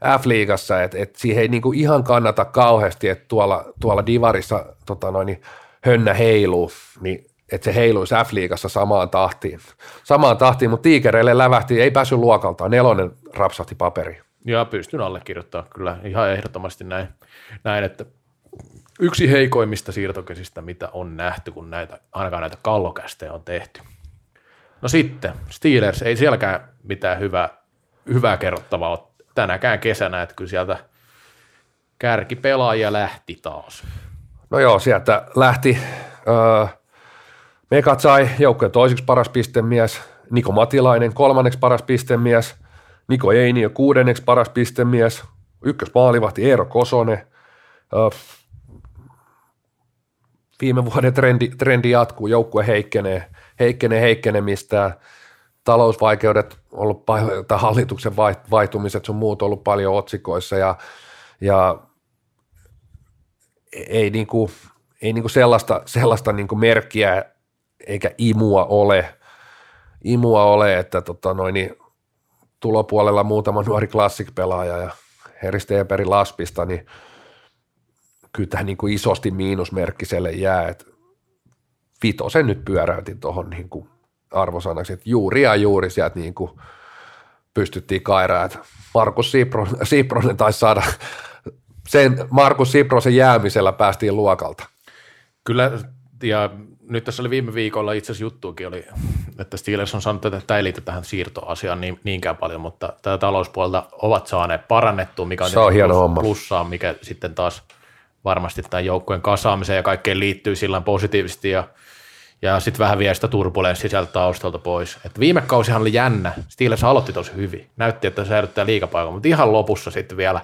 [SPEAKER 1] F-liigassa, että et siihen ei niinku ihan kannata kauheasti, että tuolla, tuolla divarissa tota noin, niin hönnä heiluu, niin että se heiluisi F-liigassa samaan tahtiin. Samaan tahtiin, mutta tiikereille lävähti, ei päässyt luokaltaan, nelonen rapsahti paperi.
[SPEAKER 2] Ja pystyn allekirjoittamaan kyllä ihan ehdottomasti näin, näin että yksi heikoimmista siirtokesistä, mitä on nähty, kun näitä, ainakaan näitä kallokästejä on tehty. No sitten, Steelers, ei sielläkään mitään hyvää, hyvää kerrottavaa ole tänäkään kesänä, että kyllä sieltä kärkipelaajia lähti taas.
[SPEAKER 1] No joo, sieltä lähti öö, Mekat sai joukkojen toiseksi paras pistemies, Niko Matilainen kolmanneksi paras pistemies, Niko Eini kuudenneksi paras pistemies, maalivahti Eero Kosonen. Öö, viime vuoden trendi, trendi jatkuu, joukkue heikkenee, heikkenee heikkenemistä talousvaikeudet ollut paljon, tai hallituksen vaihtumiset sun muut ollut paljon otsikoissa ja, ja ei, niinku, ei niinku sellaista, sellaista niinku merkkiä eikä imua ole, imua ole että tota noin, niin tulopuolella muutama nuori klassikpelaaja ja Heri Steeperi Laspista, niin kyllä tämä niin kuin isosti miinusmerkkiselle jää, että vitosen nyt pyöräytin tuohon niin kuin arvosanaksi, että juuri ja juuri sieltä niin kuin pystyttiin kairaan, että Markus Sipronen, Sipronen taisi saada sen Markus Siprosen jäämisellä päästiin luokalta.
[SPEAKER 2] Kyllä, ja nyt tässä oli viime viikolla itse asiassa juttuukin oli, että Steelers on sanonut, että tämä ei liity tähän siirtoasiaan niin, niinkään paljon, mutta tätä talouspuolta ovat saaneet parannettua, mikä on,
[SPEAKER 1] Se on hieno plus, homma.
[SPEAKER 2] plussaa, mikä sitten taas varmasti tämän joukkojen kasaamiseen ja kaikkeen liittyy sillä positiivisesti ja ja sitten vähän vie sitä turbulenssia sieltä taustalta pois. Et viime kausihan oli jännä. Steelers aloitti tosi hyvin. Näytti, että säilyttää liikapaikan, mutta ihan lopussa sitten vielä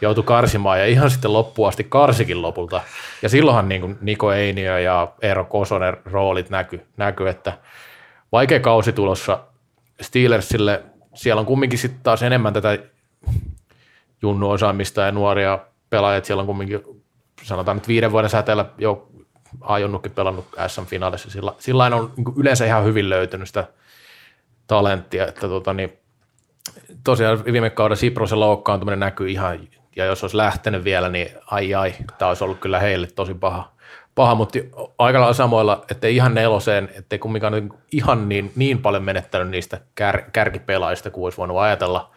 [SPEAKER 2] joutui karsimaan ja ihan sitten loppuun asti karsikin lopulta. Ja silloinhan niin Niko Einio ja Eero Kosonen roolit näky, näky, että vaikea kausi tulossa Steelersille. Siellä on kumminkin sitten taas enemmän tätä junnu-osaamista ja nuoria pelaajia. Siellä on kumminkin sanotaan nyt viiden vuoden säteellä jo Ajonnutkin pelannut SM-finaalissa. Sillä, sillä on niin yleensä ihan hyvin löytynyt sitä talenttia, että tota, niin, tosiaan viime kauden Siprosen loukkaantuminen näkyy ihan, ja jos olisi lähtenyt vielä, niin ai ai, tämä olisi ollut kyllä heille tosi paha, paha mutta aika lailla samoilla, että ihan neloseen, ettei kumminkaan ihan niin, niin paljon menettänyt niistä kär, kärkipelaajista kuin olisi voinut ajatella,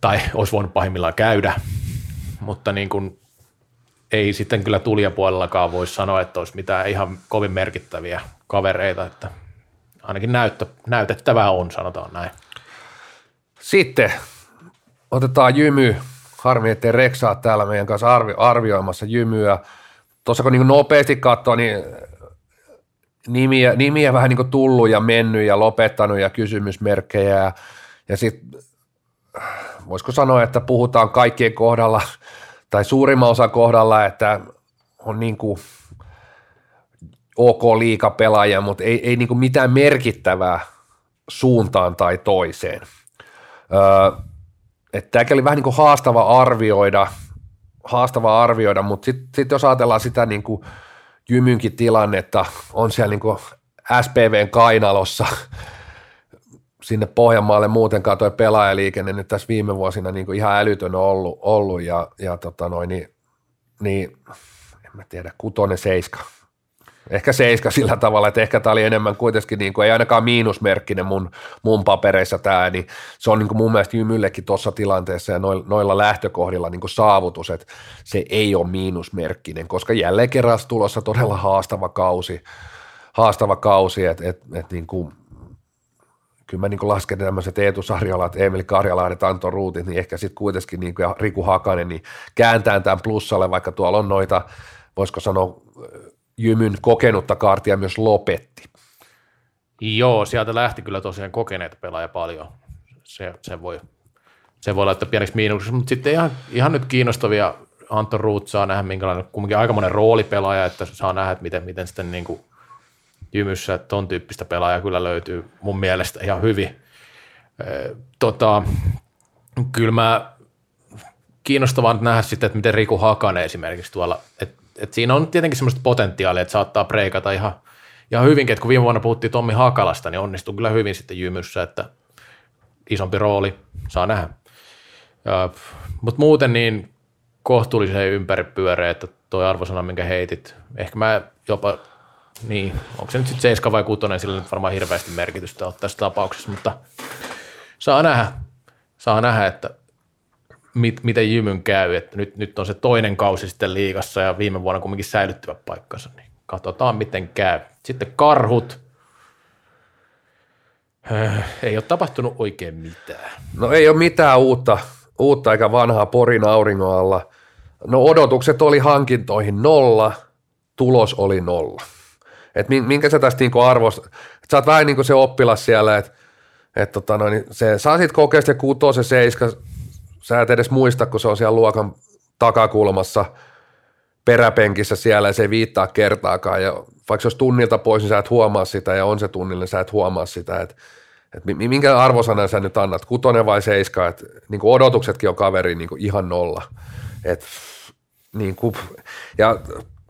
[SPEAKER 2] tai olisi voinut pahimmillaan käydä, mutta niin kuin ei sitten kyllä tulijapuolellakaan voi sanoa, että olisi mitään ihan kovin merkittäviä kavereita, että ainakin näyttö, näytettävää on, sanotaan näin.
[SPEAKER 1] Sitten otetaan jymy. Harmi, ettei Reksaa täällä meidän kanssa arvi, arvioimassa jymyä. Tuossa kun niin nopeasti katsoo, niin nimiä, nimiä vähän niin tullut ja mennyt ja lopettanut ja kysymysmerkkejä. Ja, ja sitten voisiko sanoa, että puhutaan kaikkien kohdalla – tai suurimman osan kohdalla, että on niin kuin ok liika pelaaja, mutta ei, ei niin kuin mitään merkittävää suuntaan tai toiseen. Öö, että tämäkin oli vähän niin kuin haastava arvioida, haastava arvioida, mutta sitten sit jos ajatellaan sitä niin kuin Jymynkin tilannetta, on siellä niin kuin SPVn kainalossa sinne Pohjanmaalle muutenkaan tuo pelaajaliikenne nyt tässä viime vuosina niin kuin ihan älytön ollut, ollut ja, ja tota noin, niin, niin, en mä tiedä, kutonen seiska. Ehkä seiska sillä tavalla, että ehkä tämä oli enemmän kuitenkin, niin kuin, ei ainakaan miinusmerkkinen mun, mun papereissa tämä, niin se on niin kuin mun mielestä Jymyllekin tuossa tilanteessa ja noilla, noilla lähtökohdilla niin kuin saavutus, että se ei ole miinusmerkkinen, koska jälleen kerran tulossa todella haastava kausi, haastava kausi, että et, et, niin kuin, kyllä mä niin lasken tämmöiset Eetu Sarjolat, Emil Karjalahdet, Anto Ruutit, niin ehkä sitten kuitenkin niin ja Riku Hakanen, niin kääntää tämän plussalle, vaikka tuolla on noita, voisiko sanoa, jymyn kokenutta kaartia myös lopetti.
[SPEAKER 2] Joo, sieltä lähti kyllä tosiaan kokeneita pelaajia paljon. Se, se, voi, se voi laittaa pieneksi miinukseksi, mutta sitten ihan, ihan nyt kiinnostavia Anton Ruut saa nähdä, minkälainen kumminkin aikamoinen roolipelaaja, että saa nähdä, että miten, miten sitten niin kuin jymyssä ton tyyppistä pelaajaa kyllä löytyy mun mielestä ihan hyvin. Tota, kyllä mä kiinnostavaa nähdä sitten, että miten Riku Hakanen esimerkiksi tuolla, että et siinä on tietenkin semmoista potentiaalia, että saattaa preikata ihan, ihan hyvinkin, että kun viime vuonna puhuttiin Tommi Hakalasta, niin onnistuu kyllä hyvin sitten jymyssä, että isompi rooli, saa nähdä. Mutta muuten niin kohtuullisen ympäripyöreä, että toi arvosana, minkä heitit, ehkä mä jopa, niin, onko se nyt sitten 7 vai 6, sillä nyt varmaan hirveästi merkitystä on tässä tapauksessa, mutta saa nähdä, saa nähdä, että mit, miten Jymyn käy, että nyt, nyt on se toinen kausi sitten liigassa ja viime vuonna kumminkin säilyttivät paikkansa, niin katsotaan miten käy. Sitten karhut, äh, ei ole tapahtunut oikein mitään.
[SPEAKER 1] No ei ole mitään uutta, uutta eikä vanhaa Porin auringon alla. No odotukset oli hankintoihin nolla, tulos oli nolla. Et minkä sä tästä niinku arvost, sä oot vähän niin kuin se oppilas siellä, että et tota no, niin se, saa sit kokeista se kutosen, seiska, sä et edes muista, kun se on siellä luokan takakulmassa peräpenkissä siellä ja se ei viittaa kertaakaan. Ja vaikka se olisi tunnilta pois, niin sä et huomaa sitä ja on se tunnille, niin sä et huomaa sitä, että että minkä arvosanan sä nyt annat, kutonen vai seiska, että niin odotuksetkin on kaveri niin ihan nolla. Et, niin kuin, ja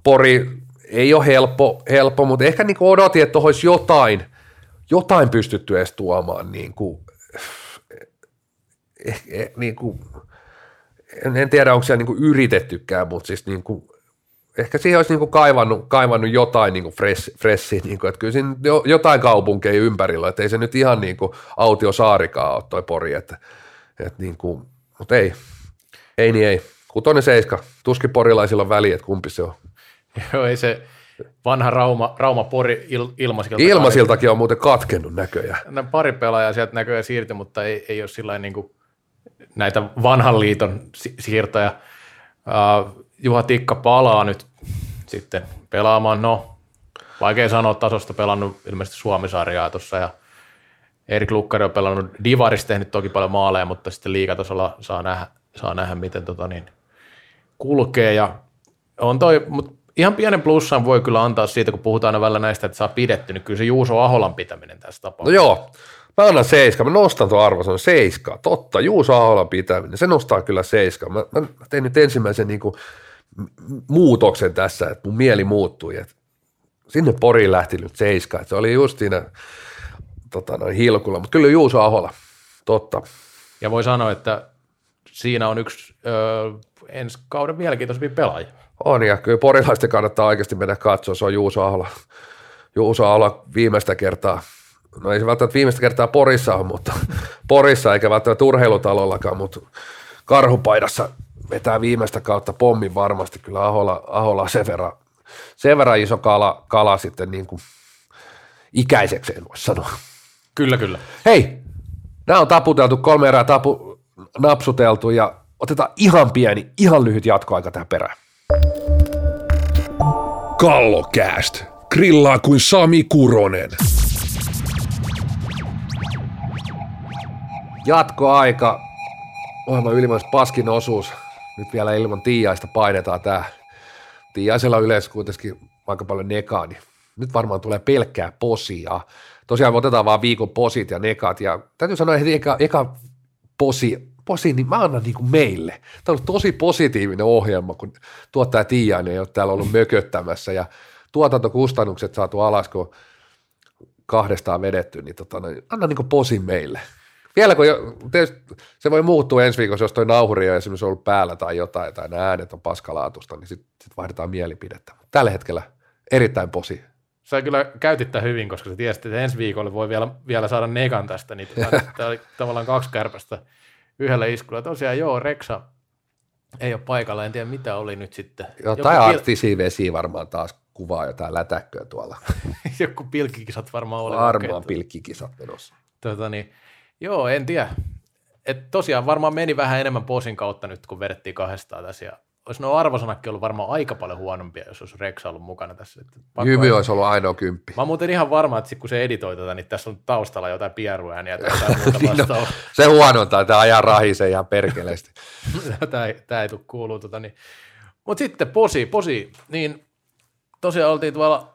[SPEAKER 1] Pori ei ole helppo, helppo mutta ehkä niin odotin, että olisi jotain, jotain pystytty edes tuomaan niin kuin, eh, eh, niin kuin, en, en tiedä, onko siellä niin kuin yritettykään, mutta siis niin kuin, ehkä siihen olisi niin kuin kaivannut, kaivannut jotain niin kuin fresh, freshia, niin kuin, että kyllä siinä jo, jotain kaupunkeja ympärillä, että ei se nyt ihan niin kuin Autio Saarikaan ole toi pori, että, että niin kuin, mutta ei, ei niin ei. Kutonen seiska, tuskin porilaisilla on väliä, että kumpi se on.
[SPEAKER 2] Joo, ei se vanha Rauma, Rauma Pori il, Ilmasilta.
[SPEAKER 1] Ilmasiltakin on muuten katkennut näköjään.
[SPEAKER 2] No, pari pelaajaa sieltä näköjään siirtyi, mutta ei, ei ole sillä niin kuin näitä vanhan liiton siirtoja. Uh, Juha Tikka palaa nyt sitten pelaamaan, no vaikea sanoa tasosta pelannut ilmeisesti Suomisarjaa tuossa ja Erik Lukkari on pelannut Divarissa tehnyt toki paljon maaleja, mutta sitten liikatasolla saa nähdä, saa nähdä miten tota niin, kulkee ja on toi, mutta ihan pienen plussan voi kyllä antaa siitä, kun puhutaan aina välillä näistä, että saa pidetty, niin kyllä se Juuso Aholan pitäminen tässä tapauksessa.
[SPEAKER 1] No joo, Mä annan seiska, mä nostan tuon arvon, seiska, totta, Juuso Aholan pitäminen, se nostaa kyllä seiska. Mä, mä tein nyt ensimmäisen niin kuin, muutoksen tässä, että mun mieli muuttui, että sinne Poriin lähti nyt seiska, että se oli just siinä tota, noin hilkulla, mutta kyllä Juuso Ahola, totta.
[SPEAKER 2] Ja voi sanoa, että siinä on yksi ö, ensi kauden mielenkiintoisempi pelaaja.
[SPEAKER 1] On, ja kyllä porilaisten kannattaa oikeasti mennä katsoa, se on Juuso Ahola. Juuso Ahola viimeistä kertaa no ei se välttämättä viimeistä kertaa Porissa ole, mutta Porissa eikä välttämättä urheilutalollakaan, mutta karhupaidassa vetää viimeistä kautta pommin varmasti kyllä Ahola, Ahola sen, verran, sen verran iso kala, kala sitten niin kuin ikäisekseen voisi sanoa.
[SPEAKER 2] Kyllä, kyllä.
[SPEAKER 1] Hei, nämä on taputeltu, kolme erää tapu, napsuteltu ja otetaan ihan pieni, ihan lyhyt jatkoaika tähän perään.
[SPEAKER 3] Kallokääst. Grillaa kuin Sami Kuronen.
[SPEAKER 1] Jatkoaika. Ohjelman ylimmäis paskin osuus. Nyt vielä ilman Tiiaista painetaan tää. Tiiaisella yleensä kuitenkin aika paljon nekaa, niin nyt varmaan tulee pelkkää posia. Tosiaan otetaan vaan viikon posit ja nekat, ja täytyy sanoa, että eka, eka posi, posi, niin mä annan niin kuin meille. Tämä on ollut tosi positiivinen ohjelma, kun tuottaja Tiiainen ei ole täällä ollut mököttämässä, ja tuotantokustannukset saatu alas, kun kahdestaan vedetty, niin tota, anna niin kuin posin meille. Vielä kun jo, se voi muuttua ensi viikossa, jos toi nauhuri on esimerkiksi ollut päällä tai jotain, tai nämä äänet on paskalaatusta, niin sitten sit vaihdetaan mielipidettä. Tällä hetkellä Erittäin posi.
[SPEAKER 2] Sä kyllä käytit tämän hyvin, koska sä tiesit, että ensi viikolla voi vielä, vielä saada negan tästä, niin tämä oli tavallaan kaksi kärpästä yhdellä iskulla. Tosiaan joo, Reksa ei ole paikalla, en tiedä mitä oli nyt sitten.
[SPEAKER 1] Jotain Joku arktisia vesiä varmaan taas kuvaa jotain lätäkköä tuolla.
[SPEAKER 2] Joku pilkkikisat varmaan oli.
[SPEAKER 1] Varmaan pilkkikisat menossa.
[SPEAKER 2] Tota niin, joo, en tiedä. Et tosiaan varmaan meni vähän enemmän posin kautta nyt, kun vedettiin kahdestaan tässä. Ja olisi nuo arvosanakki ollut varmaan aika paljon huonompia, jos olisi Rexa ollut mukana tässä.
[SPEAKER 1] Jymy olisi ollut ainoa kymppi.
[SPEAKER 2] Mä oon muuten ihan varma, että sit kun se editoi tätä, niin tässä on taustalla jotain pieruääniä tai jotain muuta niin
[SPEAKER 1] no, se huonontaa, tämä ajaa rahisee ihan perkeleesti.
[SPEAKER 2] tämä, ei, tämä ei tule kuuluu. Tota, niin. Mutta sitten posi, posi, niin tosiaan oltiin tuolla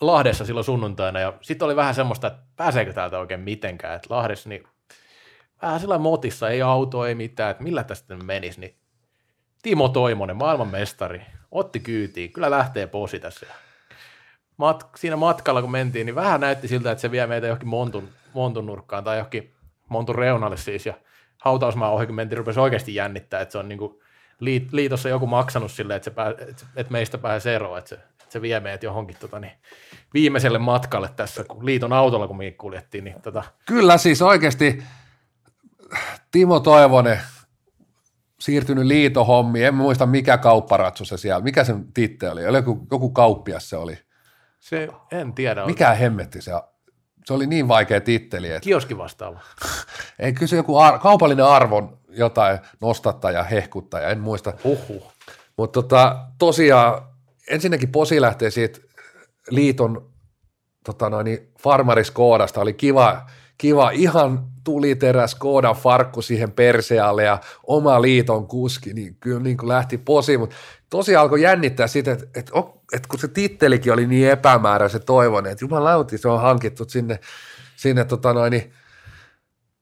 [SPEAKER 2] Lahdessa silloin sunnuntaina ja sitten oli vähän semmoista, että pääseekö täältä oikein mitenkään, että Lahdessa niin vähän sillä motissa, ei auto, ei mitään, että millä tästä menisi, niin Timo Toimonen, maailmanmestari, otti kyytiin, kyllä lähtee posi tässä. Mat- siinä matkalla kun mentiin, niin vähän näytti siltä, että se vie meitä johonkin montun, montun nurkkaan tai johonkin montun reunalle siis, ja hautausmaa ohi, kun mentiin, rupesi oikeasti jännittää, että se on niin kuin liit- liitossa joku maksanut sille, että, se pää, että meistä pääsee eroon, että se, että se vie meidät johonkin tota, niin, viimeiselle matkalle tässä, kun liiton autolla, kun me kuljettiin. Niin, tota...
[SPEAKER 1] Kyllä siis oikeasti Timo Toivonen siirtynyt liitohommiin, en muista mikä kaupparatsu se siellä, mikä sen titte oli, joku, joku kauppias se oli.
[SPEAKER 2] Se, en tiedä.
[SPEAKER 1] Mikä hemmetti se, se oli niin vaikea titteli. Että...
[SPEAKER 2] Kioski vastaava.
[SPEAKER 1] Ei kysy joku ar- kaupallinen arvon jotain nostattaja, hehkuttaja, en muista.
[SPEAKER 2] Uhuh.
[SPEAKER 1] Mutta tota, tosiaan ensinnäkin posi lähtee siitä liiton tota noin, farmariskoodasta, oli kiva, kiva, ihan tuliteräs koodan farkku siihen persealle ja oma liiton kuski, niin kyllä niin kuin lähti posi, mutta tosiaan alkoi jännittää sitä, että, että, että kun se tittelikin oli niin epämääräinen, se toivon, että jumalauti se on hankittu sinne, sinne tota noin, niin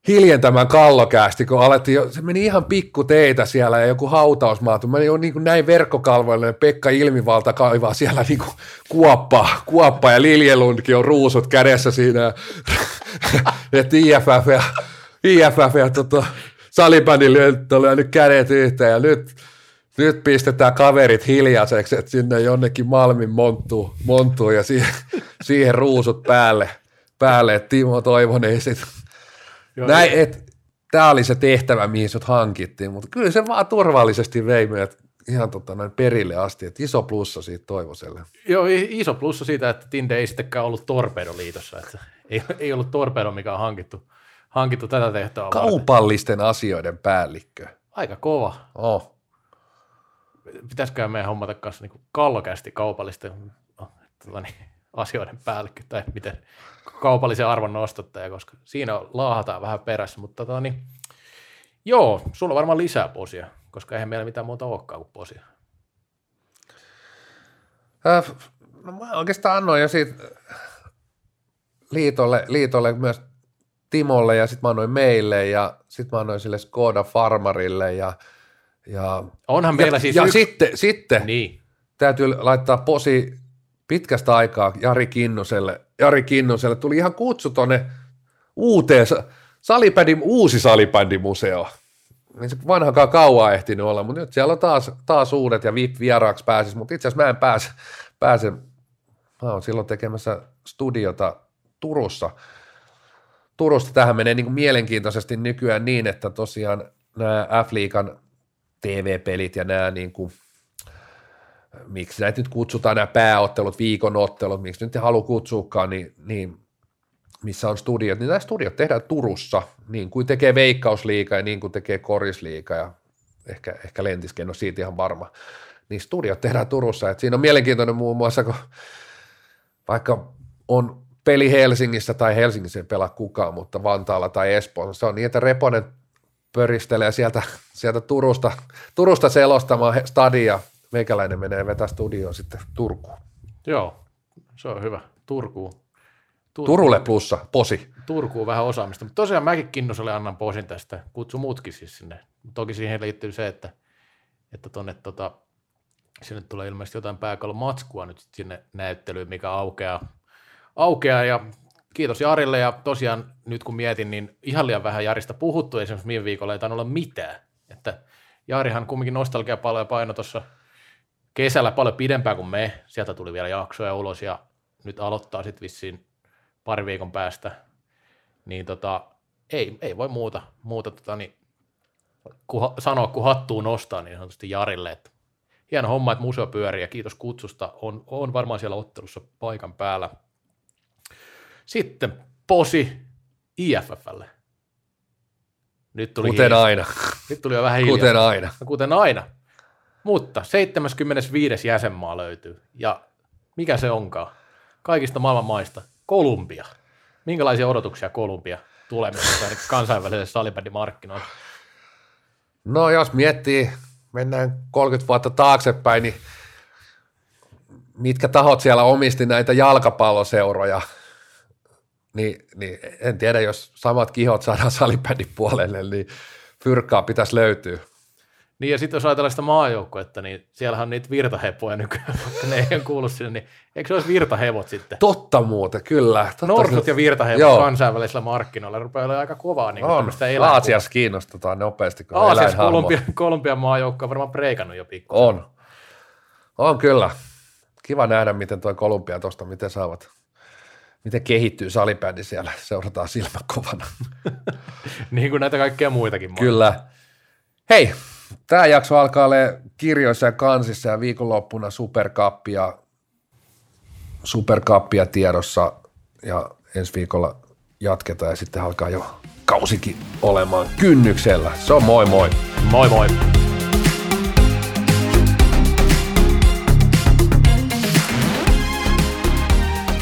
[SPEAKER 1] hiljentämään kallokäästi, kun alettiin jo, se meni ihan pikku teitä siellä ja joku hautausmaatu. Mä jo niin kuin näin verkkokalvoille, Pekka Ilmivalta kaivaa siellä niin kuin kuoppa, kuoppa ja Liljelundkin on ruusut kädessä siinä. että IFF ja, IFF ja tota, salibändin oli nyt kädet yhteen ja nyt, nyt pistetään kaverit hiljaiseksi, että sinne jonnekin Malmin monttuu, monttuu ja siihen, siihen ruusut päälle, päälle että Timo Toivonen sitten näin, et, tämä oli se tehtävä, mihin sut hankittiin, mutta kyllä se vaan turvallisesti vei meidät ihan tota, näin perille asti, että iso plussa siitä Toivoselle.
[SPEAKER 2] Joo, iso plussa siitä, että Tinde ei sittenkään ollut Torpedo-liitossa, että ei, ei ollut Torpedo, mikä on hankittu, hankittu tätä tehtävää
[SPEAKER 1] Kaupallisten varten. asioiden päällikkö.
[SPEAKER 2] Aika kova.
[SPEAKER 1] Oh.
[SPEAKER 2] Pitäisikö meidän hommata kanssa niin kallokästi kaupallisten tota niin, asioiden päällikkö, tai miten kaupallisen arvon nostattaja, koska siinä laahataan vähän perässä, mutta tota, niin, joo, sulla on varmaan lisää posia, koska eihän meillä mitään muuta olekaan kuin posia.
[SPEAKER 1] Äh, no mä oikeastaan annoin jo siitä liitolle, liitolle myös Timolle ja sitten mä annoin meille ja sitten mä annoin sille Skoda Farmarille ja, ja
[SPEAKER 2] Onhan meillä ja, siis
[SPEAKER 1] ja yksi... sitten, sitten
[SPEAKER 2] niin.
[SPEAKER 1] täytyy laittaa posi pitkästä aikaa Jari Kinnoselle. Jari Kinnoselle tuli ihan kutsu tuonne uuteen salipädin, uusi salibändimuseo. Niin se vanhakaan kauan ehtinyt olla, mutta nyt siellä on taas, taas uudet ja VIP-vieraaksi pääsis, mutta itse asiassa mä en pääse, pääse, mä oon silloin tekemässä studiota Turussa. Turusta tähän menee niin kuin mielenkiintoisesti nykyään niin, että tosiaan nämä F-liikan TV-pelit ja nämä niin kuin – miksi näitä nyt kutsutaan nämä pääottelut, viikonottelut, miksi nyt ei halua kutsuukaan, niin, niin missä on studiot, niin nämä studiot tehdään Turussa, niin kuin tekee Veikkausliiga ja niin kuin tekee Korisliiga ja ehkä, ehkä Lentiskin, en ole siitä ihan varma. Niin studiot tehdään Turussa, että siinä on mielenkiintoinen muun muassa, kun vaikka on peli Helsingissä tai Helsingissä ei pelaa kukaan, mutta Vantaalla tai Espoossa, se on niin, että Reponen pöristelee sieltä, sieltä Turusta, Turusta selostamaan stadia meikäläinen menee vetää studioon sitten Turkuun.
[SPEAKER 2] Joo, se on hyvä. Turkuun.
[SPEAKER 1] Turkuun. Turulle plussa, posi.
[SPEAKER 2] Turkuun vähän osaamista. Mutta tosiaan mäkin Kinnoselle annan posin tästä. Kutsu muutkin siis sinne. Toki siihen liittyy se, että, että tonne, tota, sinne tulee ilmeisesti jotain pääkallon matskua nyt sinne näyttelyyn, mikä aukeaa. Aukeaa ja kiitos Jarille ja tosiaan nyt kun mietin, niin ihan liian vähän Jarista puhuttu esimerkiksi viime viikolla ei olla mitään. Että Jarihan kumminkin nostalgia paljon paino tuossa – kesällä paljon pidempään kuin me. Sieltä tuli vielä jaksoja ulos ja nyt aloittaa sitten vissiin pari viikon päästä. Niin tota, ei, ei voi muuta, muuta tota, niin, kun, sanoa, kun hattuu nostaa, niin sanotusti Jarille, että hieno homma, että museo pyörii ja kiitos kutsusta. On, on varmaan siellä ottelussa paikan päällä. Sitten posi IFFlle. Nyt tuli
[SPEAKER 1] Kuten
[SPEAKER 2] hiljaa.
[SPEAKER 1] aina.
[SPEAKER 2] Nyt tuli jo vähän
[SPEAKER 1] Kuten
[SPEAKER 2] hiljaa.
[SPEAKER 1] aina.
[SPEAKER 2] No, Kuten aina. Mutta 75. jäsenmaa löytyy. Ja mikä se onkaan? Kaikista maailman maista. Kolumbia. Minkälaisia odotuksia Kolumbia tulemisesta kansainväliselle salibändimarkkinoille?
[SPEAKER 1] No jos miettii, mennään 30 vuotta taaksepäin, niin mitkä tahot siellä omisti näitä jalkapalloseuroja, niin, niin en tiedä, jos samat kihot saadaan salibändin puolelle, niin fyrkkaa pitäisi löytyä.
[SPEAKER 2] Niin ja sitten jos ajatellaan sitä maajoukkuetta, niin siellähän on niitä virtahepoja nykyään, vaikka ne ei ole kuulu sinne, niin eikö se olisi virtahevot sitten?
[SPEAKER 1] Totta muuten, kyllä. Totta
[SPEAKER 2] Norsut ja virtahevot
[SPEAKER 1] Joo.
[SPEAKER 2] kansainvälisillä markkinoilla rupeaa olemaan aika kovaa. Niin
[SPEAKER 1] on. Aasiassa kiinnostetaan nopeasti, kun
[SPEAKER 2] Aasiassa. Kolumbia, Kolumbian maajoukko on varmaan preikannut jo pikku.
[SPEAKER 1] On. On kyllä. Kiva nähdä, miten tuo Kolumbia tuosta, miten saavat, miten kehittyy salibändi siellä. Seurataan silmäkovana.
[SPEAKER 2] niin kuin näitä kaikkia muitakin.
[SPEAKER 1] Kyllä. Hei, tämä jakso alkaa olla kirjoissa ja kansissa ja viikonloppuna superkappia, superkappia tiedossa ja ensi viikolla jatketaan ja sitten alkaa jo kausikin olemaan kynnyksellä. Se on moi moi.
[SPEAKER 2] Moi moi!